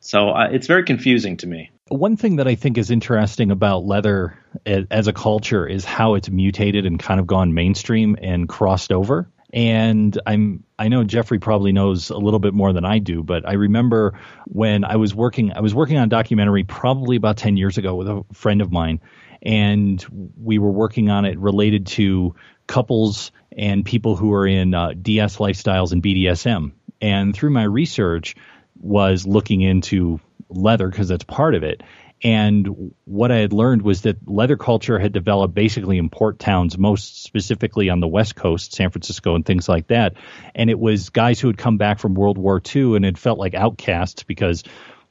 So uh, it's very confusing to me. One thing that I think is interesting about leather as a culture is how it's mutated and kind of gone mainstream and crossed over. And I'm I know Jeffrey probably knows a little bit more than I do, but I remember when I was working I was working on a documentary probably about 10 years ago with a friend of mine and we were working on it related to couples and people who are in uh, DS lifestyles and BDSM. And through my research, was looking into leather because that's part of it. And what I had learned was that leather culture had developed basically in port towns, most specifically on the West Coast, San Francisco, and things like that. And it was guys who had come back from World War II and had felt like outcasts because,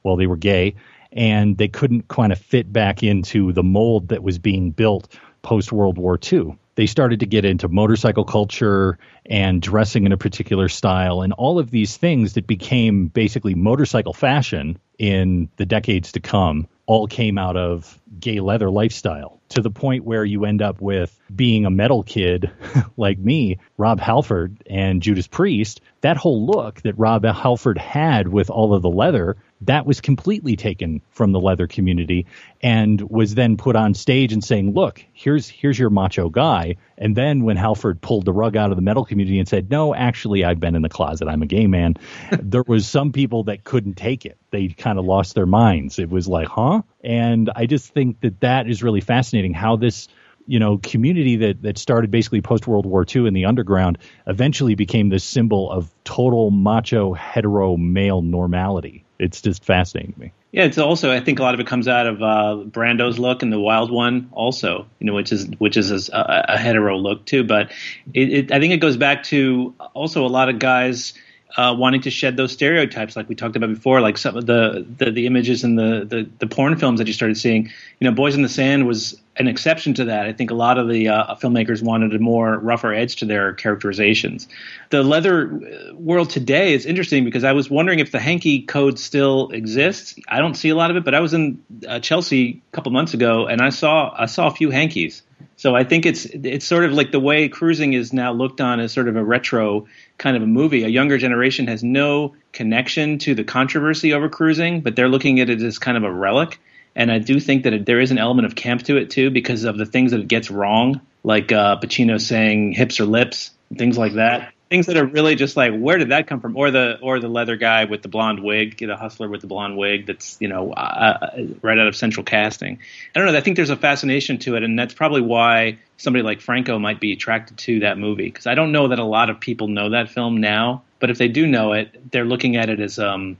well, they were gay and they couldn't kind of fit back into the mold that was being built post World War II. They started to get into motorcycle culture and dressing in a particular style and all of these things that became basically motorcycle fashion in the decades to come all came out of gay leather lifestyle to the point where you end up with being a metal kid like me, Rob Halford and Judas Priest. That whole look that Rob Halford had with all of the leather that was completely taken from the leather community and was then put on stage and saying, "Look, here's here's your macho guy." And then when Halford pulled the rug out of the metal community and said, "No, actually, I've been in the closet. I'm a gay man," there was some people that couldn't take it. They kind of lost their minds. It was like, "Huh?" And I just think that that is really fascinating. How this you know, community that, that started basically post World War II in the underground eventually became this symbol of total macho hetero male normality it's just fascinating to me. Yeah, it's also I think a lot of it comes out of uh, Brando's look and the Wild One also, you know, which is which is a, a hetero look too. But it, it, I think it goes back to also a lot of guys uh, wanting to shed those stereotypes, like we talked about before, like some of the the, the images in the, the, the porn films that you started seeing. You know, Boys in the Sand was an exception to that. I think a lot of the uh, filmmakers wanted a more rougher edge to their characterizations. The leather uh, world today is interesting because I was wondering if the hanky code still exists. I don't see a lot of it, but I was in uh, Chelsea a couple months ago and I saw I saw a few hankies. So I think it's it's sort of like the way cruising is now looked on as sort of a retro kind of a movie. A younger generation has no connection to the controversy over cruising, but they're looking at it as kind of a relic. And I do think that it, there is an element of camp to it too, because of the things that it gets wrong, like uh, Pacino saying "hips or lips," things like that things that are really just like where did that come from? Or the or the leather guy with the blonde wig the hustler with the blonde wig that's you know uh, uh, right out of central casting. I don't know i think there's a fascination to it and that's probably why somebody like franco might be attracted to that movie because i don't know that a lot of people know that film now but if they do know it they're looking at it as um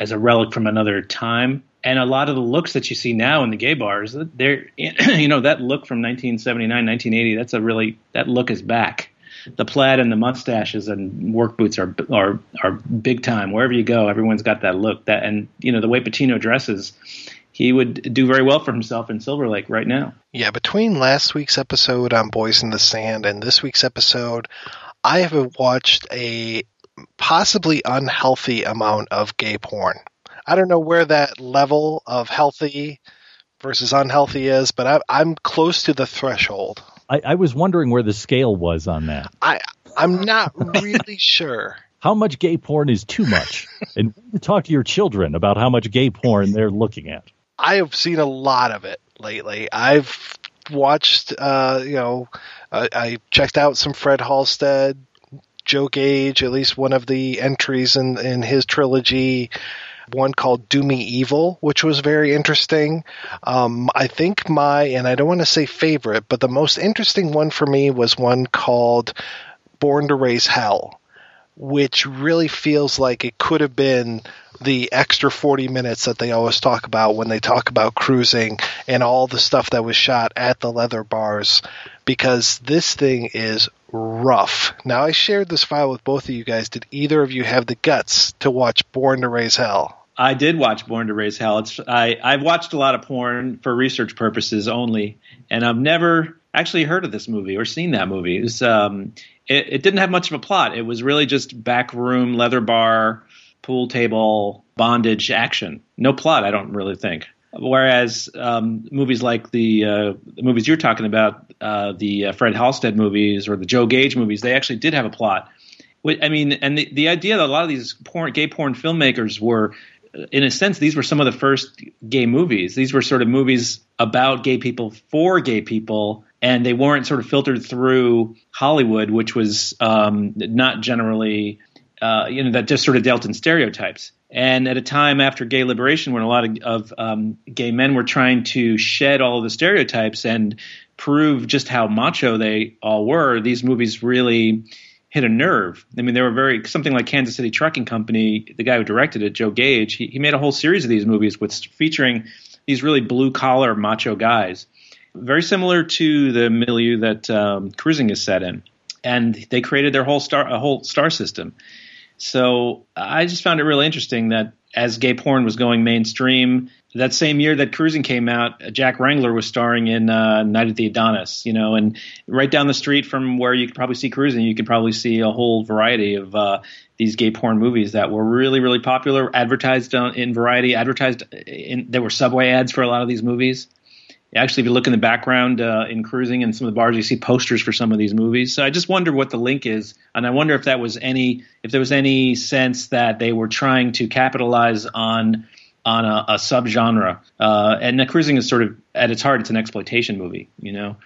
as a relic from another time. And a lot of the looks that you see now in the gay bars they're you know that look from 1979 1980 that's a really that look is back the plaid and the mustaches and work boots are are are big time. Wherever you go, everyone's got that look. That and you know the way Pacino dresses, he would do very well for himself in Silver Lake right now. Yeah, between last week's episode on Boys in the Sand and this week's episode, I have watched a possibly unhealthy amount of gay porn. I don't know where that level of healthy versus unhealthy is, but I, I'm close to the threshold. I, I was wondering where the scale was on that. I I'm not really sure. How much gay porn is too much? and talk to your children about how much gay porn they're looking at. I have seen a lot of it lately. I've watched, uh, you know, I, I checked out some Fred Halstead, Joe Gage, at least one of the entries in in his trilogy. One called Do Me Evil, which was very interesting. Um, I think my, and I don't want to say favorite, but the most interesting one for me was one called Born to Raise Hell, which really feels like it could have been the extra 40 minutes that they always talk about when they talk about cruising and all the stuff that was shot at the leather bars because this thing is rough. Now, I shared this file with both of you guys. Did either of you have the guts to watch Born to Raise Hell? I did watch Born to Raise Hell. It's I I've watched a lot of porn for research purposes only, and I've never actually heard of this movie or seen that movie. It, was, um, it, it didn't have much of a plot. It was really just back room, leather bar, pool table, bondage action. No plot, I don't really think. Whereas um, movies like the, uh, the movies you're talking about, uh, the uh, Fred Halstead movies or the Joe Gage movies, they actually did have a plot. I mean, and the, the idea that a lot of these porn, gay porn filmmakers were in a sense, these were some of the first gay movies. These were sort of movies about gay people for gay people, and they weren't sort of filtered through Hollywood, which was um, not generally, uh, you know, that just sort of dealt in stereotypes. And at a time after gay liberation, when a lot of, of um, gay men were trying to shed all the stereotypes and prove just how macho they all were, these movies really hit a nerve. I mean, they were very something like Kansas City Trucking Company. The guy who directed it, Joe Gage, he, he made a whole series of these movies with featuring these really blue collar macho guys, very similar to the milieu that um, cruising is set in. And they created their whole star a whole star system. So I just found it really interesting that as gay porn was going mainstream, that same year that Cruising came out, Jack Wrangler was starring in uh, Night at the Adonis, you know, and right down the street from where you could probably see Cruising, you could probably see a whole variety of uh, these gay porn movies that were really, really popular, advertised in Variety, advertised in, there were subway ads for a lot of these movies. Actually, if you look in the background uh, in Cruising and some of the bars, you see posters for some of these movies. So I just wonder what the link is, and I wonder if that was any, if there was any sense that they were trying to capitalize on on a, a subgenre. Uh, and Cruising is sort of at its heart, it's an exploitation movie, you know.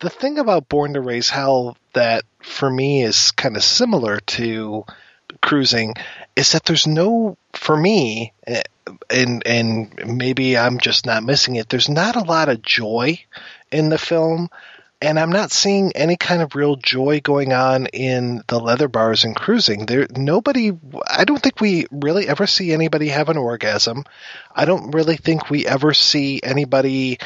The thing about Born to Raise Hell that for me is kind of similar to Cruising is that there's no, for me, eh, and and maybe I'm just not missing it. There's not a lot of joy in the film and I'm not seeing any kind of real joy going on in the leather bars and cruising. There, nobody. I don't think we really ever see anybody have an orgasm. I don't really think we ever see anybody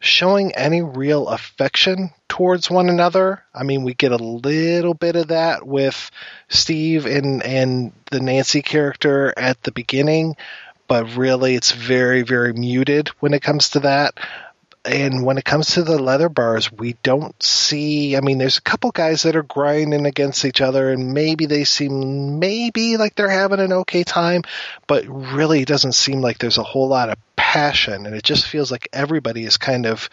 showing any real affection towards one another. I mean, we get a little bit of that with Steve and and the Nancy character at the beginning, but really it's very very muted when it comes to that and when it comes to the leather bars, we don't see. I mean, there's a couple guys that are grinding against each other, and maybe they seem maybe like they're having an okay time, but really, it doesn't seem like there's a whole lot of passion, and it just feels like everybody is kind of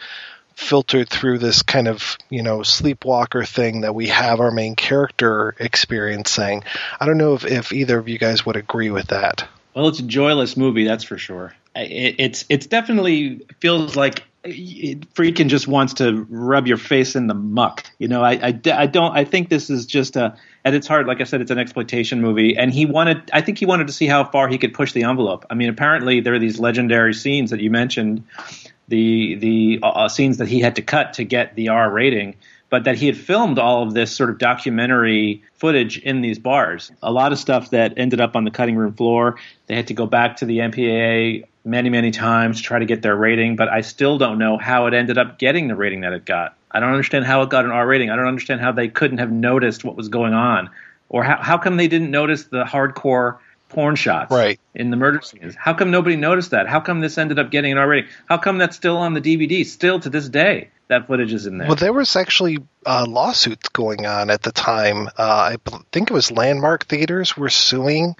filtered through this kind of you know sleepwalker thing that we have our main character experiencing. I don't know if, if either of you guys would agree with that. Well, it's a joyless movie, that's for sure. It, it's it's definitely feels like Friedkin just wants to rub your face in the muck. You know, I, I, I, don't. I think this is just a at its heart, like I said, it's an exploitation movie, and he wanted. I think he wanted to see how far he could push the envelope. I mean, apparently there are these legendary scenes that you mentioned, the the uh, scenes that he had to cut to get the R rating but that he had filmed all of this sort of documentary footage in these bars. A lot of stuff that ended up on the cutting room floor. They had to go back to the MPAA many, many times to try to get their rating, but I still don't know how it ended up getting the rating that it got. I don't understand how it got an R rating. I don't understand how they couldn't have noticed what was going on, or how how come they didn't notice the hardcore porn shots right. in the murder scenes? How come nobody noticed that? How come this ended up getting an R rating? How come that's still on the DVD? Still to this day, that footage is in there. Well, there was actually uh, lawsuits going on at the time. Uh, I think it was Landmark Theaters were suing.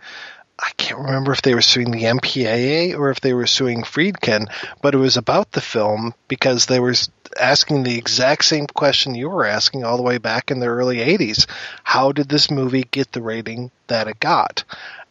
I can't remember if they were suing the MPAA or if they were suing Friedkin, but it was about the film because they were asking the exact same question you were asking all the way back in the early 80s. How did this movie get the rating that it got?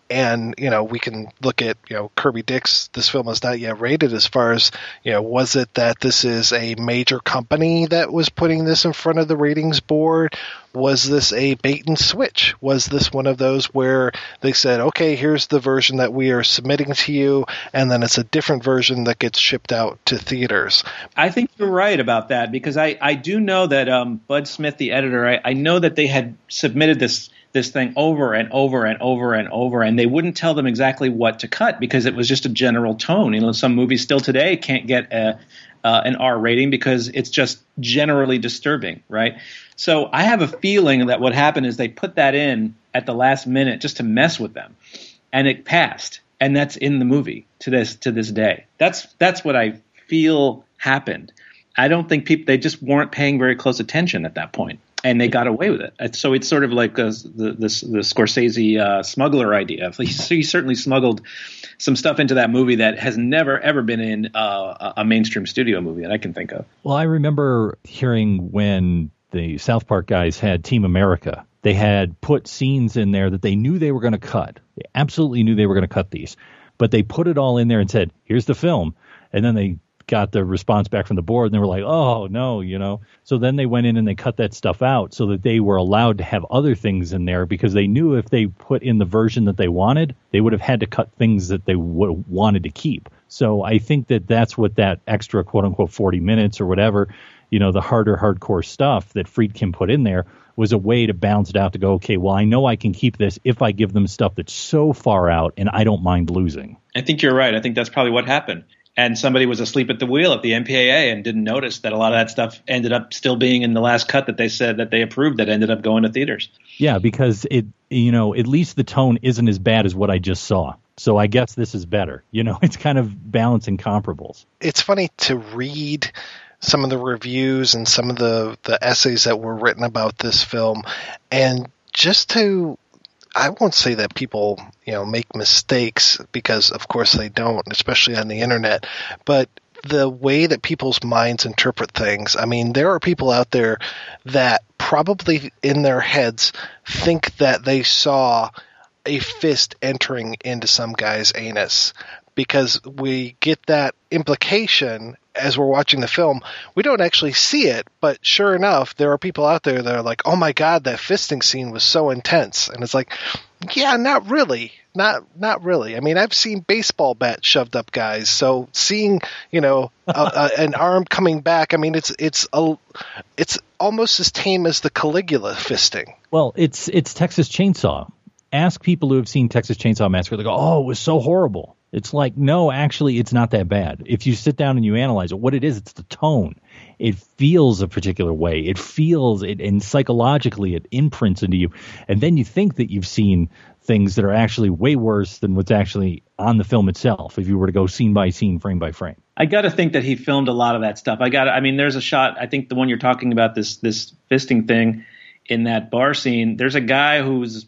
And you know we can look at you know Kirby Dick. This film is not yet rated as far as you know. Was it that this is a major company that was putting this in front of the ratings board? Was this a bait and switch? Was this one of those where they said, "Okay, here's the version that we are submitting to you," and then it's a different version that gets shipped out to theaters? I think you're right about that because I, I do know that um, Bud Smith, the editor, I, I know that they had submitted this this thing over and over and over and over, and they wouldn't tell them exactly what to cut because it was just a general tone. You know, some movies still today can't get a, uh, an R rating because it's just generally disturbing, right? So I have a feeling that what happened is they put that in at the last minute just to mess with them, and it passed, and that's in the movie to this to this day. That's that's what I feel happened. I don't think people they just weren't paying very close attention at that point and they got away with it. So it's sort of like a, the, the the Scorsese uh, smuggler idea. He, he, certainly smuggled some stuff into that movie that has never ever been in uh, a mainstream studio movie that I can think of. Well, I remember hearing when the South Park guys had Team America. They had put scenes in there that they knew they were going to cut. They absolutely knew they were going to cut these, but they put it all in there and said, "Here's the film," and then they got the response back from the board and they were like, oh, no, you know. So then they went in and they cut that stuff out so that they were allowed to have other things in there because they knew if they put in the version that they wanted, they would have had to cut things that they wanted to keep. So I think that that's what that extra quote unquote 40 minutes or whatever, you know, the harder hardcore stuff that Friedkin put in there was a way to balance it out to go, okay, well, I know I can keep this if I give them stuff that's so far out and I don't mind losing. I think you're right. I think that's probably what happened and somebody was asleep at the wheel at the MPAA and didn't notice that a lot of that stuff ended up still being in the last cut that they said that they approved that ended up going to theaters. Yeah, because it you know, at least the tone isn't as bad as what I just saw. So I guess this is better. You know, it's kind of balancing comparables. It's funny to read some of the reviews and some of the the essays that were written about this film and just to I won't say that people, you know, make mistakes because of course they don't, especially on the internet, but the way that people's minds interpret things. I mean, there are people out there that probably in their heads think that they saw a fist entering into some guy's anus because we get that implication as we're watching the film. We don't actually see it, but sure enough, there are people out there that are like, "Oh my god, that fisting scene was so intense," and it's like, yeah, not really. Not not really. I mean, I've seen baseball bats shoved up guys. So seeing, you know, a, a, an arm coming back, I mean, it's it's a it's almost as tame as the Caligula fisting. Well, it's it's Texas Chainsaw. Ask people who have seen Texas Chainsaw Massacre. They go, "Oh, it was so horrible." It's like, no, actually, it's not that bad. If you sit down and you analyze it, what it is, it's the tone. It feels a particular way. It feels it, and psychologically, it imprints into you. And then you think that you've seen things that are actually way worse than what's actually on the film itself. If you were to go scene by scene, frame by frame. I got to think that he filmed a lot of that stuff. I got. I mean, there's a shot. I think the one you're talking about this this fisting thing in that bar scene, there's a guy who's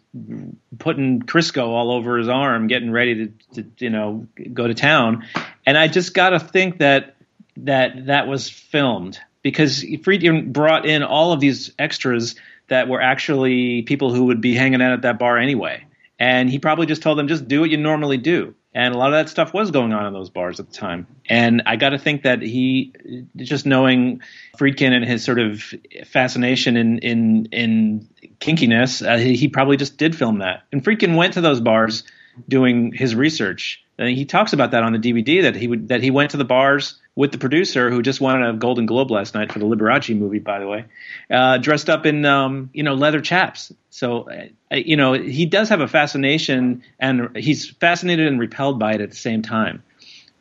putting Crisco all over his arm, getting ready to, to you know, go to town. And I just got to think that that that was filmed because Friedkin brought in all of these extras that were actually people who would be hanging out at that bar anyway. And he probably just told them, just do what you normally do. And a lot of that stuff was going on in those bars at the time. And I got to think that he, just knowing Friedkin and his sort of fascination in in in kinkiness, uh, he, he probably just did film that. And Friedkin went to those bars doing his research. And he talks about that on the DVD that he would that he went to the bars with the producer who just won a Golden Globe last night for the Liberace movie, by the way, uh, dressed up in um, you know leather chaps. So uh, you know he does have a fascination, and he's fascinated and repelled by it at the same time.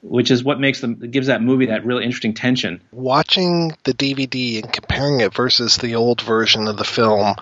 which is what makes them gives that movie that really interesting tension. Watching the DVD and comparing it versus the old version of the film,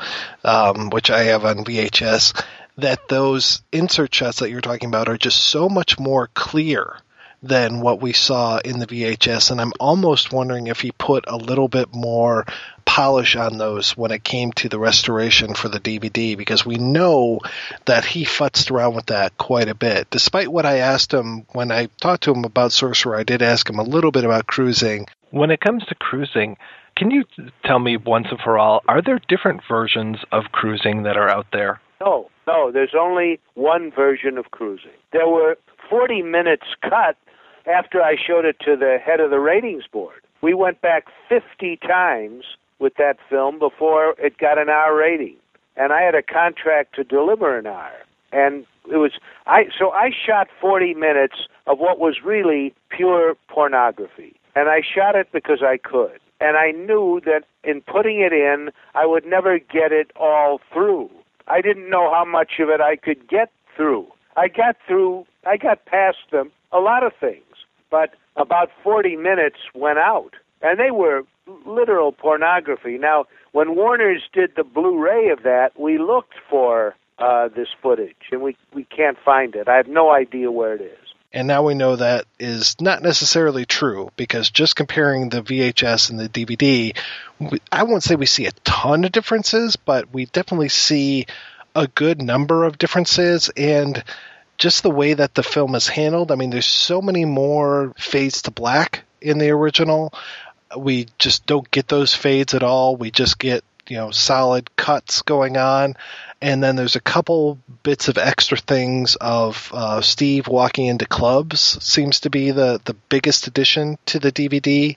um, which I have on VHS, that those insert shots that you're talking about are just so much more clear than what we saw in the VHS, and I'm almost wondering if he put a little bit more polish on those when it came to the restoration for the DVD, because we know that he futzed around with that quite a bit. Despite what I asked him when I talked to him about Sorcerer, I did ask him a little bit about cruising. When it comes to cruising, can you tell me once and for all, are there different versions of cruising that are out there? No, no, there's only one version of cruising. There were 40 minutes cut after I showed it to the head of the ratings board. We went back 50 times with that film before it got an R rating. And I had a contract to deliver an R. And it was I so I shot 40 minutes of what was really pure pornography. And I shot it because I could. And I knew that in putting it in, I would never get it all through. I didn't know how much of it I could get through. I got through, I got past them, a lot of things. But about 40 minutes went out. And they were literal pornography. Now, when Warner's did the Blu-ray of that, we looked for uh, this footage, and we we can't find it. I have no idea where it is. And now we know that is not necessarily true because just comparing the VHS and the DVD, I won't say we see a ton of differences, but we definitely see a good number of differences and just the way that the film is handled. I mean, there's so many more fades to black in the original we just don't get those fades at all. We just get you know solid cuts going on. And then there's a couple bits of extra things of uh, Steve walking into clubs seems to be the the biggest addition to the DVD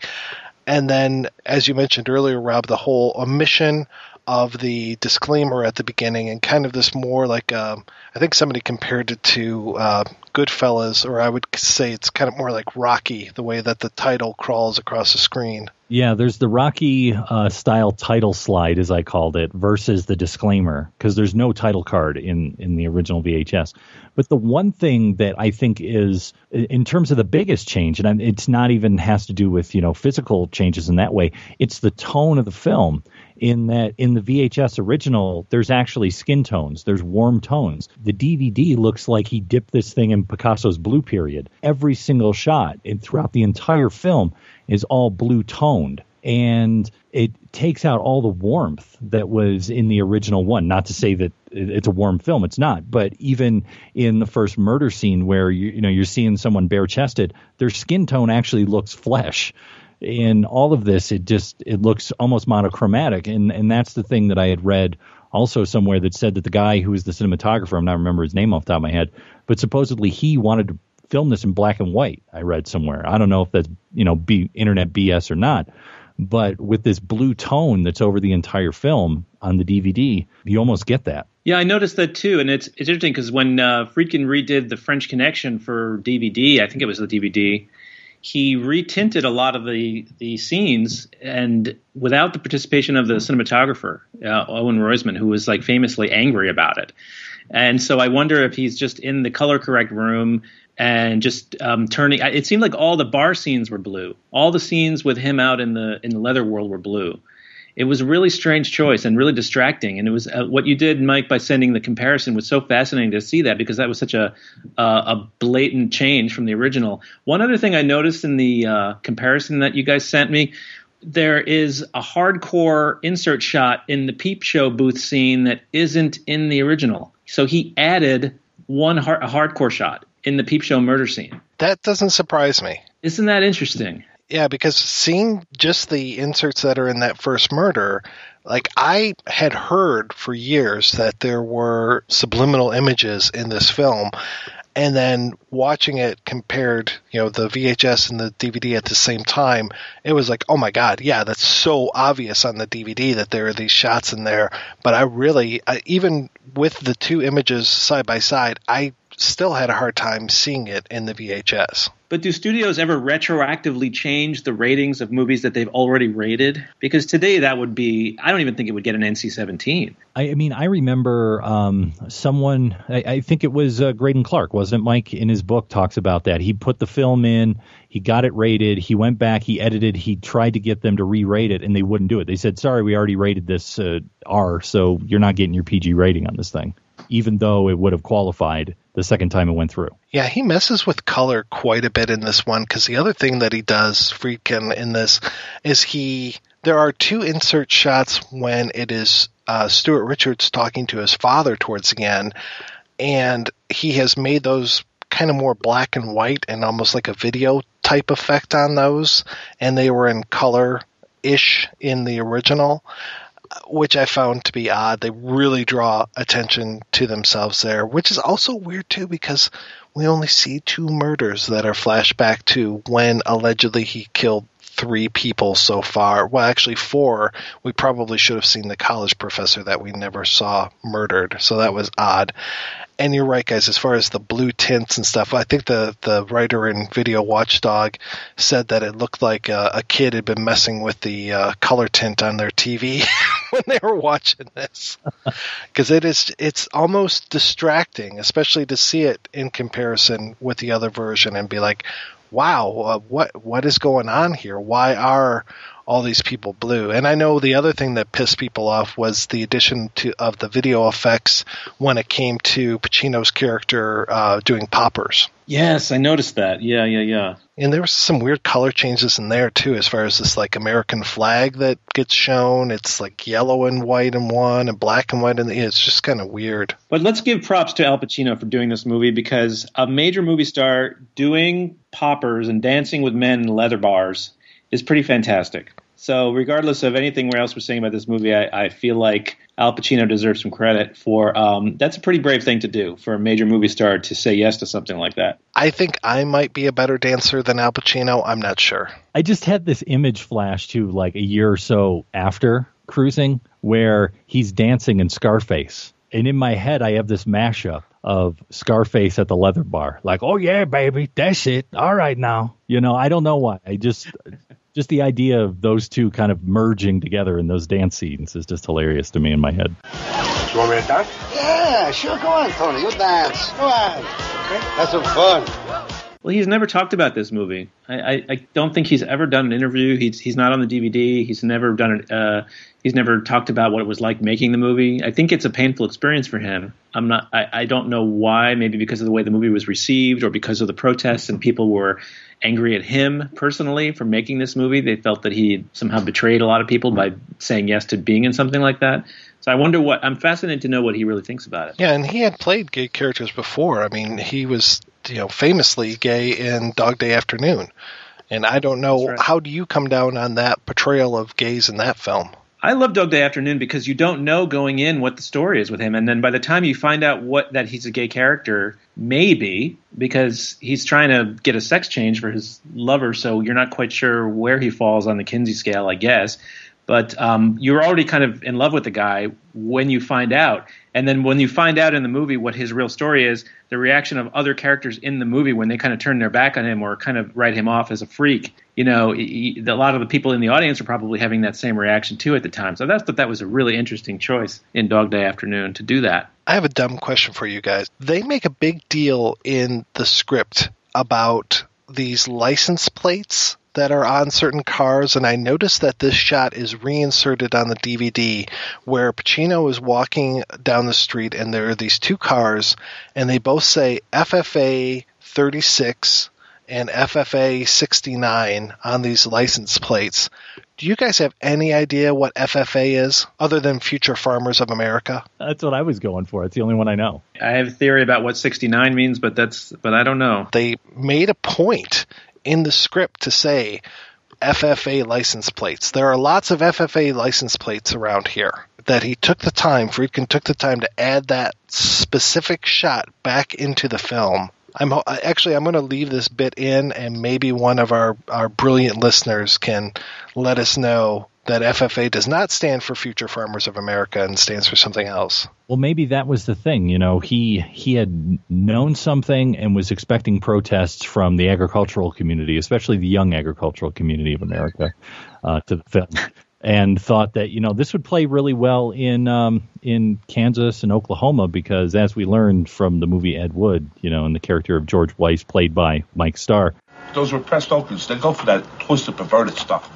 and then as you mentioned earlier Rob the whole omission of the disclaimer at the beginning and kind of this more like um, I think somebody compared it to uh, Goodfellas, or I would say it's kind of more like Rocky, the way that the title crawls across the screen. Yeah, there's the Rocky uh, style title slide, as I called it, versus the disclaimer, because there's no title card in in the original VHS. But the one thing that I think is, in terms of the biggest change, and it's not even has to do with you know physical changes in that way, it's the tone of the film in that in the VHS original, there's actually skin tones, there's warm tones. The DVD looks like he dipped this thing in Picasso's blue period. Every single shot and throughout the entire film is all blue toned. And it takes out all the warmth that was in the original one. Not to say that it's a warm film, it's not. But even in the first murder scene where you, you know you're seeing someone bare chested, their skin tone actually looks flesh in all of this, it just it looks almost monochromatic, and and that's the thing that I had read also somewhere that said that the guy who was the cinematographer, I'm not remember his name off the top of my head, but supposedly he wanted to film this in black and white. I read somewhere. I don't know if that's you know be internet BS or not, but with this blue tone that's over the entire film on the DVD, you almost get that. Yeah, I noticed that too, and it's it's interesting because when uh, Friedkin redid the French Connection for DVD, I think it was the DVD he retinted a lot of the the scenes and without the participation of the cinematographer uh, Owen Roizman who was like famously angry about it. And so I wonder if he's just in the color correct room and just um, turning it seemed like all the bar scenes were blue. All the scenes with him out in the in the leather world were blue it was a really strange choice and really distracting. And it was uh, what you did, Mike, by sending the comparison was so fascinating to see that because that was such a uh, a blatant change from the original. One other thing I noticed in the uh, comparison that you guys sent me, there is a hardcore insert shot in the peep show booth scene that isn't in the original. So he added one hard, hardcore shot in the peep show murder scene. That doesn't surprise me. Isn't that interesting? Yeah, because seeing just the inserts that are in that first murder, like I had heard for years that there were subliminal images in this film. And then watching it compared, you know, the VHS and the DVD at the same time, it was like, oh my God, yeah, that's so obvious on the DVD that there are these shots in there. But I really, I, even with the two images side by side, I still had a hard time seeing it in the VHS. But do studios ever retroactively change the ratings of movies that they've already rated? Because today that would be, I don't even think it would get an NC 17. I, mean, I remember um, someone, I, I think it was uh, Greydon Clark, wasn't it, Mike, in his book talks about that. He put the film in, he got it rated, he went back, he edited, he tried to get them to re rate it, and they wouldn't do it. They said, sorry, we already rated this uh, R, so you're not getting your PG rating on this thing, even though it would have qualified the second time it went through. Yeah, he messes with color quite a bit in this one because the other thing that he does, Friedkin, in this is he. There are two insert shots when it is uh, Stuart Richards talking to his father towards the end, and he has made those kind of more black and white and almost like a video type effect on those, and they were in color ish in the original which I found to be odd. They really draw attention to themselves there, which is also weird too because we only see two murders that are flashback to when allegedly he killed three people so far. Well, actually four. We probably should have seen the college professor that we never saw murdered. So that was odd and you're right, guys. As far as the blue tints and stuff, I think the the writer in Video Watchdog said that it looked like a, a kid had been messing with the uh, color tint on their TV when they were watching this, because it is it's almost distracting, especially to see it in comparison with the other version and be like, wow, uh, what what is going on here? Why are all these people blue. And I know the other thing that pissed people off was the addition to of the video effects when it came to Pacino's character uh, doing poppers. Yes, I noticed that. Yeah, yeah, yeah. And there was some weird color changes in there too, as far as this like American flag that gets shown. It's like yellow and white in one, and black and white in the. It's just kind of weird. But let's give props to Al Pacino for doing this movie because a major movie star doing poppers and dancing with men in leather bars is pretty fantastic. So, regardless of anything else we're saying about this movie, I, I feel like Al Pacino deserves some credit for um, that's a pretty brave thing to do for a major movie star to say yes to something like that. I think I might be a better dancer than Al Pacino. I'm not sure. I just had this image flash to like a year or so after cruising where he's dancing in Scarface. And in my head, I have this mashup of Scarface at the leather bar. Like, oh, yeah, baby, that's it. All right now. You know, I don't know why. I just just the idea of those two kind of merging together in those dance scenes is just hilarious to me in my head. You want me to dance? Yeah, sure. Go on, Tony. You dance. Go on. Okay? That's some fun. Well, he's never talked about this movie. I, I, I, don't think he's ever done an interview. He's he's not on the DVD. He's never done it. Uh, he's never talked about what it was like making the movie. I think it's a painful experience for him. I'm not. I, I don't know why. Maybe because of the way the movie was received, or because of the protests and people were angry at him personally for making this movie. They felt that he somehow betrayed a lot of people by saying yes to being in something like that. So I wonder what I'm fascinated to know what he really thinks about it. Yeah, and he had played gay characters before. I mean, he was you know famously gay in Dog Day Afternoon, and I don't know right. how do you come down on that portrayal of gays in that film. I love Dog Day Afternoon because you don't know going in what the story is with him, and then by the time you find out what that he's a gay character, maybe because he's trying to get a sex change for his lover, so you're not quite sure where he falls on the Kinsey scale, I guess. But um, you're already kind of in love with the guy when you find out. And then when you find out in the movie what his real story is, the reaction of other characters in the movie when they kind of turn their back on him or kind of write him off as a freak, you know, a lot of the people in the audience are probably having that same reaction too at the time. So that's thought that was a really interesting choice in Dog Day Afternoon to do that. I have a dumb question for you guys. They make a big deal in the script about these license plates that are on certain cars, and I noticed that this shot is reinserted on the DVD where Pacino is walking down the street and there are these two cars, and they both say FFA 36 and FFA 69 on these license plates. Do you guys have any idea what FFA is other than Future Farmers of America? That's what I was going for. It's the only one I know. I have a theory about what 69 means, but that's but I don't know. They made a point in the script to say FFA license plates. There are lots of FFA license plates around here that he took the time, Friedkin took the time to add that specific shot back into the film. I'm actually I'm going to leave this bit in, and maybe one of our our brilliant listeners can let us know that FFA does not stand for Future Farmers of America and stands for something else. Well, maybe that was the thing. You know, he he had known something and was expecting protests from the agricultural community, especially the young agricultural community of America, uh, to the film, and thought that you know this would play really well in um, in Kansas and Oklahoma because, as we learned from the movie Ed Wood, you know, and the character of George Weiss, played by Mike Starr, Those repressed opiates, they go for that twisted, perverted stuff.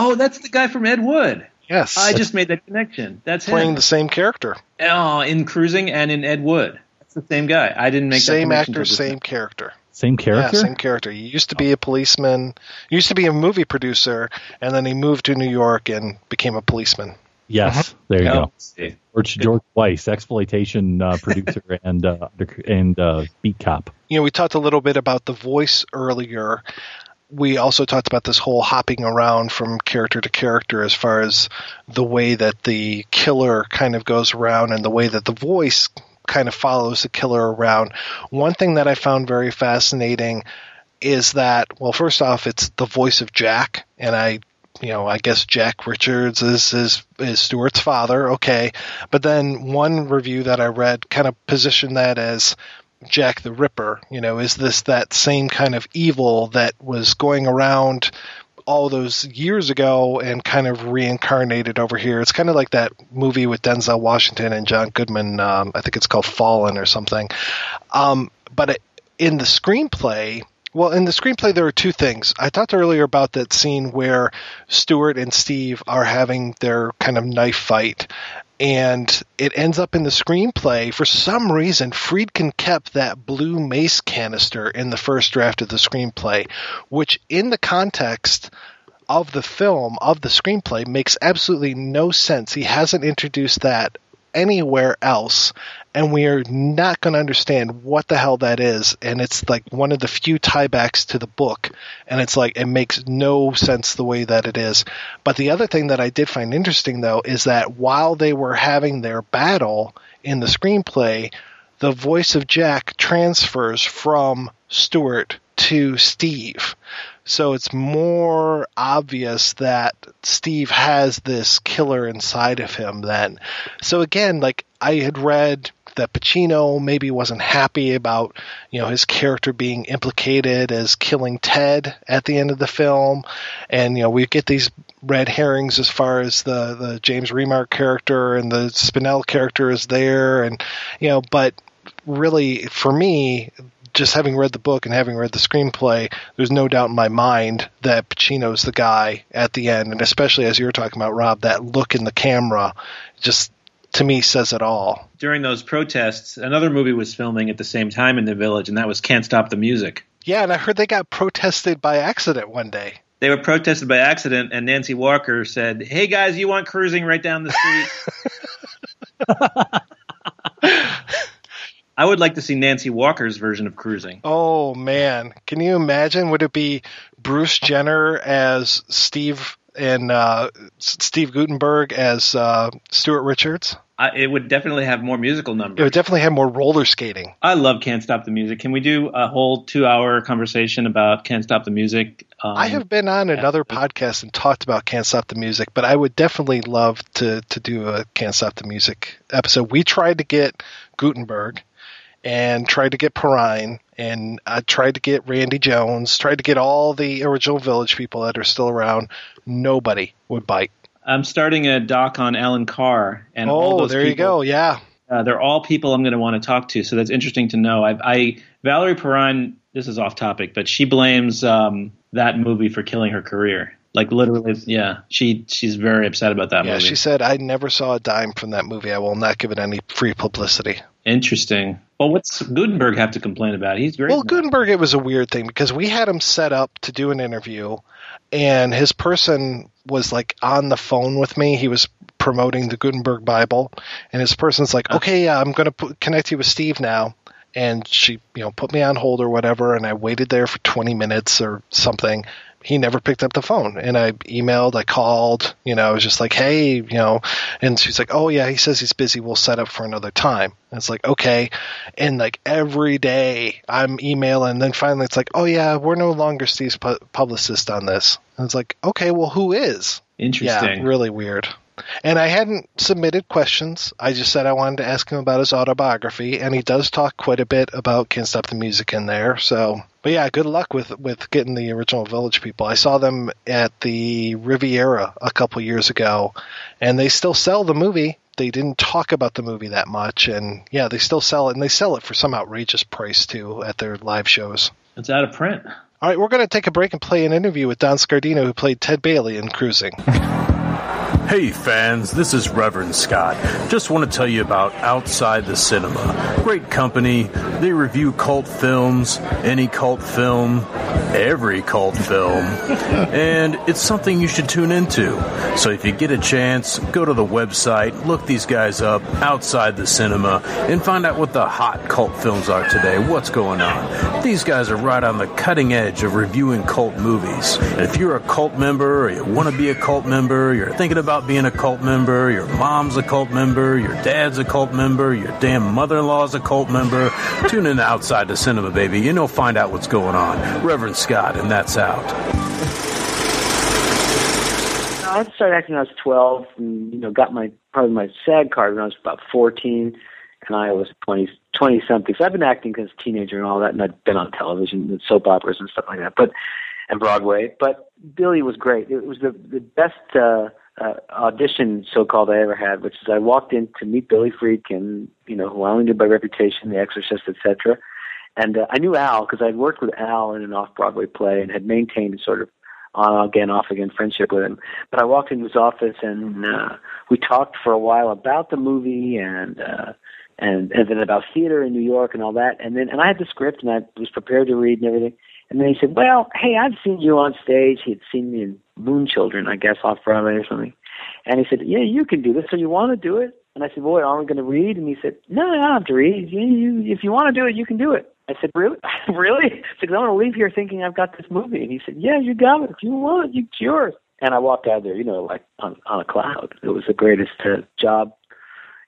Oh, that's the guy from Ed Wood. Yes, I just made that connection. That's playing him. the same character, Oh, in Cruising and in Ed Wood. That's the same guy. I didn't make that same connection actor, same now. character. same character. Yeah, same character. He used to be a policeman. He used to be a movie producer, and then he moved to New York and became a policeman. Yes, there you Oh, go. see. George, George Weiss, exploitation uh, producer and uh, and uh, beat cop. you know, we talked a little bit about the voice earlier. We also talked about this whole hopping around from character to character as far as the way that the killer kind of goes around and the way that the voice kind of follows the killer around. One thing that I found very fascinating is that, well, first off, it's the voice of Jack, and I you know, I guess Jack Richards is is is Stuart's father, okay. But then one review that I read kind of positioned that as Jack the Ripper. You know, is this that same kind of evil that was going around all those years ago and kind of reincarnated over here? It's kind of like that movie with Denzel Washington and John Goodman. Um, I think it's called Fallen or something. Um, but it, in the screenplay, well, in the screenplay, there are two things. I talked earlier about that scene where Stuart and Steve are having their kind of knife fight, and it ends up in the screenplay. For some reason, Friedkin kept that blue mace canister in the first draft of the screenplay, which, in the context of the film, of the screenplay, makes absolutely no sense. He hasn't introduced that anywhere else and we are not going to understand what the hell that is and it's like one of the few tiebacks to the book and it's like it makes no sense the way that it is but the other thing that i did find interesting though is that while they were having their battle in the screenplay the voice of jack transfers from stuart to steve so it's more obvious that Steve has this killer inside of him then. So again, like I had read that Pacino maybe wasn't happy about, you know, his character being implicated as killing Ted at the end of the film. And, you know, we get these red herrings as far as the, the James Remar character and the Spinell character is there and you know, but really for me just having read the book and having read the screenplay, there's no doubt in my mind that Pacino's the guy at the end, and especially as you were talking about, Rob, that look in the camera just to me says it all. During those protests, another movie was filming at the same time in the village, and that was Can't Stop the Music. Yeah, and I heard they got protested by accident one day. They were protested by accident, and Nancy Walker said, "Hey guys, you want cruising right down the street?" I would like to see Nancy Walker's version of cruising. Oh man, can you imagine? Would it be Bruce Jenner as Steve and uh, Steve Guttenberg as uh, Stuart Richards? I, it would definitely have more musical numbers. It would definitely have more roller skating. I love Can't Stop the Music. Can we do a whole two-hour conversation about Can't Stop the Music? Um, I have been on another podcast and talked about Can't Stop the Music, but I would definitely love to to do a Can't Stop the Music episode. We tried to get Gutenberg and tried to get Perrine and I tried to get Randy Jones, tried to get all the original Village people that are still around. Nobody would bite. I'm starting a doc on Allan Carr, and all oh, those there you go. Yeah. Uh, they're all people I'm going to want to talk to, so that's interesting to know. I, I Valerie Perrine. This is off topic, but she blames um, that movie for killing her career. Like literally, yeah. She she's very upset about that Yeah, movie. she said, I never saw a dime from that movie. I will not give it any free publicity. Interesting. Well, what's Guttenberg have to complain about? He's great. Well, Guttenberg, it was a weird thing because we had him set up to do an interview, and his person was like on the phone with me. He was promoting the Guttenberg Bible, and his person's like, uh-huh. "Okay, yeah, I'm going to connect you with Steve now." And she, you know, put me on hold or whatever, and I waited there for 20 minutes or something. He never picked up the phone, and I emailed, I called, you know, I was just like, "Hey, you know," and she's like, "Oh yeah, he says he's busy. We'll set up for another time." And it's like, okay, and like every day I'm emailing, and then finally it's like, "Oh yeah, we're no longer Steve's pu- publicist on this." And it's like, okay, well, who is? Interesting. Yeah, really weird. And I hadn't submitted questions. I just said I wanted to ask him about his autobiography, and he does talk quite a bit about "Can't Stop the Music" in there. So, but yeah, good luck with with getting the original Village People. I saw them at the Riviera a couple years ago, and they still sell the movie. They didn't talk about the movie that much, and yeah, they still sell it, and they sell it for some outrageous price too at their live shows. It's out of print. All right, we're going to take a break and play an interview with Don Scardino, who played Ted Bailey in Cruising. Hey fans, this is Reverend Scott. Just want to tell you about Outside the Cinema. Great company. They review cult films, any cult film, every cult film. and it's something you should tune into. So if you get a chance, go to the website, look these guys up, Outside the Cinema, and find out what the hot cult films are today. What's going on? These guys are right on the cutting edge of reviewing cult movies. And if you're a cult member or you want to be a cult member, you're thinking about being a cult member, your mom's a cult member, your dad's a cult member, your damn mother-in-law's a cult member, tune in Outside the Cinema, baby, and you'll find out what's going on. Reverend Scott, and that's out. I started acting when I was 12 and, you know, got my, probably my SAG card when I was about 14 and I was 20, 20 something. So I've been acting as a teenager and all that and I've been on television and soap operas and stuff like that, but, and Broadway. But Billy was great. It was the, the best, uh, uh, audition, so-called, I ever had, which is I walked in to meet Billy Friedkin, you know, who I only knew by reputation, The Exorcist, etc. And uh, I knew Al because I'd worked with Al in an off-Broadway play and had maintained a sort of on again, off again friendship with him. But I walked into his office and uh, we talked for a while about the movie and uh, and and then about theater in New York and all that. And then and I had the script and I was prepared to read and everything. And then he said, "Well, hey, I've seen you on stage." He had seen me in Moonchildren, I guess, off Broadway or something. And he said, "Yeah, you can do this. So you want to do it?" And I said, "Boy, aren't we going to read?" And he said, "No, I don't have to read. You, you, if you want to do it, you can do it." I said, "Really? really?" Because I want to leave here thinking I've got this movie. And he said, "Yeah, you got it. If you want, it, it's yours." And I walked out there, you know, like on on a cloud. It was the greatest uh, job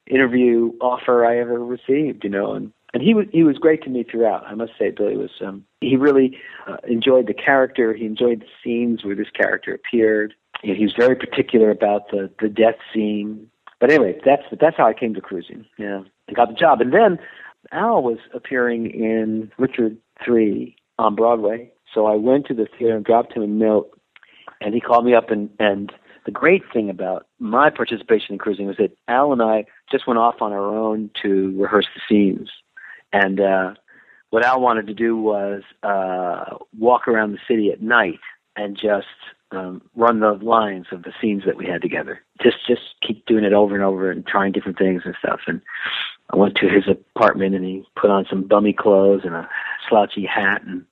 interview offer I ever received, you know, and and he was he was great to me throughout. I must say, Billy was um, he really uh, enjoyed the character. He enjoyed the scenes where this character appeared. You know, he was very particular about the the death scene. But anyway, that's that's how I came to cruising. Yeah, I got the job, and then Al was appearing in Richard Three on Broadway. So I went to the theater and dropped him a note, and he called me up and and the great thing about my participation in cruising was that Al and I just went off on our own to rehearse the scenes. And uh, what Al wanted to do was uh, walk around the city at night and just um, run the lines of the scenes that we had together. Just just keep doing it over and over and trying different things and stuff. And I went to his apartment and he put on some bummy clothes and a slouchy hat and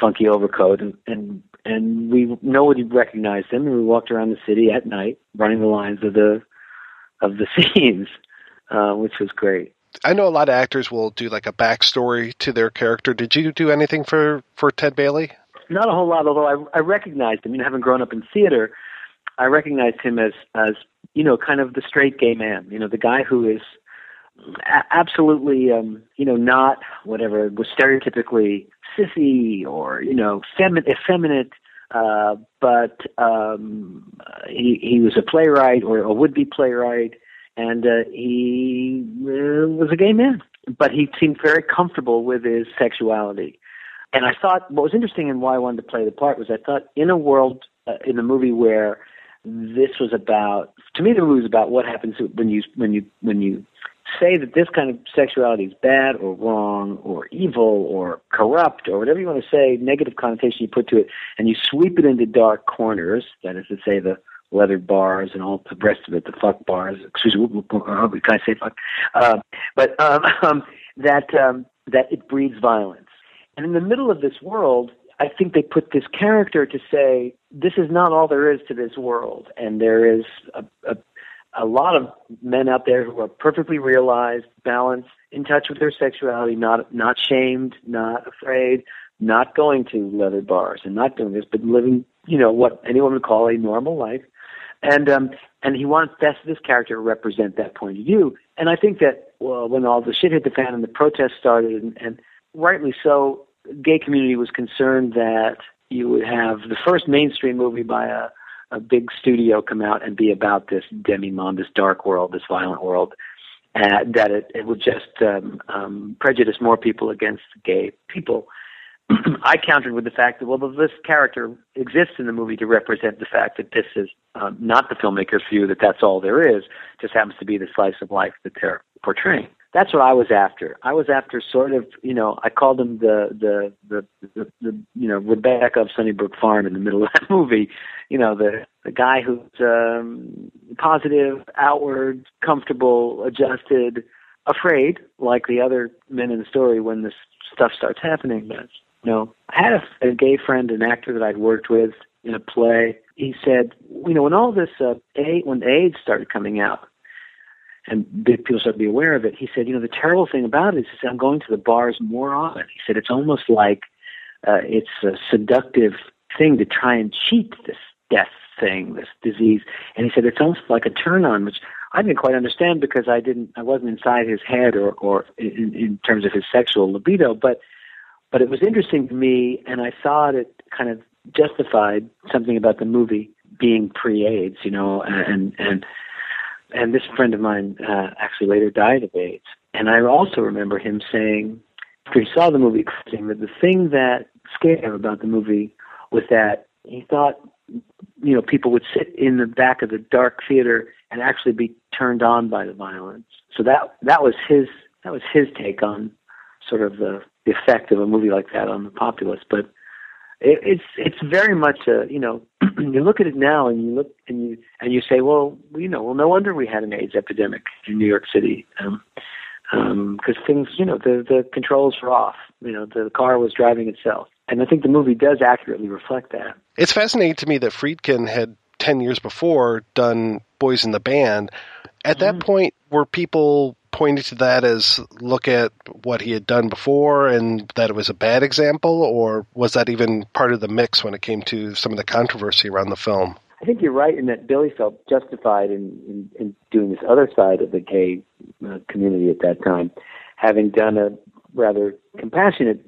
funky overcoat and and and we nobody recognized him and we walked around the city at night running the lines of the of the scenes, uh, which was great. I know a lot of actors will do like a backstory to their character. Did you do anything for for Ted Bailey? Not a whole lot, although I, I recognized him. You know, having grown up in theater, I recognized him as as you know, kind of the straight gay man. You know, the guy who is absolutely, um, you know, not whatever was stereotypically sissy or you know, femi- effeminate. Uh, but um, he he was a playwright or a would be playwright and uh, he uh, was a gay man, but he seemed very comfortable with his sexuality. And I thought what was interesting and why I wanted to play the part was I thought in a world uh, in the movie where this was about to me the movie was about what happens when you when you when you say that this kind of sexuality is bad or wrong or evil or corrupt or whatever you want to say negative connotation you put to it and you sweep it into dark corners that is to say the leather bars and all the rest of it, the fuck bars. Excuse me, can I say fuck? Uh, but um, um, that um, that it breeds violence. And in the middle of this world, I think they put this character to say this is not all there is to this world, and there is a, a a lot of men out there who are perfectly realized, balanced, in touch with their sexuality, not not shamed, not afraid, not going to leather bars and not doing this, but living, you know, what anyone would call a normal life and um, and he wants this this character to represent that point of view. And I think that well, when all the shit hit the fan and the protests started, and, and rightly so, gay community was concerned that you would have the first mainstream movie by a a big studio come out and be about this demi-monde, this dark world, this violent world, uh, that it, it would just um, um, prejudice more people against gay people. I countered with the fact that well, this character exists in the movie to represent the fact that this is um, not the filmmaker's view that that's all there is. Just happens to be the slice of life that they're portraying. That's what I was after. I was after sort of, you know, I called him the the the the, the you know Rebecca of Sunnybrook Farm in the middle of that movie. You know, the the guy who's um, positive, outward, comfortable, adjusted, afraid, like the other men in the story when this stuff starts happening. But you know, I had a, a gay friend, an actor that I'd worked with in a play. He said, you know, when all this uh, AIDS, when AIDS started coming out, and big people started to be aware of it, he said, you know, the terrible thing about it is, is I'm going to the bars more often. He said it's almost like uh, it's a seductive thing to try and cheat this death thing, this disease. And he said it's almost like a turn on, which I didn't quite understand because I didn't, I wasn't inside his head or, or in, in terms of his sexual libido, but but it was interesting to me, and I thought it kind of justified something about the movie being pre-AIDS, you know, and and and this friend of mine uh, actually later died of AIDS, and I also remember him saying after he saw the movie that the thing that scared him about the movie was that he thought you know people would sit in the back of the dark theater and actually be turned on by the violence. So that that was his that was his take on sort of the the effect of a movie like that on the populace. But it, it's it's very much a you know you look at it now and you look and you and you say well you know well no wonder we had an AIDS epidemic in New York City um because um, things you know the the controls were off you know the car was driving itself and I think the movie does accurately reflect that. It's fascinating to me that Friedkin had ten years before done Boys in the Band. At that mm-hmm. point, were people pointing to that as look at what he had done before and that it was a bad example, or was that even part of the mix when it came to some of the controversy around the film? I think you're right in that Billy felt justified in, in, in doing this other side of the gay uh, community at that time, having done a rather compassionate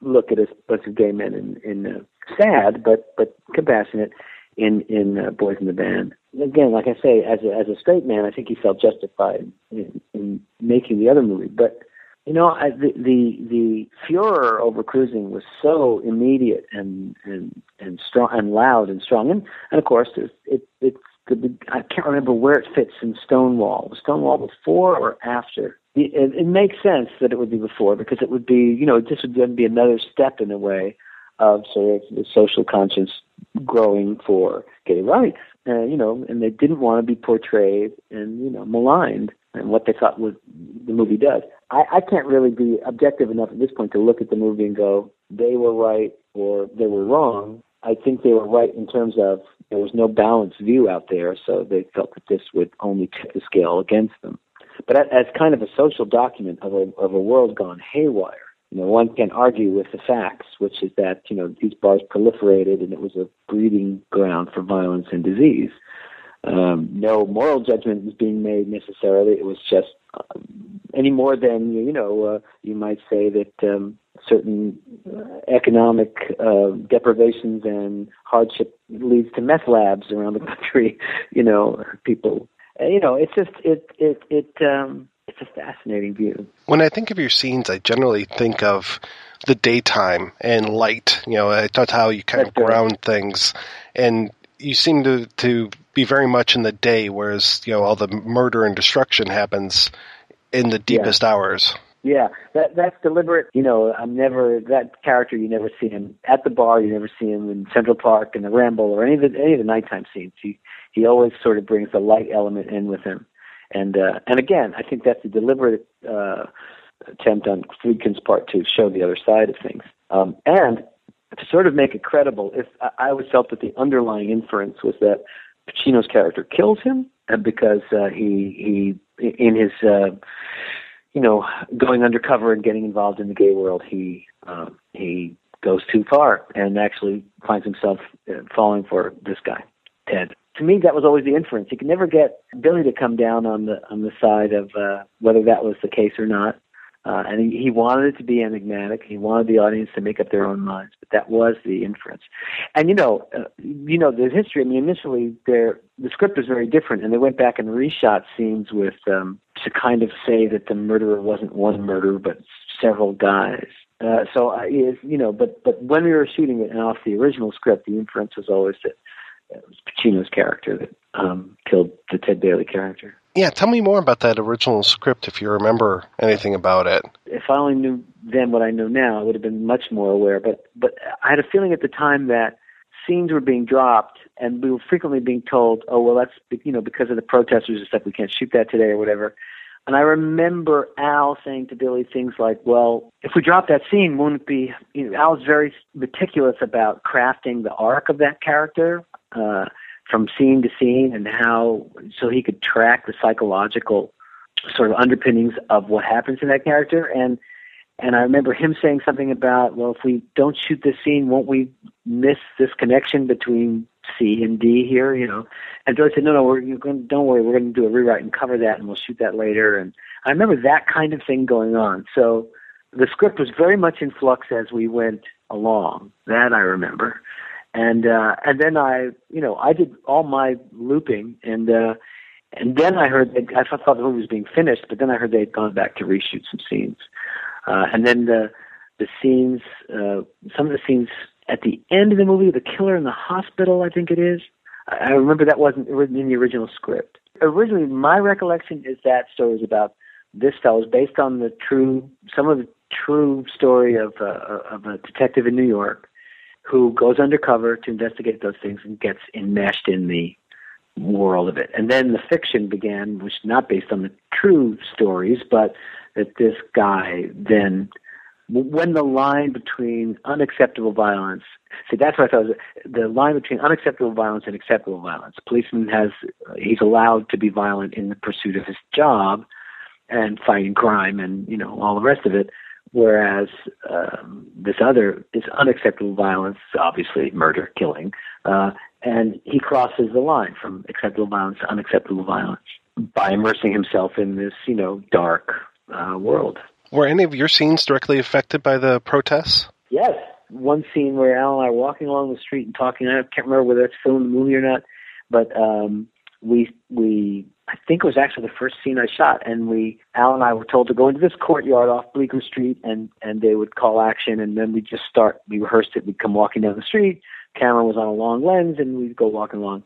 look at a bunch of gay men in, in uh, sad but but compassionate in in uh, Boys in the Band again, like I say, as a, as a straight man, I think he felt justified in, in making the other movie. But you know, I, the the the furor over cruising was so immediate and and and strong and loud and strong, and and of course, it it it's the, I can't remember where it fits in Stonewall. Was Stonewall before or after? It, it, makes sense that it would be before because it would be, you know, this would then be another step in a way of sort of the social conscience growing for gay rights uh, you know, and they didn't want to be portrayed and you know maligned and what they thought was the movie does. I, I can't really be objective enough at this point to look at the movie and go they were right or they were wrong. I think they were right in terms of there was no balanced view out there, so they felt that this would only tip the scale against them. But as kind of a social document of a of a world gone haywire, you know, one can argue with the facts, which is that you know these bars proliferated and it was a breeding ground for violence and disease. Um, no moral judgment was being made necessarily. It was just uh, any more than you know uh, you might say that um, certain uh, economic uh, deprivations and hardship leads to meth labs around the country. You know, people. You know, it's just it it it. Um, it's a fascinating view. When I think of your scenes, I generally think of the daytime and light. You know, that's how you kind that's of ground things, and you seem to to be very much in the day, whereas you know all the murder and destruction happens in the deepest yeah. hours. Yeah, that that's deliberate. You know, I'm never that character. You never see him at the bar. You never see him in Central Park in the Ramble or any of the any of the nighttime scenes. He he always sort of brings the light element in with him. And uh, and again, I think that's a deliberate uh, attempt on Friedkin's part to show the other side of things. Um, and to sort of make it credible, if I always felt that the underlying inference was that Pacino's character kills him because uh, he he in his uh, you know going undercover and getting involved in the gay world, he um, he goes too far and actually finds himself uh, falling for this guy, Ted to me, that was always the inference. You could never get Billy to come down on the on the side of uh, whether that was the case or not. Uh, and he, he wanted it to be enigmatic. He wanted the audience to make up their own minds. But that was the inference. And you know, uh, you know the history. I mean, initially, the script was very different, and they went back and reshot scenes with um, to kind of say that the murderer wasn't one murderer, but several guys. Uh, so I, you know, but but when we were shooting it and off the original script, the inference was always that it was Pacino's character that um, killed the Ted Bailey character. Yeah, tell me more about that original script if you remember anything about it. If I only knew then what I know now, I would have been much more aware. But but I had a feeling at the time that scenes were being dropped, and we were frequently being told, "Oh, well, that's you know because of the protesters and stuff, we can't shoot that today or whatever." And I remember Al saying to Billy things like, "Well, if we drop that scene, won't it be?" You know, Al's very meticulous about crafting the arc of that character uh, from scene to scene, and how so he could track the psychological sort of underpinnings of what happens in that character. And and I remember him saying something about, "Well, if we don't shoot this scene, won't we miss this connection between C and D here, you know. And Joyce said, no, no, we're going, don't worry, we're going to do a rewrite and cover that, and we'll shoot that later. And I remember that kind of thing going on. So the script was very much in flux as we went along. That I remember. And uh, and then I, you know, I did all my looping, and uh, and then I heard that I thought the movie was being finished, but then I heard they had gone back to reshoot some scenes, uh, and then the the scenes, uh, some of the scenes at the end of the movie, the killer in the hospital, I think it is. I remember that wasn't in the original script. Originally, my recollection is that story is about this fellow, is based on the true, some of the true story of uh, of a detective in New York who goes undercover to investigate those things and gets enmeshed in the world of it. And then the fiction began, which not based on the true stories, but that this guy then when the line between unacceptable violence see that's what I thought was the line between unacceptable violence and acceptable violence. Policeman has he's allowed to be violent in the pursuit of his job and fighting crime and you know all the rest of it, whereas um, this other this unacceptable violence, obviously murder, killing, uh, and he crosses the line from acceptable violence to unacceptable violence by immersing himself in this you know dark uh, world. Were any of your scenes directly affected by the protests? Yes. One scene where Al and I are walking along the street and talking. I can't remember whether it's filmed in the movie or not, but um, we we I think it was actually the first scene I shot, and we Al and I were told to go into this courtyard off Bleecker Street, and and they would call action, and then we just start. We rehearsed it. We'd come walking down the street. Camera was on a long lens, and we'd go walking along,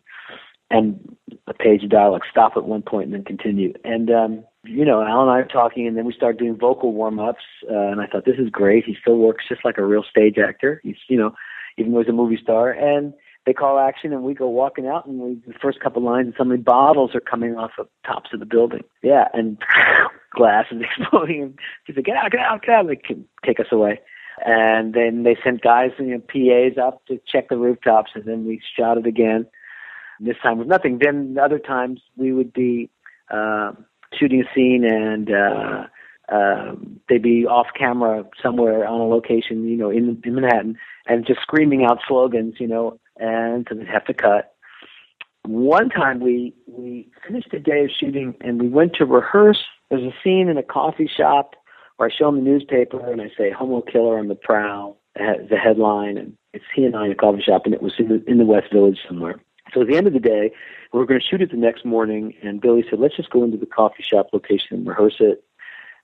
and a page of dialogue stop at one point and then continue. And um, you know, Al and I are talking, and then we started doing vocal warm ups. Uh, and I thought, this is great. He still works just like a real stage actor. He's, you know, even though he's a movie star. And they call action, and we go walking out, and we, the first couple lines, and many bottles are coming off the tops of the building. Yeah, and glass is exploding. And he said, get out, get out, get out. They can take us away. And then they sent guys, you know, PAs up to check the rooftops, and then we shot it again. This time was nothing. Then other times we would be. Uh, shooting a scene and uh, uh, they'd be off camera somewhere on a location, you know, in, in Manhattan, and just screaming out slogans, you know, and so they'd have to cut. One time we we finished a day of shooting and we went to rehearse. There's a scene in a coffee shop where I show them the newspaper and I say "Homo killer on the prowl," the headline, and it's he and I in a coffee shop, and it was in the in the West Village somewhere. So at the end of the day, we were going to shoot it the next morning, and Billy said, "Let's just go into the coffee shop location and rehearse it."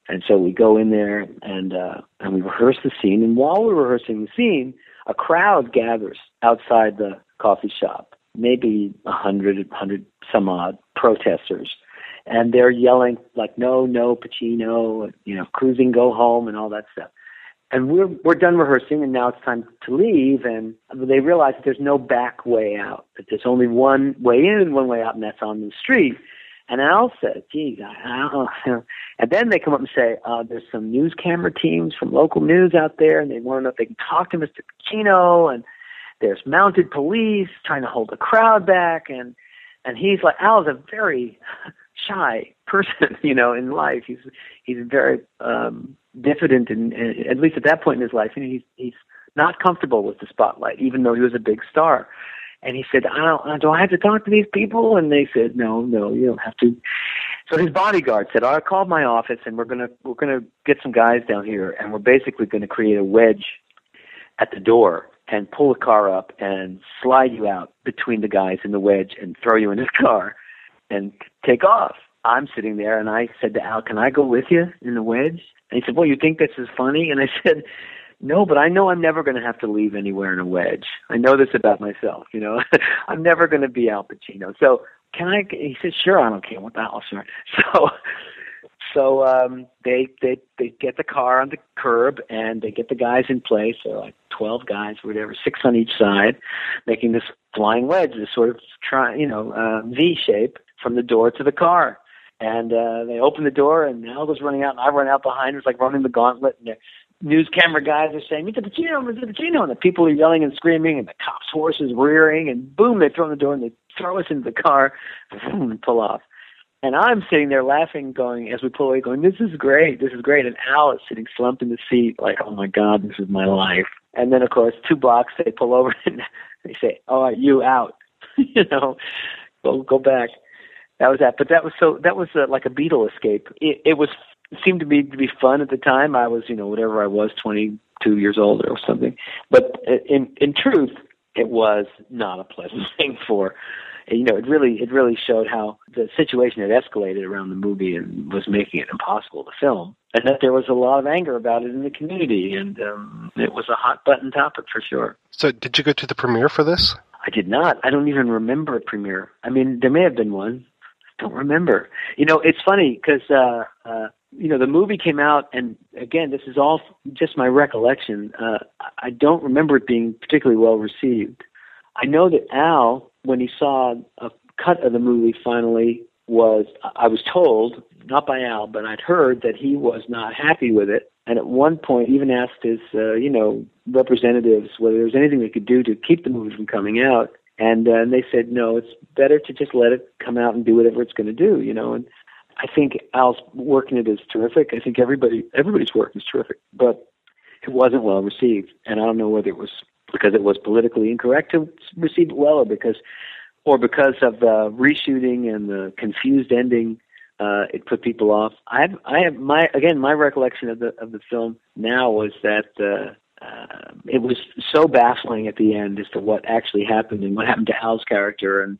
And so we go in there and uh, and we rehearse the scene. And while we're rehearsing the scene, a crowd gathers outside the coffee shop, maybe a hundred, hundred some odd protesters, and they're yelling like, "No, no, Pacino!" You know, cruising, go home, and all that stuff and we're we're done rehearsing and now it's time to leave and they realize that there's no back way out that there's only one way in and one way out and that's on the street and Al said, geez, I, I don't know. And then they come up and say, uh, there's some news camera teams from local news out there and they want to know if they can talk to Mr. Pacino and there's mounted police trying to hold the crowd back and and he's like Al's a very shy person, you know, in life. He's he's very um diffident and at least at that point in his life, you know, he's he's not comfortable with the spotlight, even though he was a big star. And he said, I don't, do I have to talk to these people? And they said, no, no, you don't have to. So his bodyguard said, "I called my office, and we're gonna we're gonna get some guys down here, and we're basically going to create a wedge at the door and pull the car up and slide you out between the guys in the wedge and throw you in his car and take off." I'm sitting there, and I said to Al, "Can I go with you in the wedge?" And he said, "Well, you think this is funny?" And I said, "No, but I know I'm never going to have to leave anywhere in a wedge. I know this about myself. You know, I'm never going to be Al Pacino. So can I?" He said, "Sure, I don't care what the hell, sure." So, so um, they they they get the car on the curb and they get the guys in place. They're like twelve guys, whatever, six on each side, making this flying wedge, this sort of try, you know, uh, V shape from the door to the car. And uh, they open the door, and goes running out, and I run out behind. It's like running the gauntlet, and the news camera guys are saying, "Mr. Pacino, Mr. Pacino," and the people are yelling and screaming, and the cops' horse is rearing, and boom, they throw in the door, and they throw us into the car, and pull off. And I'm sitting there laughing, going as we pull away, going, "This is great, this is great." And Al is sitting slumped in the seat, like, "Oh my God, this is my life." And then, of course, two blocks they pull over and they say, "All right, you out," you know, go go back that was that. But that was so that was uh, like a Beatle escape. It, it was it seemed to me to be fun at the time. I was you know whatever I was, twenty two years old or something. But in in truth, it was not a pleasant thing for. You know, it really it really showed how the situation had escalated around the movie and was making it impossible to film, and that there was a lot of anger about it in the community, and um, it was a hot button topic for sure. So, did you go to the premiere for this? I did not. I don't even remember a premiere. I mean, there may have been one don't remember. You know, it's funny because uh, uh, you know the movie came out, and again, this is all just my recollection. Uh, I don't remember it being particularly well received. I know that Al, when he saw a cut of the movie, finally was I was told not by Al, but I'd heard that he was not happy with it, and at one point even asked his uh, you know representatives whether there was anything they could do to keep the movie from coming out and uh, and they said no, it's better to just let it come out and do whatever it's going to do, you know. And I think Al's work in it is terrific. I think everybody everybody's work is terrific, but it wasn't well received, and I don't know whether it was because it was politically incorrect to receive it well, or because or because of the reshooting and the confused ending. Uh, it put people off. I have, I have my again my recollection of the of the film now was that uh, uh, it was so baffling at the end as to what actually happened and what happened to Al's character and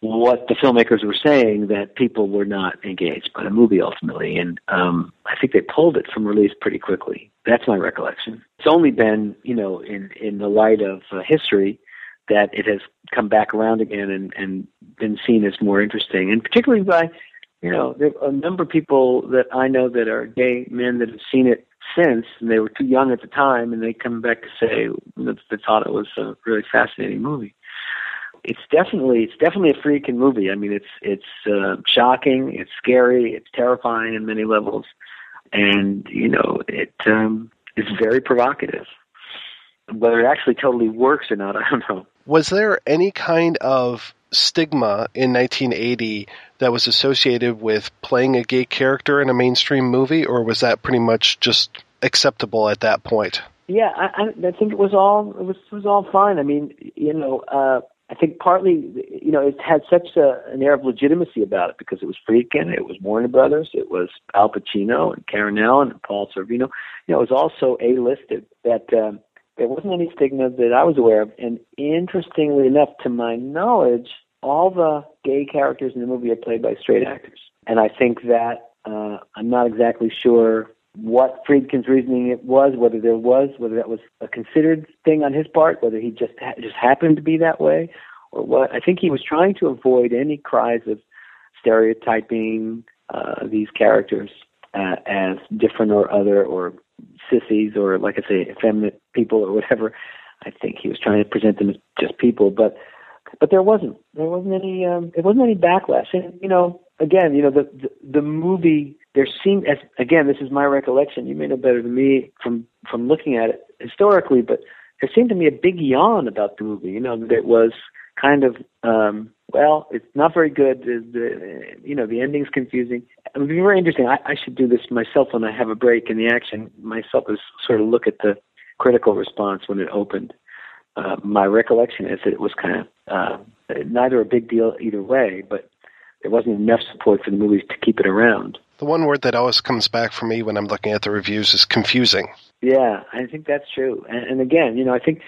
what the filmmakers were saying that people were not engaged by the movie ultimately. And um, I think they pulled it from release pretty quickly. That's my recollection. It's only been, you know, in, in the light of uh, history that it has come back around again and, and been seen as more interesting, and particularly by, you know, there are a number of people that I know that are gay men that have seen it since, and they were too young at the time, and they come back to say that they thought it was a really fascinating movie. It's definitely it's definitely a freaking movie. I mean, it's it's uh, shocking, it's scary, it's terrifying in many levels, and you know it um, is very provocative. Whether it actually totally works or not, I don't know. Was there any kind of stigma in 1980 that was associated with playing a gay character in a mainstream movie, or was that pretty much just acceptable at that point? Yeah, I, I, I think it was all it was it was all fine. I mean, you know, uh, I think partly, you know, it had such a, an air of legitimacy about it because it was Friedkin, it was Warner Brothers, it was Al Pacino and Karen Allen and Paul Sorvino. You know, it was also A-listed that um, there wasn't any stigma that I was aware of. And interestingly enough, to my knowledge, all the gay characters in the movie are played by straight actors. And I think that uh, I'm not exactly sure what Friedkin's reasoning it was, whether there was, whether that was a considered thing on his part, whether he just ha- just happened to be that way, or what. I think he was trying to avoid any cries of stereotyping uh, these characters uh, as different or other or sissies or, like I say, effeminate people or whatever. I think he was trying to present them as just people, but but there wasn't there wasn't any um, there wasn't any backlash. And you know, again, you know, the the, the movie there seemed as again, this is my recollection. You may know better than me from from looking at it historically, but there seemed to me a big yawn about the movie. You know, that it was kind of um well, it's not very good. The, the you know the ending's confusing. It would be very interesting. I, I should do this myself when I have a break in the action. Myself is sort of look at the critical response when it opened. Uh, my recollection is that it was kind of uh, neither a big deal either way, but there wasn't enough support for the movies to keep it around. The one word that always comes back for me when I'm looking at the reviews is confusing. Yeah, I think that's true. And, and again, you know, I think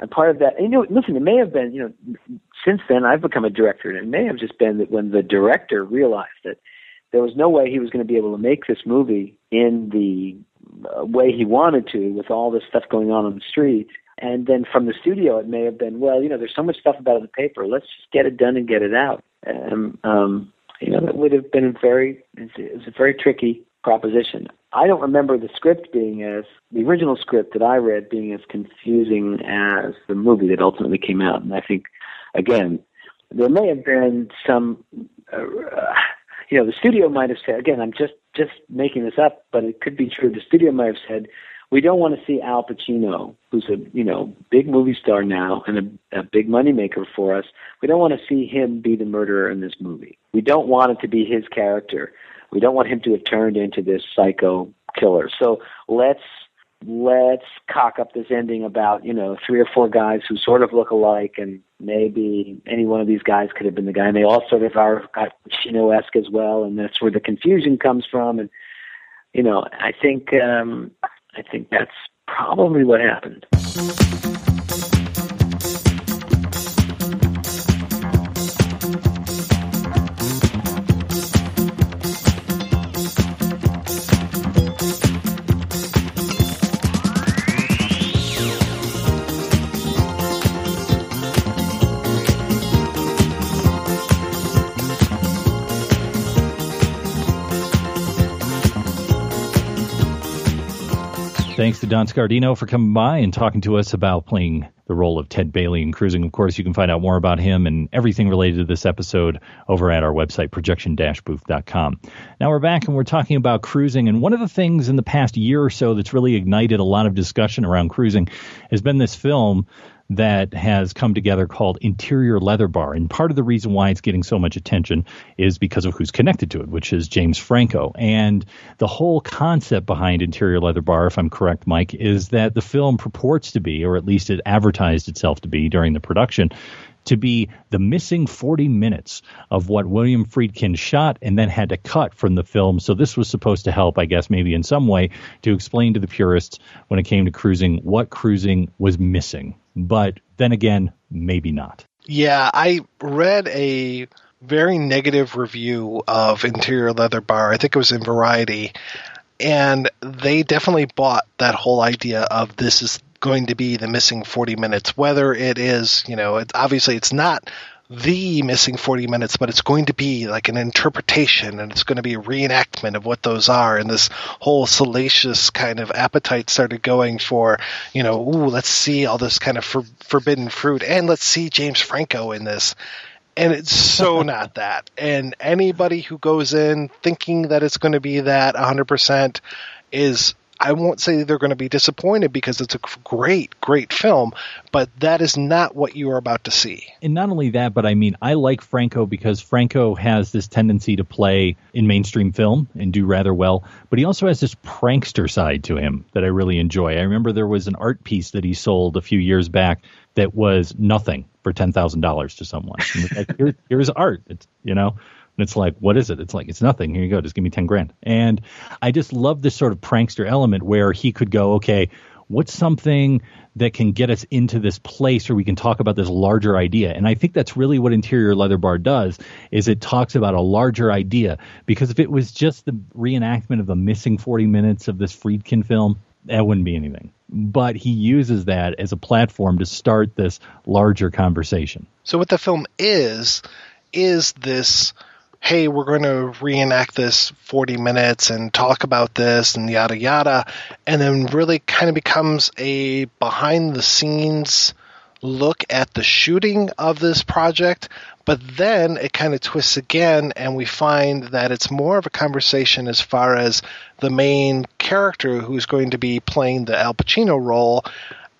a part of that, you know, listen, it may have been, you know, since then I've become a director, and it may have just been that when the director realized that there was no way he was going to be able to make this movie in the way he wanted to with all this stuff going on on the street. And then from the studio, it may have been, well, you know, there's so much stuff about in the paper. Let's just get it done and get it out. And, um, you know, that would have been very, it was a very tricky proposition. I don't remember the script being as, the original script that I read being as confusing as the movie that ultimately came out. And I think, again, there may have been some, uh, you know, the studio might have said, again, I'm just, just making this up, but it could be true. The studio might have said, we don't want to see Al Pacino, who's a you know big movie star now and a, a big moneymaker for us. We don't want to see him be the murderer in this movie. We don't want it to be his character. We don't want him to have turned into this psycho killer. So let's let's cock up this ending about you know three or four guys who sort of look alike, and maybe any one of these guys could have been the guy, and they all sort of are Pacino-esque as well, and that's where the confusion comes from. And you know, I think um, I think that's probably what happened. Thanks to Don Scardino for coming by and talking to us about playing the role of Ted Bailey in Cruising. Of course, you can find out more about him and everything related to this episode over at our website, projection-booth.com. Now we're back and we're talking about cruising. And one of the things in the past year or so that's really ignited a lot of discussion around cruising has been this film that has come together called Interior Leather Bar. And part of the reason why it's getting so much attention is because of who's connected to it, which is James Franco. And the whole concept behind Interior Leather Bar, if I'm correct, Mike, is that the film purports to be, or at least it advertised itself to be during the production, to be the missing 40 minutes of what William Friedkin shot and then had to cut from the film. So this was supposed to help, I guess, maybe in some way to explain to the purists when it came to cruising what cruising was missing. But then again, maybe not. Yeah, I read a very negative review of Interior Leather Bar. I think it was in Variety. And they definitely bought that whole idea of this is going to be the missing 40 minutes. Whether it is, you know, it, obviously it's not the missing 40 minutes, but it's going to be like an interpretation and it's going to be a reenactment of what those are. And this whole salacious kind of appetite started going for, you know, ooh, let's see all this kind of for, forbidden fruit and let's see James Franco in this. And it's so not that. And anybody who goes in thinking that it's going to be that 100% is I won't say they're going to be disappointed because it's a great, great film, but that is not what you are about to see. And not only that, but I mean, I like Franco because Franco has this tendency to play in mainstream film and do rather well, but he also has this prankster side to him that I really enjoy. I remember there was an art piece that he sold a few years back that was nothing for ten thousand dollars to someone. Like, Here, here's art. It's you know. And it's like, what is it? It's like, it's nothing. Here you go. Just give me 10 grand. And I just love this sort of prankster element where he could go, okay, what's something that can get us into this place where we can talk about this larger idea and i think that's really what interior leather bar does is it talks about a larger idea because if it was just the reenactment of the missing 40 minutes of this friedkin film that wouldn't be anything but he uses that as a platform to start this larger conversation so what the film is is this hey, we're going to reenact this 40 minutes and talk about this and yada yada, and then really kind of becomes a behind the scenes look at the shooting of this project. But then it kind of twists again, and we find that it's more of a conversation as far as the main character who's going to be playing the Al Pacino role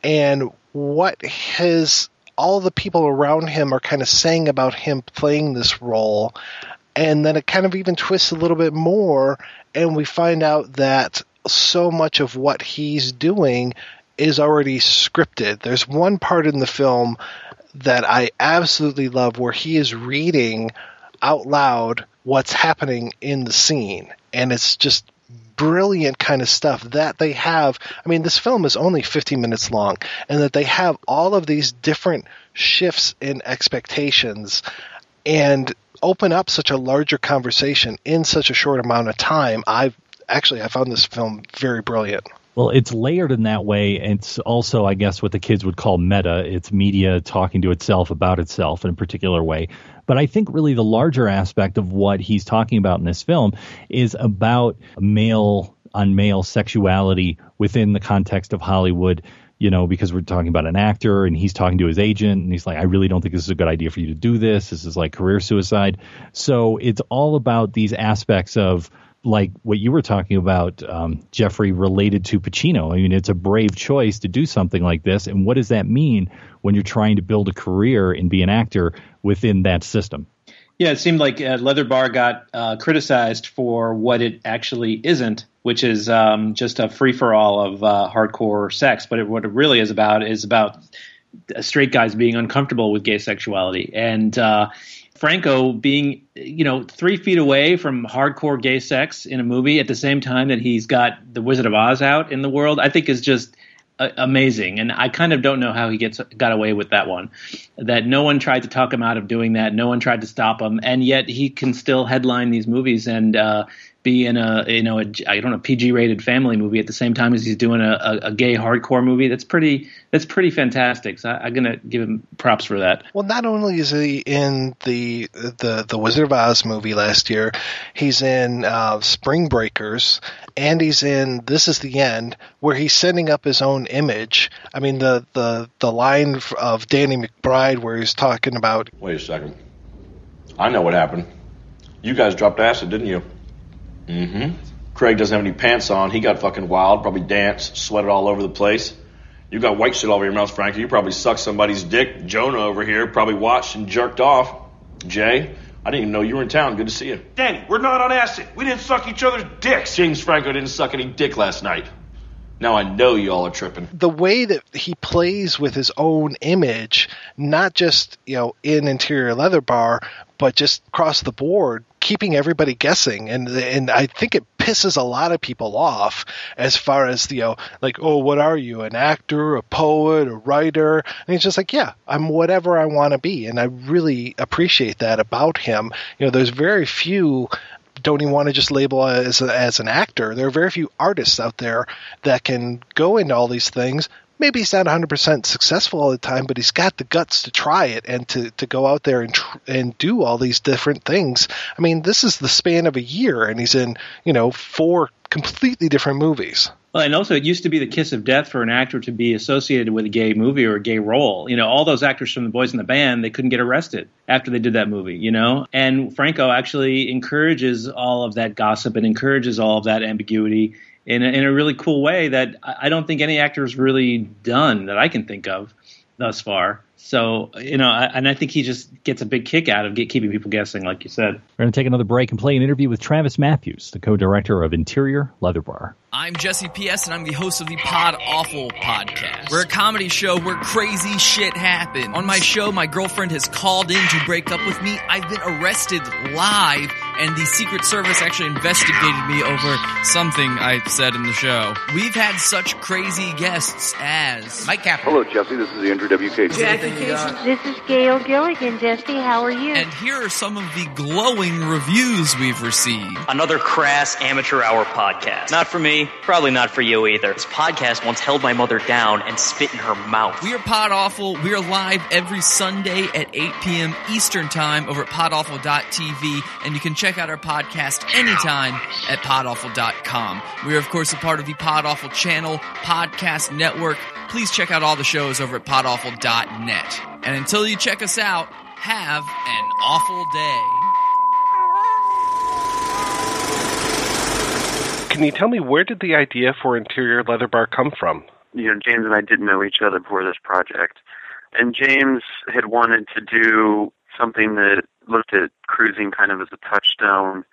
and what his all the people around him are kind of saying about him playing this role and then it kind of even twists a little bit more and we find out that so much of what he's doing is already scripted there's one part in the film that i absolutely love where he is reading out loud what's happening in the scene. And it's just brilliant kind of stuff that they have. I mean, this film is only 50 minutes long, and that they have all of these different shifts in expectations and open up such a larger conversation in such a short amount of time. I've actually I found this film very brilliant. Well, it's layered in that way. It's also, I guess, what the kids would call meta. It's media talking to itself about itself in a particular way. But I think really the larger aspect of what he's talking about in this film is about male on male sexuality within the context of Hollywood. You know, because we're talking about an actor and he's talking to his agent and he's like, I really don't think this is a good idea for you to do this. This is like career suicide. So it's all about these aspects of like what you were talking about, um, Jeffrey, related to Pacino. I mean, it's a brave choice to do something like this. And what does that mean when you're trying to build a career and be an actor within that system? Yeah, it seemed like uh, Leather Bar got uh, criticized for what it actually isn't, which is um, just a free for all of uh, hardcore sex. But it, what it really is about is about straight guys being uncomfortable with gay sexuality. And uh, Franco being, you know, three feet away from hardcore gay sex in a movie at the same time that he's got The Wizard of Oz out in the world, I think is just uh, amazing. And I kind of don't know how he gets got away with that one. That no one tried to talk him out of doing that. No one tried to stop him, and yet he can still headline these movies and uh, be in a you know a, I don't know PG rated family movie at the same time as he's doing a, a, a gay hardcore movie. That's pretty that's pretty fantastic. So I, I'm gonna give him props for that. Well, not only is he in the the the Wizard of Oz movie last year, he's in uh, Spring Breakers, and he's in This Is the End, where he's setting up his own image. I mean, the the the line of Danny McBride where he's talking about. Wait a second. I know what happened. You guys dropped acid, didn't you? Mm-hmm. Craig doesn't have any pants on. He got fucking wild, probably danced, sweated all over the place. You got white shit all over your mouth, Frankie. You probably sucked somebody's dick. Jonah over here probably watched and jerked off. Jay, I didn't even know you were in town. Good to see you. Danny, we're not on acid. We didn't suck each other's dicks. James Franco didn't suck any dick last night. Now I know you all are tripping. the way that he plays with his own image, not just you know in interior leather bar, but just across the board, keeping everybody guessing, and and I think it pisses a lot of people off as far as you know, like oh, what are you, an actor, a poet, a writer? And he's just like, yeah, I'm whatever I want to be, and I really appreciate that about him. You know, there's very few don't even want to just label as as an actor. There are very few artists out there that can go into all these things. Maybe he's not 100% successful all the time, but he's got the guts to try it and to, to go out there and tr- and do all these different things. I mean, this is the span of a year, and he's in you know four completely different movies. Well, and also it used to be the kiss of death for an actor to be associated with a gay movie or a gay role. You know, all those actors from the Boys in the Band, they couldn't get arrested after they did that movie, you know? And Franco actually encourages all of that gossip and encourages all of that ambiguity in a, in a really cool way that I don't think any actor's really done that I can think of thus far. So, you know, I, and I think he just gets a big kick out of get, keeping people guessing, like you said. We're going to take another break and play an interview with Travis Matthews, the co-director of Interior Leather Bar. I'm Jesse P.S. and I'm the host of the Pod Awful podcast. We're a comedy show where crazy shit happens. On my show, my girlfriend has called in to break up with me. I've been arrested live, and the Secret Service actually investigated me over something I said in the show. We've had such crazy guests as Mike Kaplan. Hello, Jesse. This is the Andrew WK. This is Gail Gilligan. Jesse, how are you? And here are some of the glowing reviews we've received. Another crass amateur hour podcast. Not for me, probably not for you either. This podcast once held my mother down and spit in her mouth. We are Pod Awful. We are live every Sunday at 8 p.m. Eastern Time over at podawful.tv, and you can check out our podcast anytime at podawful.com. We are, of course, a part of the Pod Awful channel, podcast network. Please check out all the shows over at podawful.net. And until you check us out, have an awful day. Can you tell me where did the idea for Interior Leather Bar come from? you know, James and I didn't know each other before this project. And James had wanted to do something that looked at cruising kind of as a touchstone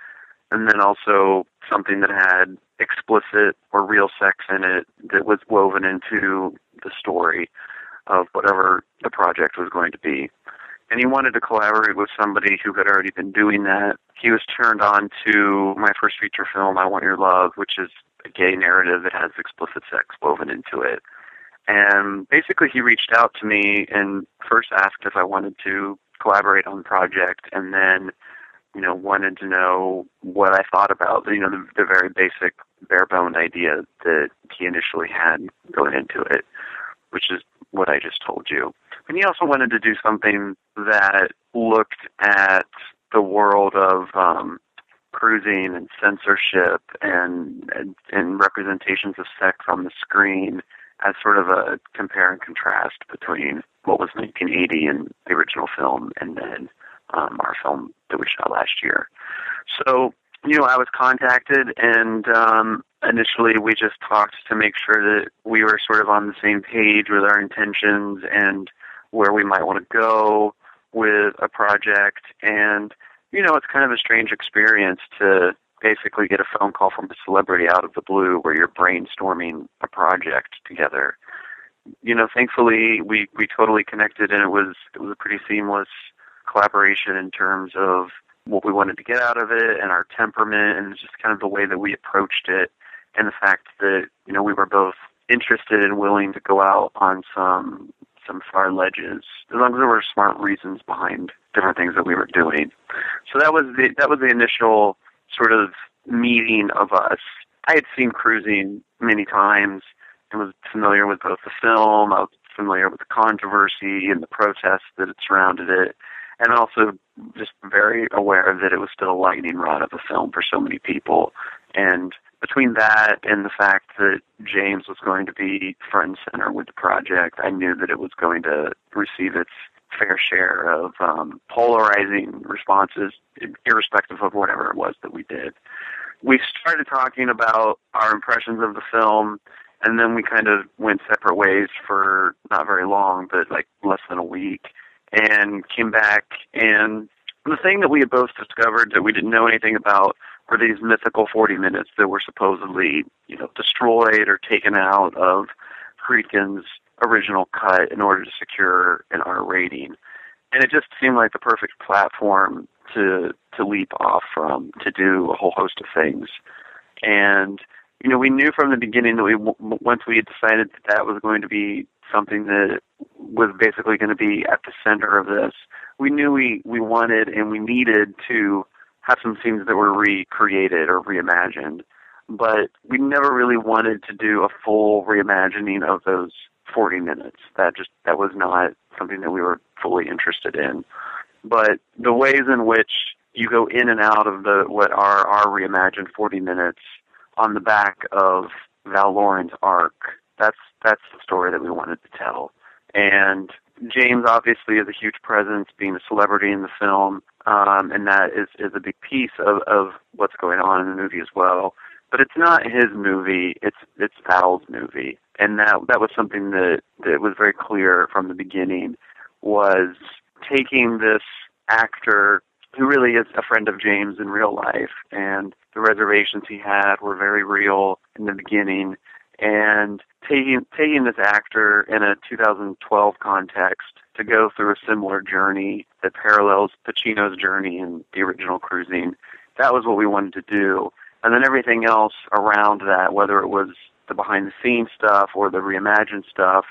and then also something that had explicit or real sex in it that was woven into the story of whatever the project was going to be. And he wanted to collaborate with somebody who had already been doing that. He was turned on to my first feature film, I Want Your Love, which is a gay narrative that has explicit sex woven into it. And basically, he reached out to me and first asked if I wanted to collaborate on the project, and then, you know, wanted to know what I thought about, you know, the, the very basic, bare bone idea that he initially had going into it, which is what I just told you. And he also wanted to do something that looked at the world of um, cruising and censorship and, and and representations of sex on the screen as sort of a compare and contrast between what was 1980 in the original film and then um, our film that we shot last year. So, you know, I was contacted and um, initially we just talked to make sure that we were sort of on the same page with our intentions and where we might want to go with a project. And, you know, it's kind of a strange experience to basically get a phone call from a celebrity out of the blue where you're brainstorming a project together. You know, thankfully we we totally connected and it was it was a pretty seamless collaboration in terms of what we wanted to get out of it and our temperament and just kind of the way that we approached it and the fact that, you know, we were both interested and willing to go out on some some far ledges as long as there were smart reasons behind different things that we were doing. So that was the that was the initial sort of meeting of us. I had seen cruising many times and was familiar with both the film, I was familiar with the controversy and the protests that surrounded it, and also just very aware that it was still a lightning rod of a film for so many people. And between that and the fact that James was going to be front and center with the project, I knew that it was going to receive its fair share of um, polarizing responses, irrespective of whatever it was that we did. We started talking about our impressions of the film, and then we kind of went separate ways for not very long, but like less than a week, and came back. And the thing that we had both discovered that we didn't know anything about were these mythical 40 minutes that were supposedly, you know, destroyed or taken out of Friedkin's original cut in order to secure an R rating. And it just seemed like the perfect platform to to leap off from to do a whole host of things. And you know, we knew from the beginning that we once we had decided that that was going to be something that was basically going to be at the center of this. We knew we we wanted and we needed to have some scenes that were recreated or reimagined, but we never really wanted to do a full reimagining of those 40 minutes. That just that was not something that we were fully interested in. But the ways in which you go in and out of the what are our reimagined 40 minutes on the back of Val Lauren's arc. That's that's the story that we wanted to tell. And James obviously is a huge presence, being a celebrity in the film, um, and that is is a big piece of of what's going on in the movie as well. But it's not his movie; it's it's Val's movie, and that that was something that that was very clear from the beginning. Was taking this actor who really is a friend of James in real life, and the reservations he had were very real in the beginning. And taking taking this actor in a 2012 context to go through a similar journey that parallels Pacino's journey in the original Cruising, that was what we wanted to do. And then everything else around that, whether it was the behind the scenes stuff or the reimagined stuff,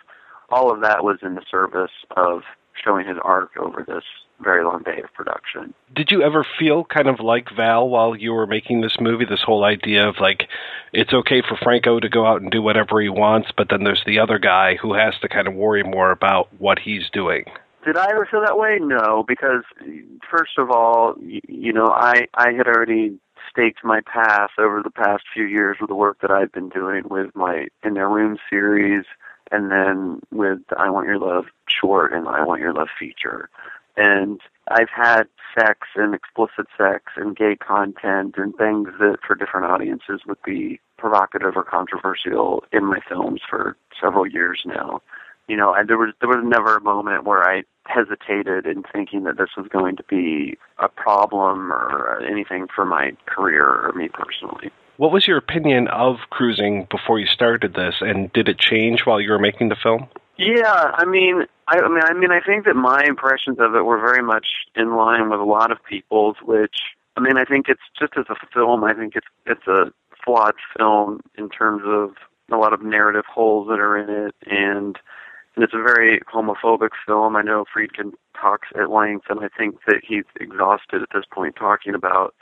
all of that was in the service of showing his arc over this very long day of production. Did you ever feel kind of like Val while you were making this movie? This whole idea of like, it's okay for Franco to go out and do whatever he wants, but then there's the other guy who has to kind of worry more about what he's doing. Did I ever feel that way? No, because first of all, you know, I I had already staked my path over the past few years with the work that I've been doing with my In Their Room series, and then with the I Want Your Love short and I Want Your Love feature and I've had sex and explicit sex and gay content and things that for different audiences would be provocative or controversial in my films for several years now. You know, and there was there was never a moment where I hesitated in thinking that this was going to be a problem or anything for my career or me personally. What was your opinion of cruising before you started this, and did it change while you were making the film? Yeah, I mean, I, I mean, I mean, I think that my impressions of it were very much in line with a lot of people's. Which, I mean, I think it's just as a film. I think it's it's a flawed film in terms of a lot of narrative holes that are in it, and and it's a very homophobic film. I know Friedkin talks at length, and I think that he's exhausted at this point talking about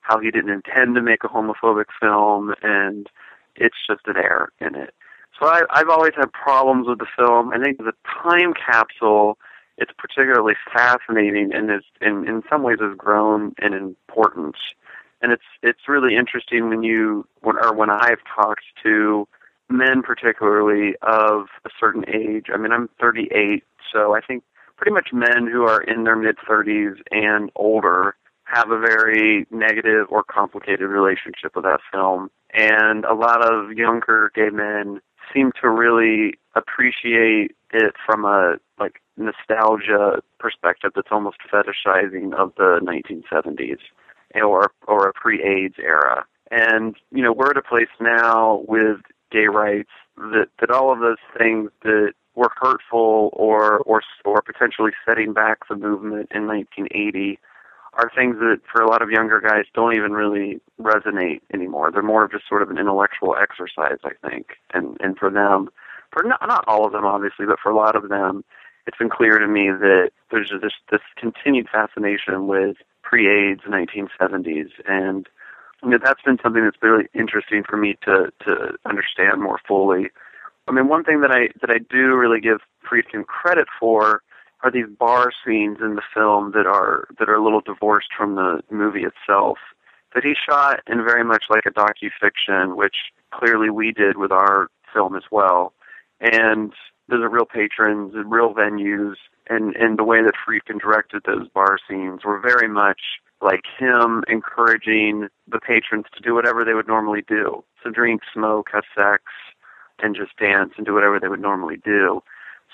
how he didn't intend to make a homophobic film, and it's just an error in it. So I, I've always had problems with the film. I think the time capsule, it's particularly fascinating, and is in in some ways has grown in importance. And it's it's really interesting when you when or when I've talked to men particularly of a certain age. I mean, I'm 38, so I think pretty much men who are in their mid 30s and older have a very negative or complicated relationship with that film. And a lot of younger gay men seem to really appreciate it from a like nostalgia perspective that's almost fetishizing of the 1970s or or a pre-AIDS era. And you know, we're at a place now with gay rights that that all of those things that were hurtful or or or potentially setting back the movement in 1980 are things that for a lot of younger guys don't even really resonate anymore. They're more of just sort of an intellectual exercise, I think. And and for them, for not not all of them obviously, but for a lot of them, it's been clear to me that there's this this continued fascination with pre-AIDS 1970s and you know, that's been something that's really interesting for me to to understand more fully. I mean, one thing that I that I do really give Friedkin credit for are these bar scenes in the film that are that are a little divorced from the movie itself. That he shot in very much like a docu fiction, which clearly we did with our film as well. And there's real patrons and real venues, and and the way that Friedkin directed those bar scenes were very much like him encouraging the patrons to do whatever they would normally do. So drink, smoke, have sex, and just dance and do whatever they would normally do.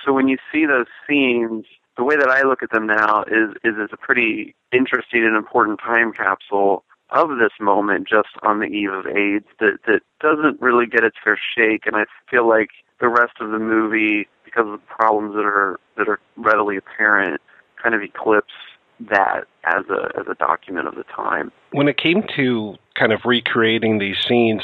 So when you see those scenes, the way that I look at them now is is as a pretty interesting and important time capsule of this moment just on the eve of AIDS that that doesn't really get its fair shake and I feel like the rest of the movie because of the problems that are that are readily apparent kind of eclipse that as a as a document of the time. When it came to kind of recreating these scenes,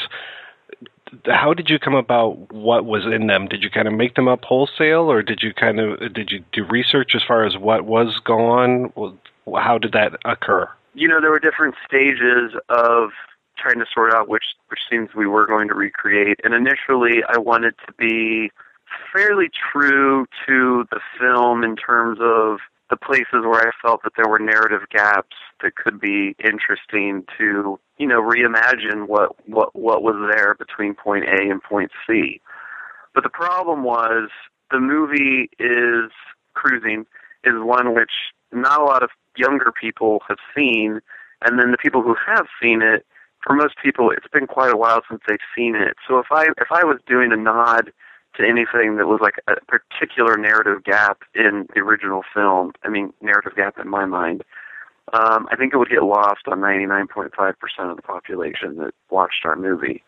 how did you come about what was in them? Did you kind of make them up wholesale, or did you kind of did you do research as far as what was on? How did that occur? You know, there were different stages of trying to sort out which which scenes we were going to recreate, and initially I wanted to be fairly true to the film in terms of the places where I felt that there were narrative gaps that could be interesting to, you know, reimagine what, what, what was there between point A and point C. But the problem was the movie is cruising is one which not a lot of younger people have seen, and then the people who have seen it, for most people, it's been quite a while since they've seen it. So if I if I was doing a nod to anything that was like a particular narrative gap in the original film. I mean, narrative gap in my mind. Um, I think it would get lost on 99.5% of the population that watched our movie.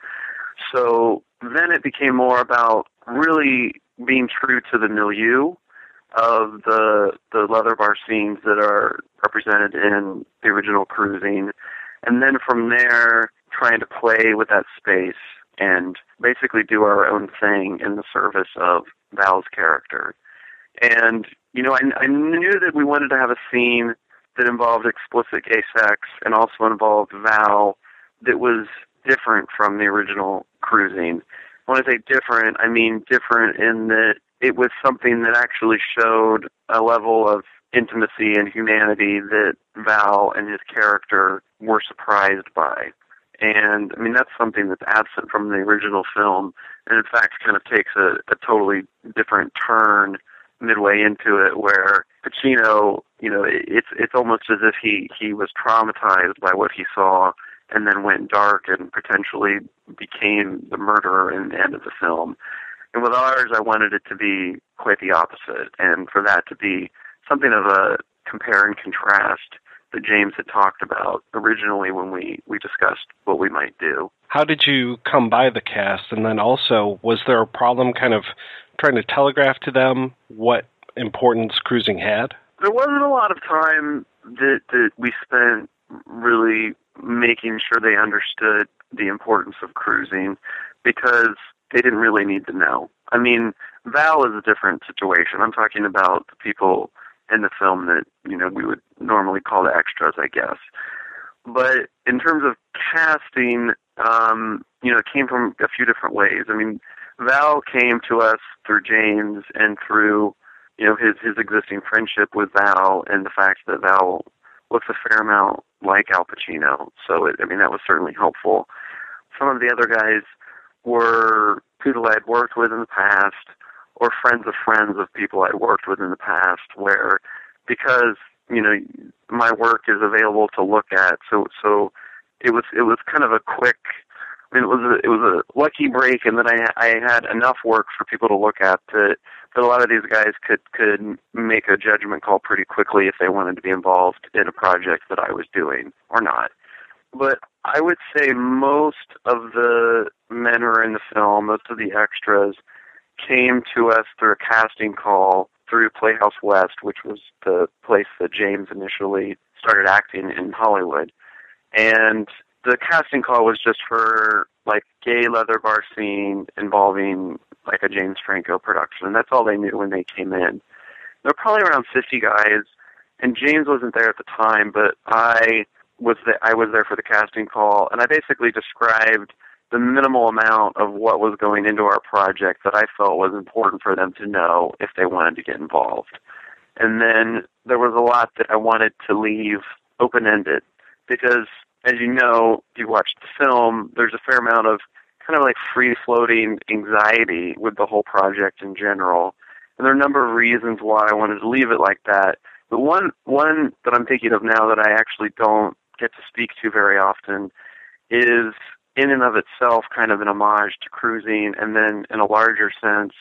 So then it became more about really being true to the milieu of the the leather bar scenes that are represented in the original cruising, and then from there trying to play with that space and basically do our own thing in the service of Val's character. And, you know, I, I knew that we wanted to have a scene that involved explicit gay sex and also involved Val that was different from the original cruising. When I say different, I mean different in that it was something that actually showed a level of intimacy and humanity that Val and his character were surprised by. And I mean, that's something that's absent from the original film, and in fact, kind of takes a, a totally different turn midway into it, where Pacino, you know, it's it's almost as if he he was traumatized by what he saw, and then went dark and potentially became the murderer in the end of the film. And with ours, I wanted it to be quite the opposite, and for that to be something of a compare and contrast that James had talked about originally when we, we discussed what we might do. How did you come by the cast? And then also, was there a problem kind of trying to telegraph to them what importance cruising had? There wasn't a lot of time that that we spent really making sure they understood the importance of cruising because they didn't really need to know. I mean, Val is a different situation. I'm talking about the people in the film that, you know, we would normally call the extras, I guess. But in terms of casting, um, you know, it came from a few different ways. I mean, Val came to us through James and through, you know, his his existing friendship with Val and the fact that Val looks a fair amount like Al Pacino. So, it, I mean, that was certainly helpful. Some of the other guys were people I'd worked with in the past or friends of friends of people I'd worked with in the past where because, you know, my work is available to look at. So, so it was, it was kind of a quick, I mean, it was a, it was a lucky break and then I, I had enough work for people to look at that, that a lot of these guys could, could make a judgment call pretty quickly if they wanted to be involved in a project that I was doing or not. But I would say most of the men who are in the film, most of the extras, came to us through a casting call through Playhouse West, which was the place that James initially started acting in Hollywood. And the casting call was just for like gay leather bar scene involving like a James Franco production. That's all they knew when they came in. There were probably around 50 guys, and James wasn't there at the time, but I was the, I was there for the casting call, and I basically described the minimal amount of what was going into our project that I felt was important for them to know if they wanted to get involved. And then there was a lot that I wanted to leave open ended because, as you know, if you watched the film, there's a fair amount of kind of like free floating anxiety with the whole project in general. And there are a number of reasons why I wanted to leave it like that. But one one that I'm thinking of now that I actually don't get to speak to very often is in and of itself kind of an homage to cruising and then in a larger sense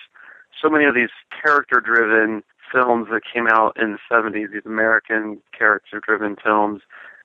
so many of these character driven films that came out in the 70s these american character driven films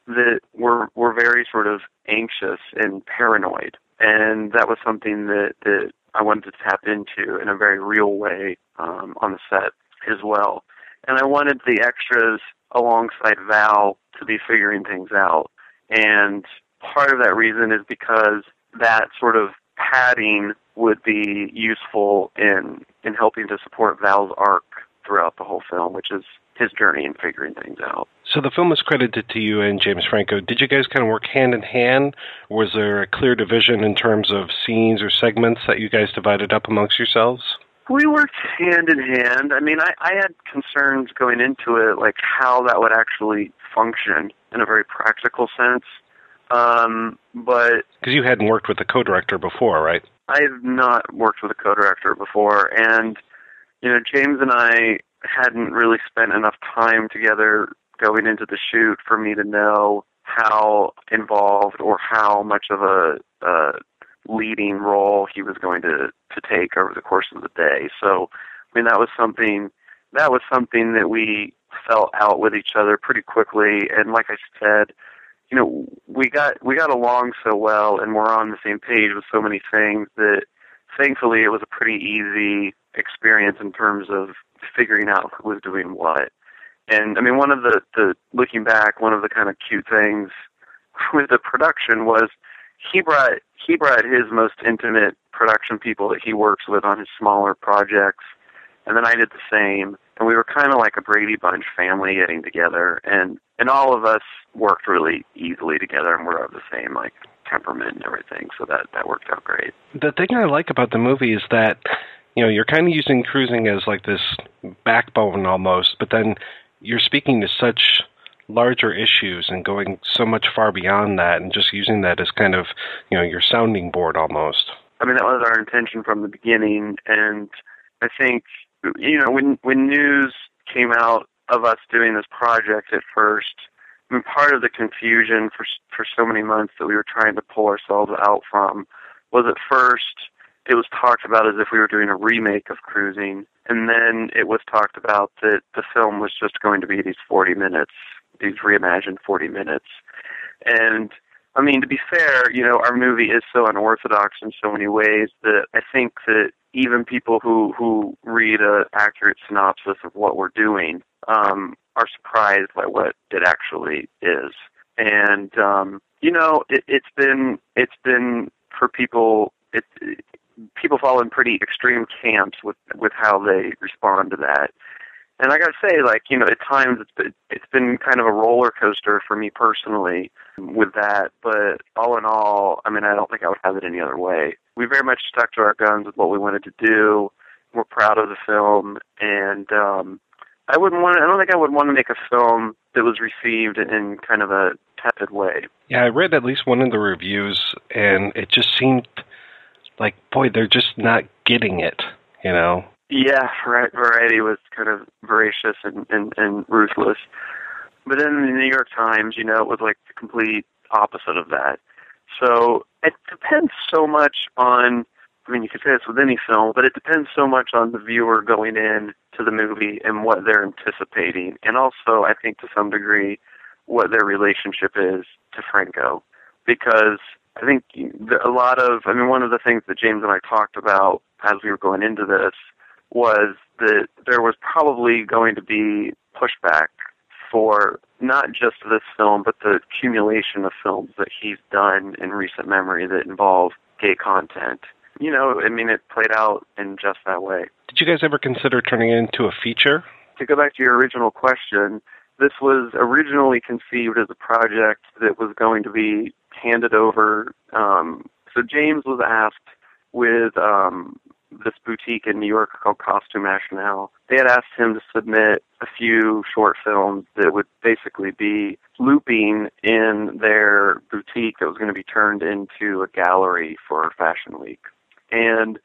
that were were very sort of anxious and paranoid and that was something that that I wanted to tap into in a very real way um, on the set as well and I wanted the extras alongside Val to be figuring things out. And part of that reason is because that sort of padding would be useful in in helping to support Val's arc throughout the whole film, which is his journey in figuring things out. So the film was credited to you and James Franco. Did you guys kind of work hand in hand? Was there a clear division in terms of scenes or segments that you guys divided up amongst yourselves? We worked hand in hand. I mean, I, I had concerns going into it, like how that would actually function in a very practical sense. Um, but because you hadn't worked with a co-director before, right? I've not worked with a co-director before, and you know, James and I hadn't really spent enough time together going into the shoot for me to know how involved or how much of a, a leading role he was going to to take over the course of the day. So, I mean, that was something that was something that we felt out with each other pretty quickly. And like I said, you know, we got we got along so well, and we're on the same page with so many things that thankfully it was a pretty easy experience in terms of figuring out who was doing what. And I mean, one of the the looking back, one of the kind of cute things with the production was he brought he brought his most intimate production people that he works with on his smaller projects, and then I did the same. And we were kind of like a Brady Bunch family getting together, and and all of us worked really easily together, and we're of the same like temperament and everything, so that that worked out great. The thing I like about the movie is that you know you're kind of using cruising as like this backbone almost, but then you're speaking to such larger issues and going so much far beyond that and just using that as kind of you know your sounding board almost. I mean that was our intention from the beginning and i think you know when when news came out of us doing this project at first i mean part of the confusion for for so many months that we were trying to pull ourselves out from was at first it was talked about as if we were doing a remake of cruising and then it was talked about that the film was just going to be these 40 minutes these reimagined 40 minutes. And I mean, to be fair, you know, our movie is so unorthodox in so many ways that I think that even people who who read an accurate synopsis of what we're doing um, are surprised by what it actually is. And um, you know, it, it's been it's been for people. It, people fall in pretty extreme camps with with how they respond to that. And I got to say, like you know, at times it's been, it's been kind of a roller coaster for me personally with that. But all in all, I mean, I don't think I would have it any other way. We very much stuck to our guns with what we wanted to do. We're proud of the film, and um, I wouldn't want. I don't think I would want to make a film that was received in kind of a tepid way. Yeah, I read at least one of the reviews, and it just seemed like, boy, they're just not getting it. You know. Yeah, right. Variety was kind of voracious and, and, and ruthless. But then the New York Times, you know, it was like the complete opposite of that. So it depends so much on, I mean, you could say this with any film, but it depends so much on the viewer going in to the movie and what they're anticipating. And also, I think to some degree, what their relationship is to Franco. Because I think a lot of, I mean, one of the things that James and I talked about as we were going into this was that there was probably going to be pushback for not just this film, but the accumulation of films that he's done in recent memory that involve gay content. You know, I mean, it played out in just that way. Did you guys ever consider turning it into a feature? To go back to your original question, this was originally conceived as a project that was going to be handed over. Um, so James was asked with um, this boutique in New York called Costume National. They had asked him to submit a few short films that would basically be looping in their boutique that was going to be turned into a gallery for Fashion Week. And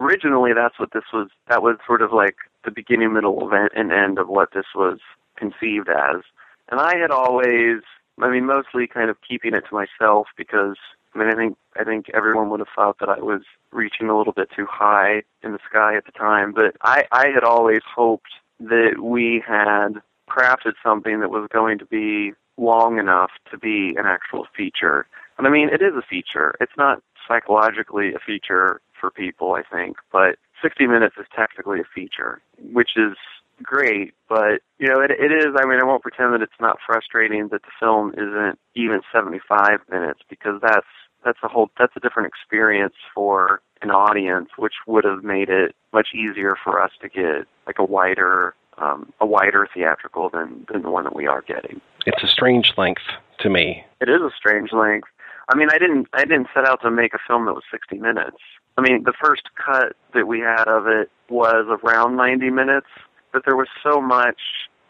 originally that's what this was that was sort of like the beginning, middle, event and end of what this was conceived as. And I had always I mean mostly kind of keeping it to myself because I mean, I think I think everyone would have thought that I was reaching a little bit too high in the sky at the time, but I I had always hoped that we had crafted something that was going to be long enough to be an actual feature. And I mean, it is a feature. It's not psychologically a feature for people, I think, but 60 minutes is technically a feature, which is great, but you know, it it is. I mean, I won't pretend that it's not frustrating that the film isn't even 75 minutes because that's that's a whole that's a different experience for an audience, which would have made it much easier for us to get like a wider um, a wider theatrical than than the one that we are getting. It's a strange length to me. It is a strange length. I mean, I didn't I didn't set out to make a film that was 60 minutes. I mean, the first cut that we had of it was around 90 minutes, but there was so much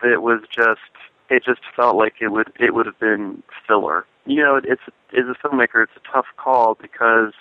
that was just it just felt like it would it would have been filler. You know, it's as a filmmaker, it's a tough call because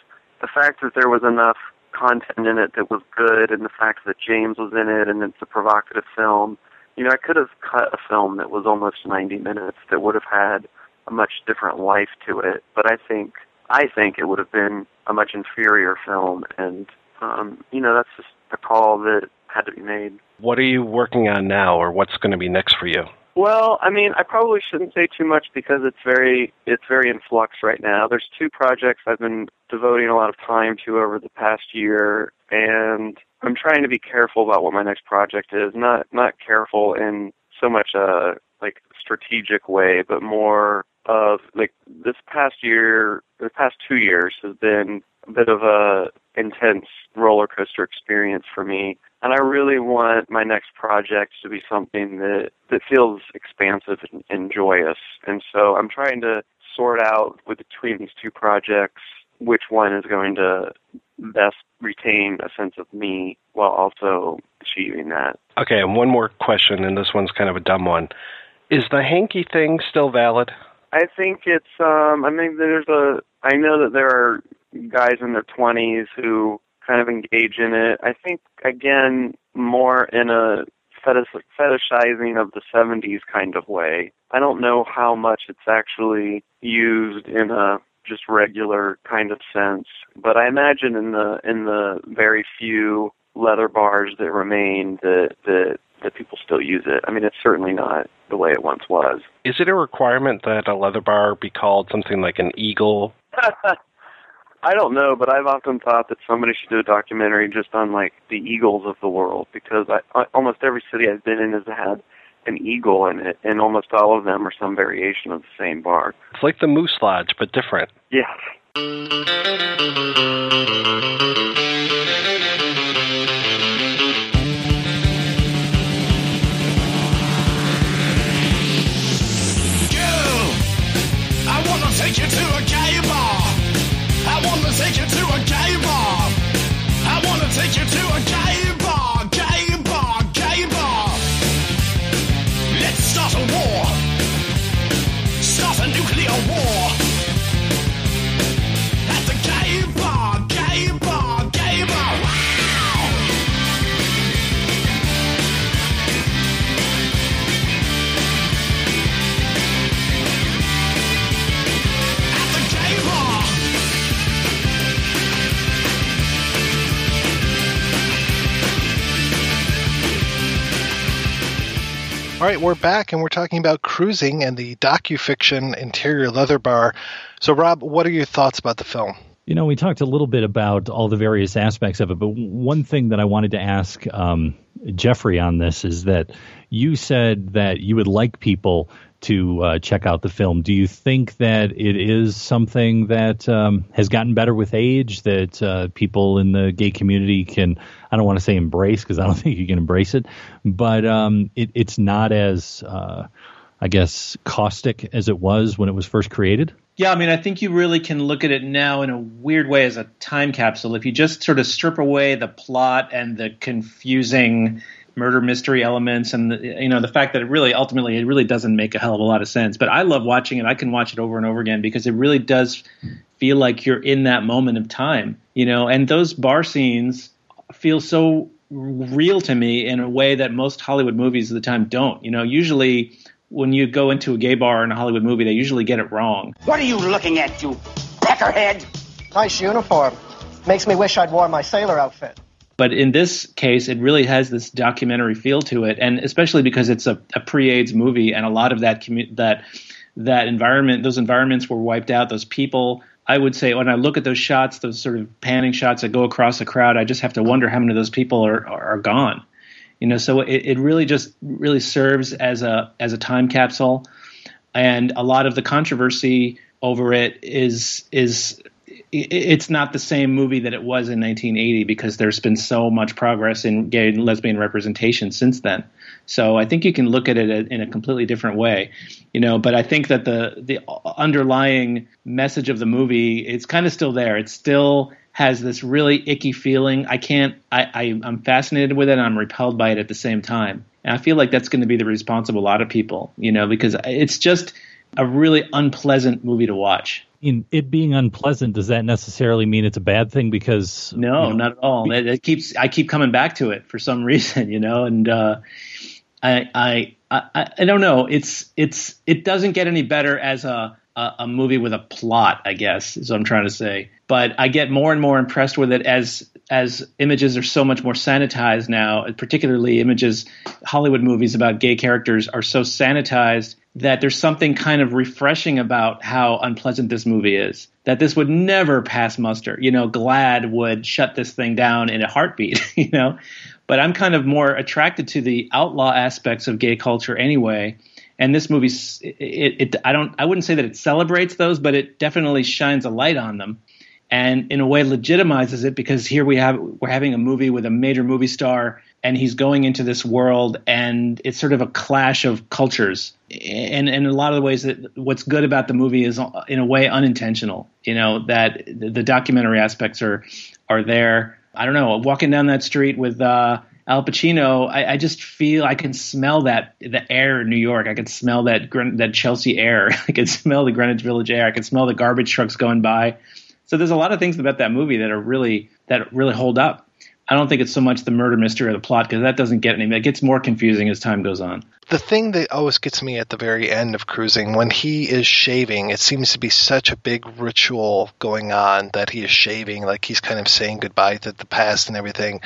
the fact that there was enough content in it that was good, and the fact that James was in it, and it's a provocative film. You know, I could have cut a film that was almost 90 minutes that would have had a much different life to it. But I think I think it would have been a much inferior film, and um, you know, that's just a call that had to be made. What are you working on now, or what's going to be next for you? Well, I mean, I probably shouldn't say too much because it's very it's very in flux right now. There's two projects I've been devoting a lot of time to over the past year, and I'm trying to be careful about what my next project is. Not not careful in so much a like strategic way, but more of like this past year, the past two years has been bit of a intense roller coaster experience for me and I really want my next project to be something that that feels expansive and, and joyous. And so I'm trying to sort out with between these two projects which one is going to best retain a sense of me while also achieving that. Okay, and one more question, and this one's kind of a dumb one. Is the hanky thing still valid? I think it's um I mean there's a I know that there are guys in their twenties who kind of engage in it. I think again more in a fetish, fetishizing of the 70s kind of way. I don't know how much it's actually used in a just regular kind of sense, but I imagine in the in the very few leather bars that remain that that that people still use it. I mean, it's certainly not the way it once was. Is it a requirement that a leather bar be called something like an eagle? I don't know, but I've often thought that somebody should do a documentary just on like the eagles of the world because I, I almost every city I've been in has had an eagle in it, and almost all of them are some variation of the same bark. It's like the Moose Lodge, but different. Yeah. We're back and we're talking about cruising and the docu-fiction Interior Leather Bar. So, Rob, what are your thoughts about the film? You know, we talked a little bit about all the various aspects of it, but one thing that I wanted to ask um, Jeffrey on this is that you said that you would like people to uh, check out the film. Do you think that it is something that um, has gotten better with age, that uh, people in the gay community can, I don't want to say embrace because I don't think you can embrace it, but um, it, it's not as, uh, I guess, caustic as it was when it was first created? Yeah, I mean, I think you really can look at it now in a weird way as a time capsule. If you just sort of strip away the plot and the confusing murder mystery elements and the, you know the fact that it really ultimately it really doesn't make a hell of a lot of sense but i love watching it i can watch it over and over again because it really does feel like you're in that moment of time you know and those bar scenes feel so real to me in a way that most hollywood movies of the time don't you know usually when you go into a gay bar in a hollywood movie they usually get it wrong What are you looking at, you peckerhead? Nice uniform. Makes me wish I'd worn my sailor outfit. But in this case, it really has this documentary feel to it, and especially because it's a, a pre-AIDS movie, and a lot of that commu- that that environment, those environments were wiped out. Those people, I would say, when I look at those shots, those sort of panning shots that go across the crowd, I just have to wonder how many of those people are are, gone. You know, so it, it really just really serves as a as a time capsule, and a lot of the controversy over it is is it's not the same movie that it was in 1980 because there's been so much progress in gay and lesbian representation since then. So I think you can look at it in a completely different way, you know. But I think that the the underlying message of the movie it's kind of still there. It still has this really icky feeling. I can't. I, I I'm fascinated with it. and I'm repelled by it at the same time. And I feel like that's going to be the response of a lot of people, you know, because it's just a really unpleasant movie to watch. In it being unpleasant, does that necessarily mean it's a bad thing? Because No, not at all. It, it keeps I keep coming back to it for some reason, you know, and uh, I, I I I don't know. It's it's it doesn't get any better as a, a a movie with a plot, I guess, is what I'm trying to say. But I get more and more impressed with it as as images are so much more sanitized now, particularly images Hollywood movies about gay characters are so sanitized that there's something kind of refreshing about how unpleasant this movie is. That this would never pass muster. You know, GLAAD would shut this thing down in a heartbeat, you know. But I'm kind of more attracted to the outlaw aspects of gay culture anyway. And this movie, it, it, I don't, I wouldn't say that it celebrates those, but it definitely shines a light on them, and in a way legitimizes it because here we have we're having a movie with a major movie star, and he's going into this world, and it's sort of a clash of cultures, and, in a lot of the ways that what's good about the movie is in a way unintentional. You know that the, the documentary aspects are are there. I don't know, walking down that street with uh, Al Pacino, I, I just feel I can smell that the air in New York. I can smell that that Chelsea air. I can smell the Greenwich Village air. I can smell the garbage trucks going by. So there's a lot of things about that movie that are really that really hold up. I don't think it's so much the murder mystery or the plot because that doesn't get any. It gets more confusing as time goes on. The thing that always gets me at the very end of cruising, when he is shaving, it seems to be such a big ritual going on that he is shaving, like he's kind of saying goodbye to the past and everything.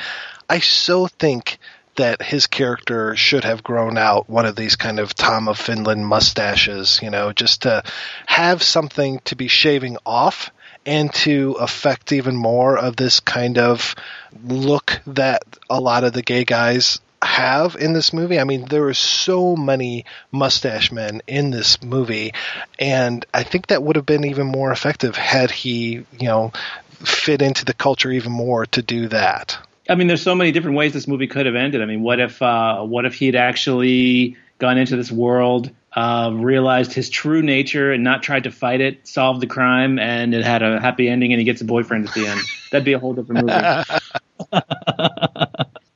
I so think that his character should have grown out one of these kind of Tom of Finland mustaches, you know, just to have something to be shaving off and to affect even more of this kind of look that a lot of the gay guys have in this movie. I mean, there are so many mustache men in this movie, and I think that would have been even more effective had he, you know, fit into the culture even more to do that. I mean, there's so many different ways this movie could have ended. I mean, what if uh, what if he'd actually gone into this world, uh, realized his true nature, and not tried to fight it, solved the crime, and it had a happy ending, and he gets a boyfriend at the end? That'd be a whole different movie.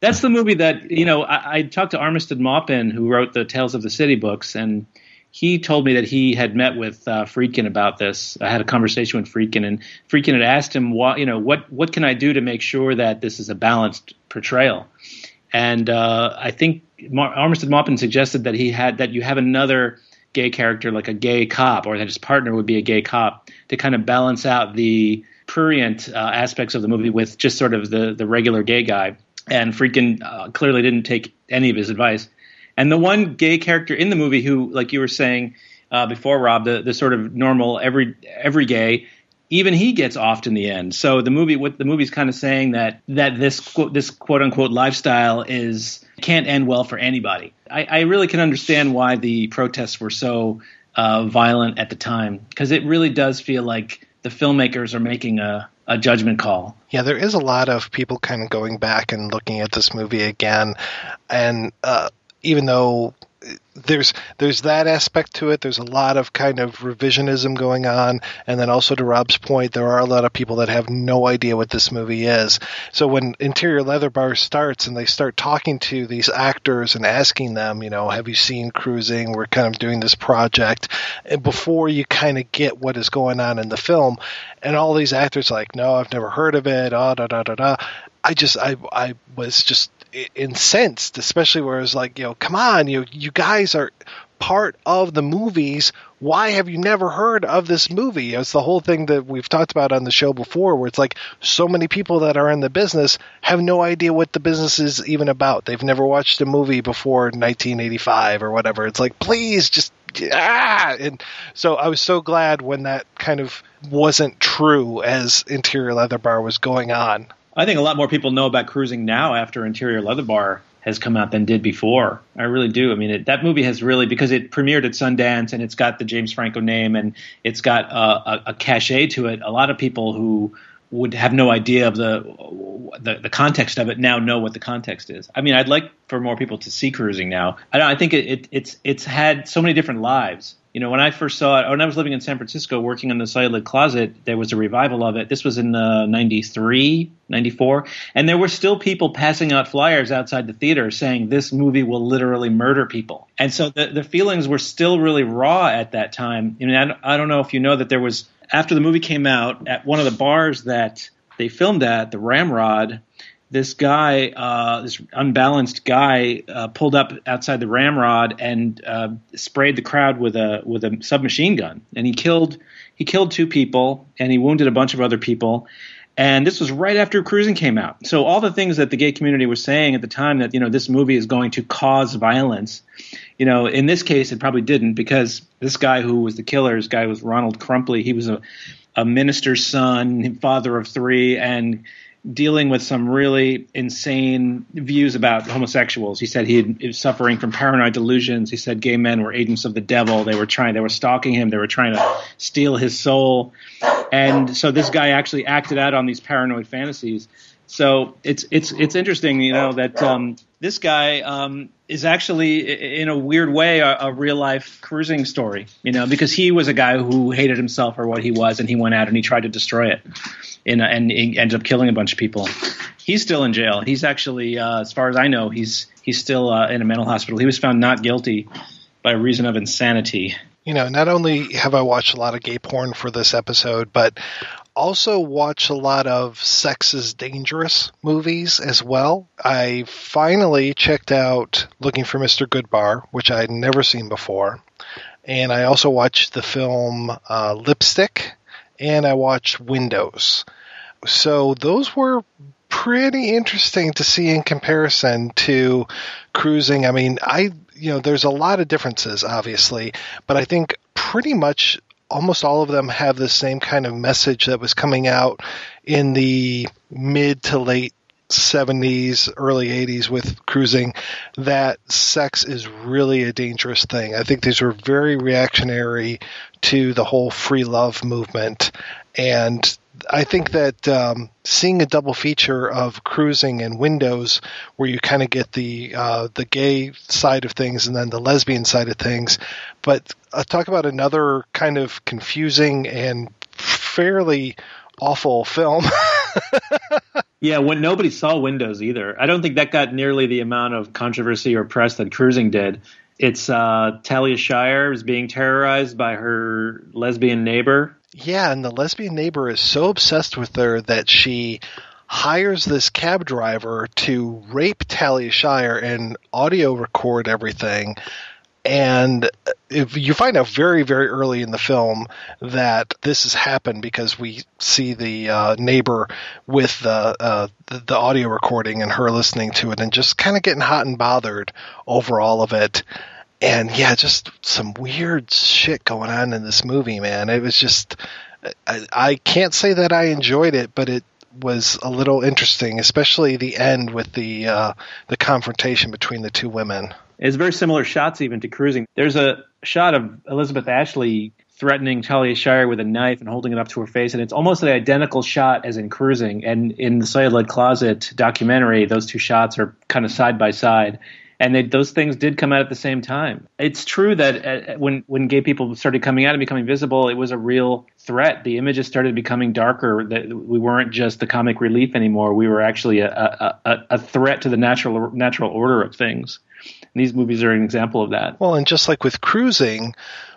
That's the movie that you know. I, I talked to Armistead Maupin, who wrote the Tales of the City books, and he told me that he had met with uh, Friedkin about this. I had a conversation with Friedkin, and Friedkin had asked him, "What you know, what what can I do to make sure that this is a balanced portrayal?" And uh, I think Mar- Armistead Maupin suggested that he had that you have another gay character, like a gay cop, or that his partner would be a gay cop, to kind of balance out the prurient uh, aspects of the movie with just sort of the the regular gay guy. And Friedkin uh, clearly didn't take any of his advice. And the one gay character in the movie who, like you were saying uh, before, Rob, the, the sort of normal every every gay, even he gets offed in the end. So the movie, what the movie's kind of saying that that this quote, this quote unquote lifestyle is can't end well for anybody. I, I really can understand why the protests were so uh, violent at the time because it really does feel like the filmmakers are making a, a judgment call. Yeah, there is a lot of people kind of going back and looking at this movie again, and uh, even though there's there's that aspect to it. There's a lot of kind of revisionism going on, and then also to Rob's point, there are a lot of people that have no idea what this movie is. So when Interior Leather Bar starts and they start talking to these actors and asking them, you know, have you seen Cruising? We're kind of doing this project, and before you kind of get what is going on in the film, and all these actors like, no, I've never heard of it. Oh, da da da da. I just I I was just incensed, especially where it's like, you know, come on, you you guys are part of the movies. Why have you never heard of this movie? It's the whole thing that we've talked about on the show before, where it's like so many people that are in the business have no idea what the business is even about. They've never watched a movie before 1985 or whatever. It's like, please just ah! And so I was so glad when that kind of wasn't true as Interior Leather Bar was going on. I think a lot more people know about cruising now after Interior Leather Bar has come out than did before. I really do. I mean, it, that movie has really because it premiered at Sundance and it's got the James Franco name and it's got uh, a, a cachet to it. A lot of people who would have no idea of the, the, the context of it now know what the context is. I mean, I'd like for more people to see cruising now. I, I think it, it, it's it's had so many different lives. You know, when I first saw it, when I was living in San Francisco working on the Celluloid Closet, there was a revival of it. This was in uh, 93, 94. And there were still people passing out flyers outside the theater saying this movie will literally murder people. And so the, the feelings were still really raw at that time. I mean, I, I don't know if you know that there was, after the movie came out, at one of the bars that they filmed at, the Ramrod, this guy, uh, this unbalanced guy, uh, pulled up outside the ramrod and uh, sprayed the crowd with a with a submachine gun, and he killed he killed two people and he wounded a bunch of other people. And this was right after Cruising came out. So all the things that the gay community was saying at the time that you know this movie is going to cause violence, you know, in this case it probably didn't because this guy who was the killer, this guy was Ronald Crumpley. He was a a minister's son, father of three, and dealing with some really insane views about homosexuals. He said he, was suffering from paranoid delusions. He said gay men were agents of the devil. They were trying, they were stalking him. They were trying to steal his soul. And so this guy actually acted out on these paranoid fantasies. So it's it's it's interesting, you know, that um, this guy um, is actually, in a weird way, a, a, real life cruising story. You know, because he was a guy who hated himself for what he was, and he went out and he tried to destroy it, in a, and he ended up killing a bunch of people. He's still in jail. He's actually, uh, as far as I know, he's he's still uh, in a mental hospital. He was found not guilty by reason of insanity. You know, not only have I watched a lot of gay porn for this episode, but also watch a lot of Sex is Dangerous movies as well. I finally checked out Looking for Mr. Goodbar, which I had never seen before. And I also watched the film uh, Lipstick, and I watched Windows. So those were pretty interesting to see in comparison to cruising. I mean, I you know, there's a lot of differences, obviously, but I think pretty much almost all of them have the same kind of message that was coming out in the mid to late 70s, early 80s with cruising that sex is really a dangerous thing. I think these were very reactionary to the whole free love movement. And I think that um, seeing a double feature of cruising and Windows, where you kind of get the uh, the gay side of things and then the lesbian side of things, but uh, talk about another kind of confusing and fairly awful film. Yeah, when nobody saw Windows either. I don't think that got nearly the amount of controversy or press that Cruising did. It's uh, Talia Shire is being terrorized by her lesbian neighbor. Yeah, and the lesbian neighbor is so obsessed with her that she hires this cab driver to rape Talia Shire and audio record everything. And you find out very, very early in the film that this has happened because we see the uh, neighbor with the, uh, the the audio recording and her listening to it and just kind of getting hot and bothered over all of it. And yeah, just some weird shit going on in this movie, man. It was just I, I can't say that I enjoyed it, but it was a little interesting, especially the end with the uh, the confrontation between the two women. It's very similar shots even to Cruising. There's a shot of Elizabeth Ashley threatening Talia Shire with a knife and holding it up to her face, and it's almost an identical shot as in Cruising. And in the Celluloid Closet documentary, those two shots are kind of side by side. And they, those things did come out at the same time. It's true that uh, when when gay people started coming out and becoming visible, it was a real threat. The images started becoming darker. That we weren't just the comic relief anymore. We were actually a, a, a, a threat to the natural natural order of things. And these movies are an example of that. Well, and just like with cruising,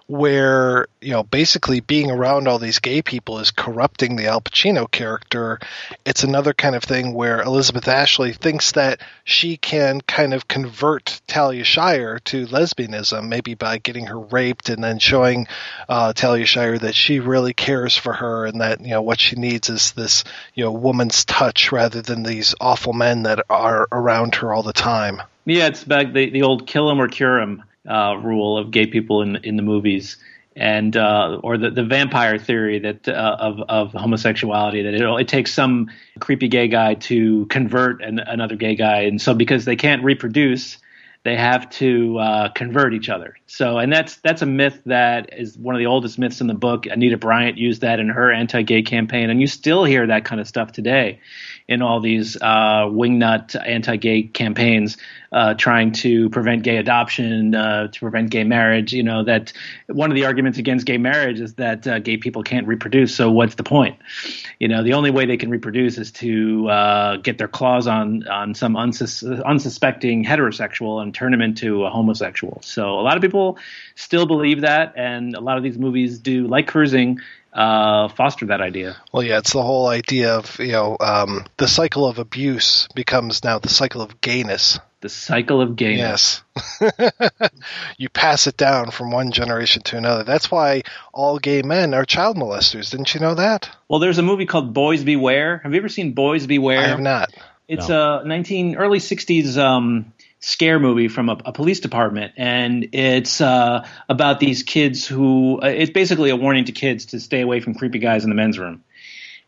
where you know basically being around all these gay people is corrupting the Al Pacino character. It's another kind of thing where Elizabeth Ashley thinks that she can kind of convert Talia Shire to lesbianism, maybe by getting her raped and then showing uh, Talia Shire that she really cares for her and that you know what she needs is this you know woman's touch rather than these awful men that are around her all the time. Yeah, it's back the the old kill 'em or cure 'em uh, rule of gay people in in the movies, and uh, or the, the vampire theory that uh, of of homosexuality that it, it takes some creepy gay guy to convert an, another gay guy, and so because they can't reproduce, they have to uh, convert each other. So, and that's that's a myth that is one of the oldest myths in the book. Anita Bryant used that in her anti-gay campaign, and you still hear that kind of stuff today in all these uh, wingnut anti-gay campaigns uh, trying to prevent gay adoption, uh, to prevent gay marriage. You know that one of the arguments against gay marriage is that uh, gay people can't reproduce. So what's the point? You know, the only way they can reproduce is to uh, get their claws on on some unsus- unsuspecting heterosexual and turn him into a homosexual. So a lot of people still believe that, and a lot of these movies do, like Cruising uh, foster that idea. Well, yeah, it's the whole idea of you know um, the cycle of abuse becomes now the cycle of gayness. The cycle of gayness. Yes, you pass it down from one generation to another. That's why all gay men are child molesters. Didn't you know that? Well, there's a movie called Boys Beware. Have you ever seen Boys Beware? I have not. It's no. a 19 early 60s um, scare movie from a, a police department, and it's uh, about these kids who uh, it's basically a warning to kids to stay away from creepy guys in the men's room.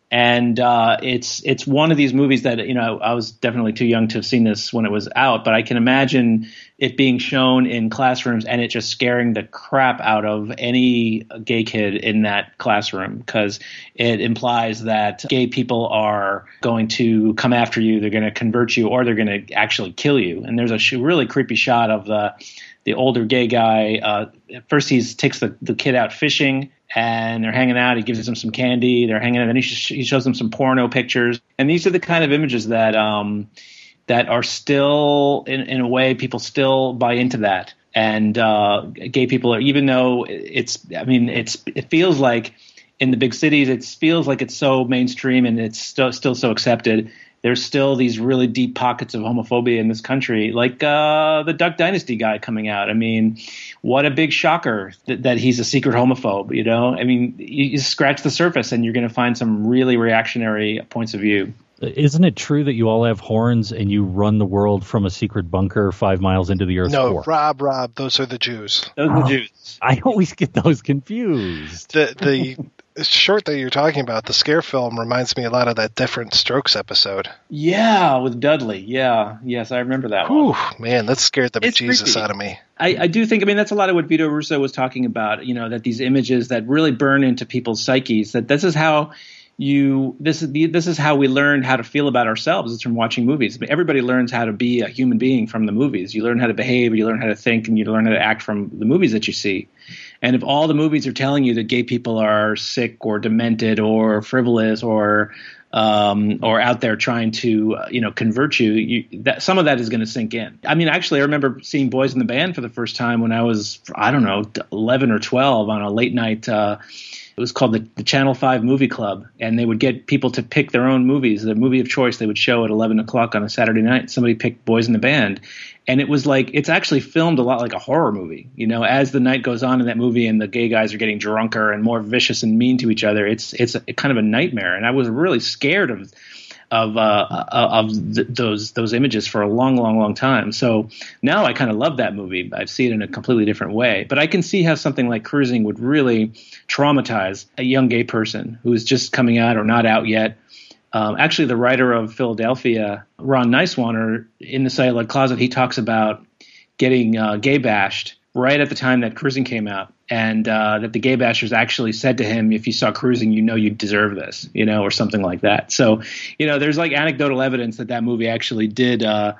And uh, it's it's one of these movies that you know I was definitely too young to have seen this when it was out, but I can imagine it being shown in classrooms and it just scaring the crap out of any gay kid in that classroom because it implies that gay people are going to come after you, they're going to convert you, or they're going to actually kill you. And there's a really creepy shot of the the older gay guy. Uh, first, he takes the, the kid out fishing and they're hanging out. He gives them some candy. They're hanging out. And he, sh- he shows them some porno pictures. And these are the kind of images that um, that are still, in, in a way, people still buy into that. And uh, gay people are, even though it's, I mean, it's it feels like in the big cities, it feels like it's so mainstream and it's still still so accepted there's still these really deep pockets of homophobia in this country, like uh, the Duck Dynasty guy coming out. I mean, what a big shocker that, that he's a secret homophobe. You know, I mean, you, you scratch the surface and you're going to find some really reactionary points of view. Isn't it true that you all have horns and you run the world from a secret bunker five miles into the Earth's No, core? Rob, Rob, those are the Jews. Those are the Jews. I always get those confused. The the short that you're talking about, the scare film, reminds me a lot of that Different Strokes episode. Yeah, with Dudley. Yeah, yes, I remember that one. Whew, man, that scared the It's bejesus creepy. out of me. I, I do think. I mean, that's a lot of what Vito Russo was talking about. You know, that these images that really burn into people's psyches. That this is how you. This is the, this is how we learn how to feel about ourselves. Is from watching movies. I mean, everybody learns how to be a human being from the movies. You learn how to behave. You learn how to think, and you learn how to act from the movies that you see. And if all the movies are telling you that gay people are sick or demented or frivolous or um, or out there trying to uh, you know convert you, you that some of that is going to sink in. I mean, actually, I remember seeing Boys in the Band for the first time when I was I don't know eleven or twelve on a late night. Uh, it was called the, the Channel Five Movie Club, and they would get people to pick their own movies, The movie of choice. They would show at eleven o'clock on a Saturday night. Somebody picked Boys in the Band, and it was like it's actually filmed a lot like a horror movie. You know, as the night goes on in that movie, and the gay guys are getting drunker and more vicious and mean to each other, it's it's a, kind of a nightmare. And I was really scared of of uh, of th- those those images for a long, long, long time. So now I kind of love that movie. I see it in a completely different way. But I can see how something like Cruising would really traumatize a young gay person who is just coming out or not out yet. Um, actually, the writer of Philadelphia, Ron Nyswaner, in the Celluloid Closet, he talks about getting uh, gay bashed right at the time that Cruising came out, and uh, that the gay bashers actually said to him, "If you saw Cruising, you know you deserve this," you know, or something like that. So, you know, there's like anecdotal evidence that that movie actually did uh,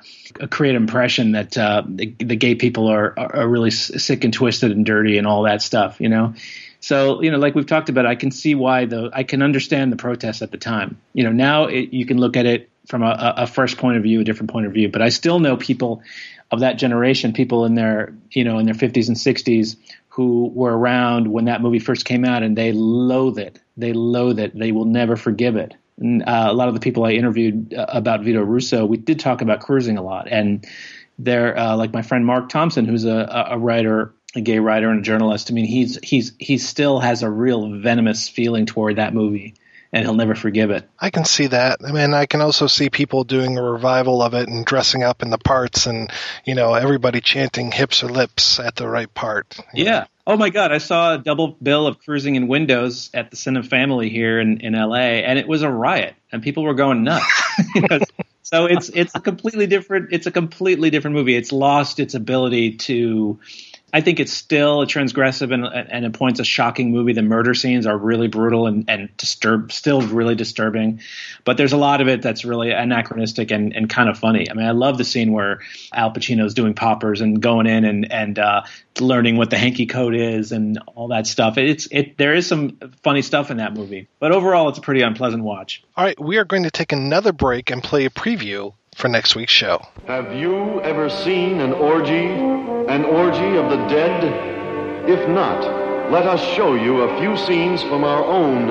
create an impression that uh, the, the gay people are are really sick and twisted and dirty and all that stuff, you know. So, you know, like we've talked about, I can see why the I can understand the protests at the time. You know, now it, you can look at it from a, a fresh point of view, a different point of view. But I still know people of that generation, people in their you know in their 50s and 60s who were around when that movie first came out, and they loathe it. They loathe it. They will never forgive it. And, uh, a lot of the people I interviewed uh, about Vito Russo, we did talk about cruising a lot, and they're uh, like my friend Mark Thompson, who's a a writer, a gay writer and a journalist. I mean, he's he's he still has a real venomous feeling toward that movie, and he'll never forgive it. I can see that. I mean, I can also see people doing a revival of it and dressing up in the parts and, you know, everybody chanting hips or lips at the right part. Yeah. Oh my God! I saw a double bill of Cruising in Windows at the Cinefamily here in, in LA, and it was a riot, and people were going nuts. You know, so it's it's a completely different it's a completely different movie. It's lost its ability to. I think it's still a transgressive and, and at points a shocking movie. The murder scenes are really brutal and, and disturb, still really disturbing. But there's a lot of it that's really anachronistic and, and kind of funny. I mean, I love the scene where Al Pacino's doing poppers and going in and and uh, learning what the hanky code is and all that stuff. It's it there is some funny stuff in that movie, but overall, it's a pretty unpleasant watch. All right, we are going to take another break and play a preview for next week's show. Have you ever seen an orgy? An orgy of the dead? If not, let us show you a few scenes from our own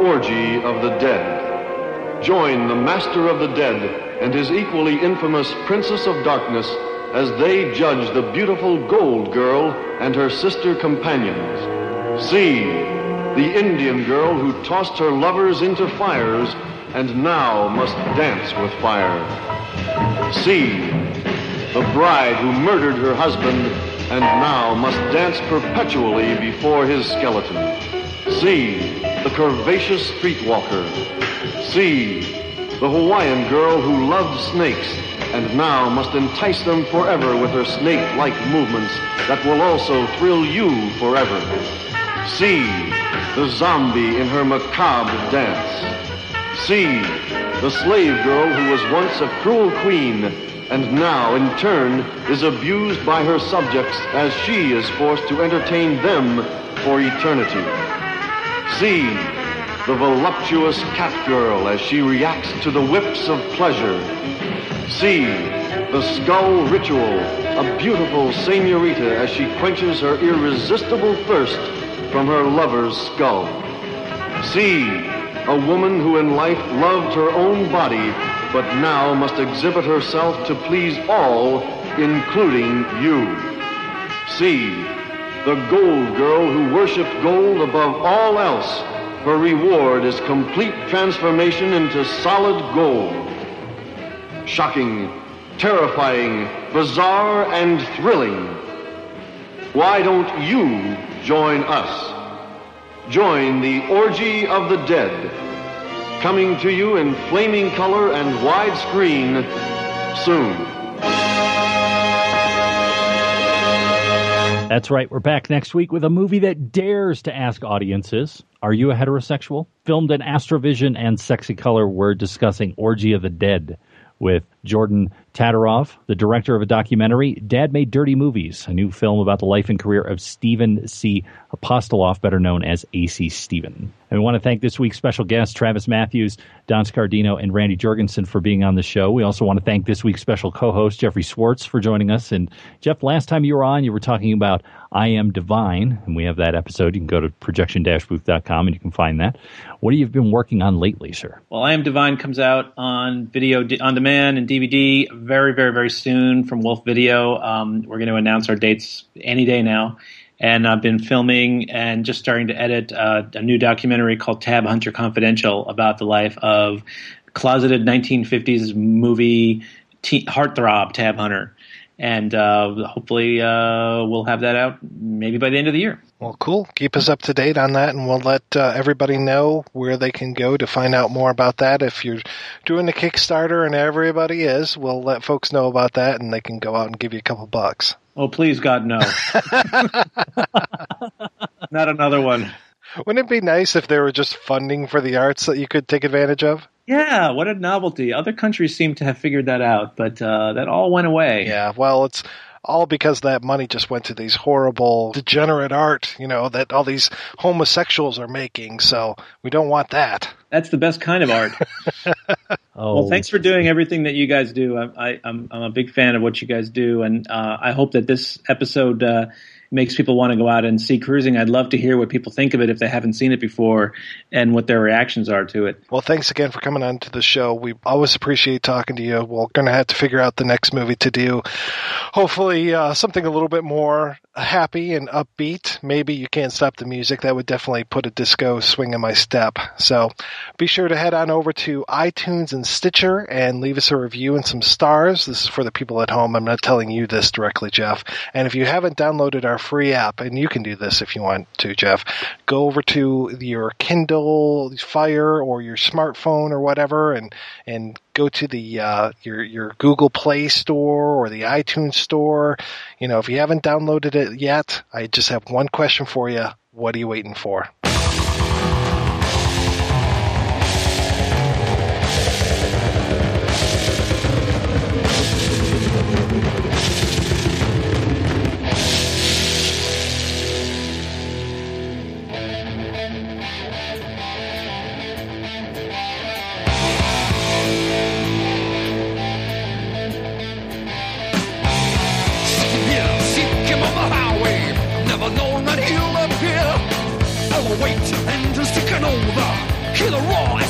Orgy of the Dead. Join the Master of the Dead and his equally infamous Princess of Darkness as they judge the beautiful Gold Girl and her sister companions. See the Indian girl who tossed her lovers into fires and now must dance with fire. See the bride who murdered her husband and now must dance perpetually before his skeleton. See the curvaceous streetwalker. See the Hawaiian girl who loved snakes and now must entice them forever with her snake-like movements that will also thrill you forever. See the zombie in her macabre dance. See the slave girl who was once a cruel queen and now in turn is abused by her subjects as she is forced to entertain them for eternity. See the voluptuous cat girl as she reacts to the whips of pleasure. See the skull ritual, a beautiful senorita as she quenches her irresistible thirst from her lover's skull. See a woman who in life loved her own body, but now must exhibit herself to please all, including you. See the gold girl who worshiped gold above all else, her reward is complete transformation into solid gold. Shocking, terrifying, bizarre, and thrilling. Why don't you join us? Join the Orgy of the Dead. Coming to you in flaming color and widescreen soon. That's right. We're back next week with a movie that dares to ask audiences Are you a heterosexual? Filmed in Astravision and Sexy Color, we're discussing Orgy of the Dead with Jordan Todorov, the director of a documentary, Dad Made Dirty Movies, a new film about the life and career of Stephen C. Apostolof, better known as AC Stephen. And we want to thank this week's special guests, Travis Matthews, Don Scardino, and Randy Jurgensen for being on the show. We also want to thank this week's special co-host, Jeffrey Schwarz, for joining us. And Jeff, last time you were on, you were talking about I Am Divine, and we have that episode. You can go to projection-booth.com and you can find that. What have you been working on lately, sir? Well, I Am Divine comes out on video on demand and DVD very, very, very soon from Wolfe Video. Um, we're going to announce our dates any day now. And I've been filming and just starting to edit uh, a new documentary called Tab Hunter Confidential about the life of closeted 1950s movie teen, heartthrob Tab Hunter. And uh, hopefully uh, we'll have that out maybe by the end of the year. Well, cool. Keep us up to date on that, and we'll let uh, everybody know where they can go to find out more about that. If you're doing the Kickstarter, and everybody is, we'll let folks know about that, and they can go out and give you a couple bucks. Oh, please, God, no. Not another one. Wouldn't it be nice if there were just funding for the arts that you could take advantage of? Yeah, what a novelty. Other countries seem to have figured that out, but uh, that all went away. Yeah, well, it's all because that money just went to these horrible, degenerate art, you know, that all these homosexuals are making. So we don't want that. That's the best kind of art. oh, well, thanks for doing everything that you guys do. I, I, I'm I'm a big fan of what you guys do, and uh, I hope that this episode uh, makes people want to go out and see cruising. I'd love to hear what people think of it if they haven't seen it before and what their reactions are to it. Well, thanks again for coming on to the show. We always appreciate talking to you. We're going to have to figure out the next movie to do. Hopefully, uh, something a little bit more happy and upbeat. Maybe you can't stop the music. That would definitely put a disco swing in my step. So be sure to head on over to iTunes and Stitcher and leave us a review and some stars. This is for the people at home. I'm not telling you this directly, Jeff. And if you haven't downloaded our free app, and you can do this if you want to, Jeff, go over to your Kindle Fire or your smartphone or whatever, and and go to the uh, your your Google Play Store or the iTunes Store. You know, if you haven't downloaded it yet, I just have one question for you. What are you waiting for?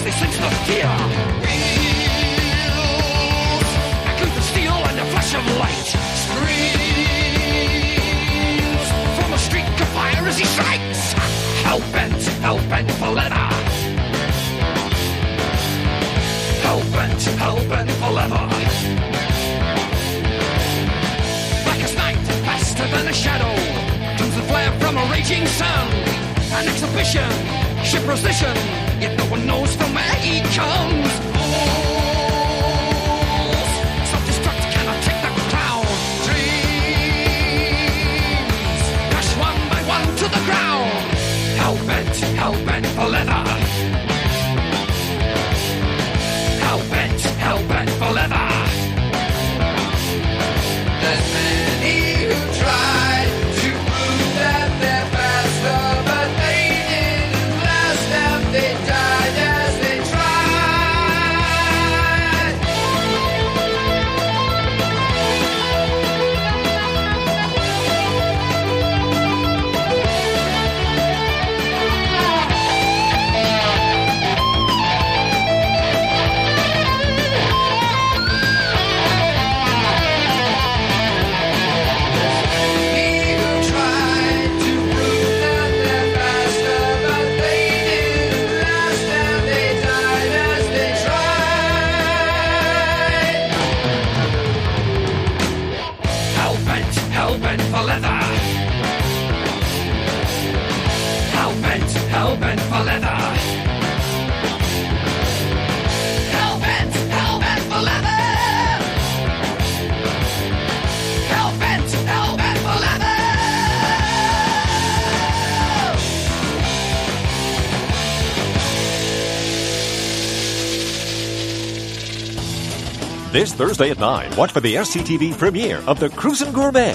They the. Wheels, steel and flash of light. Screams from a streak of fire as he strikes. Hell bent, hell bent for leather. Hell bent, hell bent for leather. Blackest night, faster than a shadow. Comes the flare from a raging sun an exhibition, ship position, yet no one knows from where he comes. This Thursday at 9, watch for the SCTV premiere of The Cruisin' Gourmet.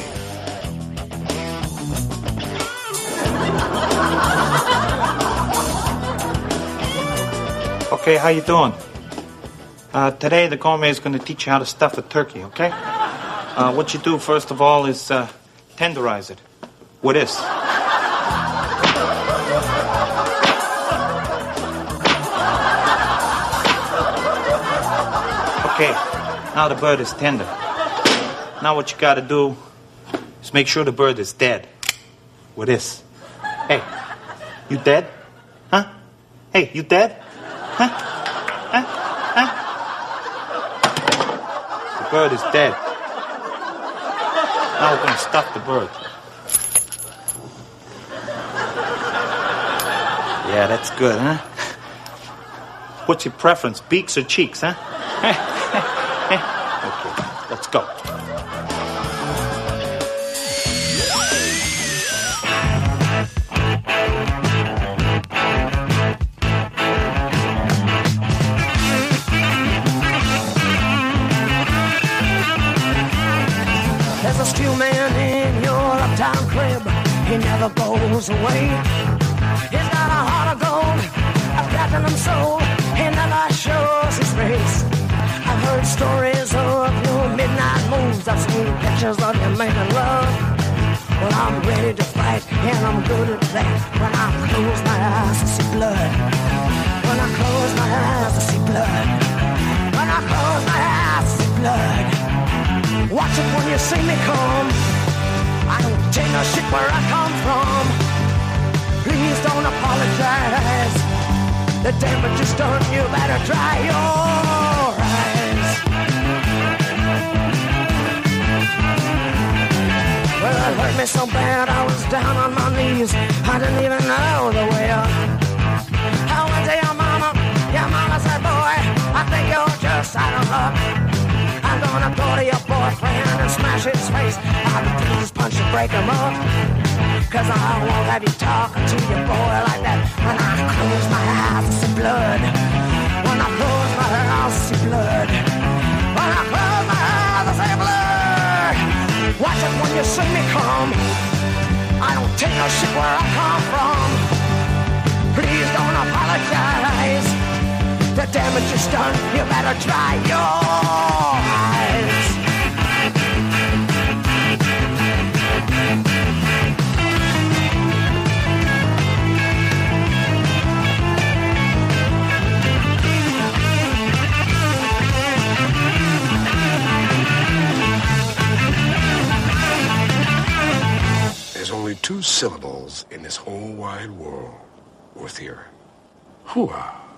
Okay, how you doing? Uh, today the gourmet is going to teach you how to stuff a turkey, okay? Uh, what you do first of all is uh, tenderize it with this. Now the bird is tender. Now what you got to do is make sure the bird is dead with this. Hey, you dead? Huh? Hey, you dead? Huh? Huh? Huh? The bird is dead. Now we're gonna stuff the bird. Yeah, that's good, huh? What's your preference, beaks or cheeks, huh? Never goes away. He's got a heart of gold, a platinum soul. He never shows his face. I've heard stories of your midnight moves. I've seen pictures of you making love. Well, I'm ready to fight, and I'm good at that. When I close my eyes, I see blood. When I close my eyes, I see blood. When I close my eyes, I see blood. Watch it when you see me come. I don't take no shit where I come from. Please don't apologize. The damage is done, you better dry your eyes. Well, it hurt me so bad, I was down on my knees. I didn't even know the way up. I went to your mama, your mama said, boy, I think you're just out of luck. I'm gonna go to your boyfriend and smash his face. I'll please punch and break him up. Cause I won't have you talking to your boy like that. When I close my eyes, I see blood. When I close my eyes, I see blood. When I close my eyes, I see blood. Watch it when you see me come. I don't take no shit where I come from. Please don't apologize. The damage is done, you better try your only two syllables in this whole wide world worth hearing. Hooah.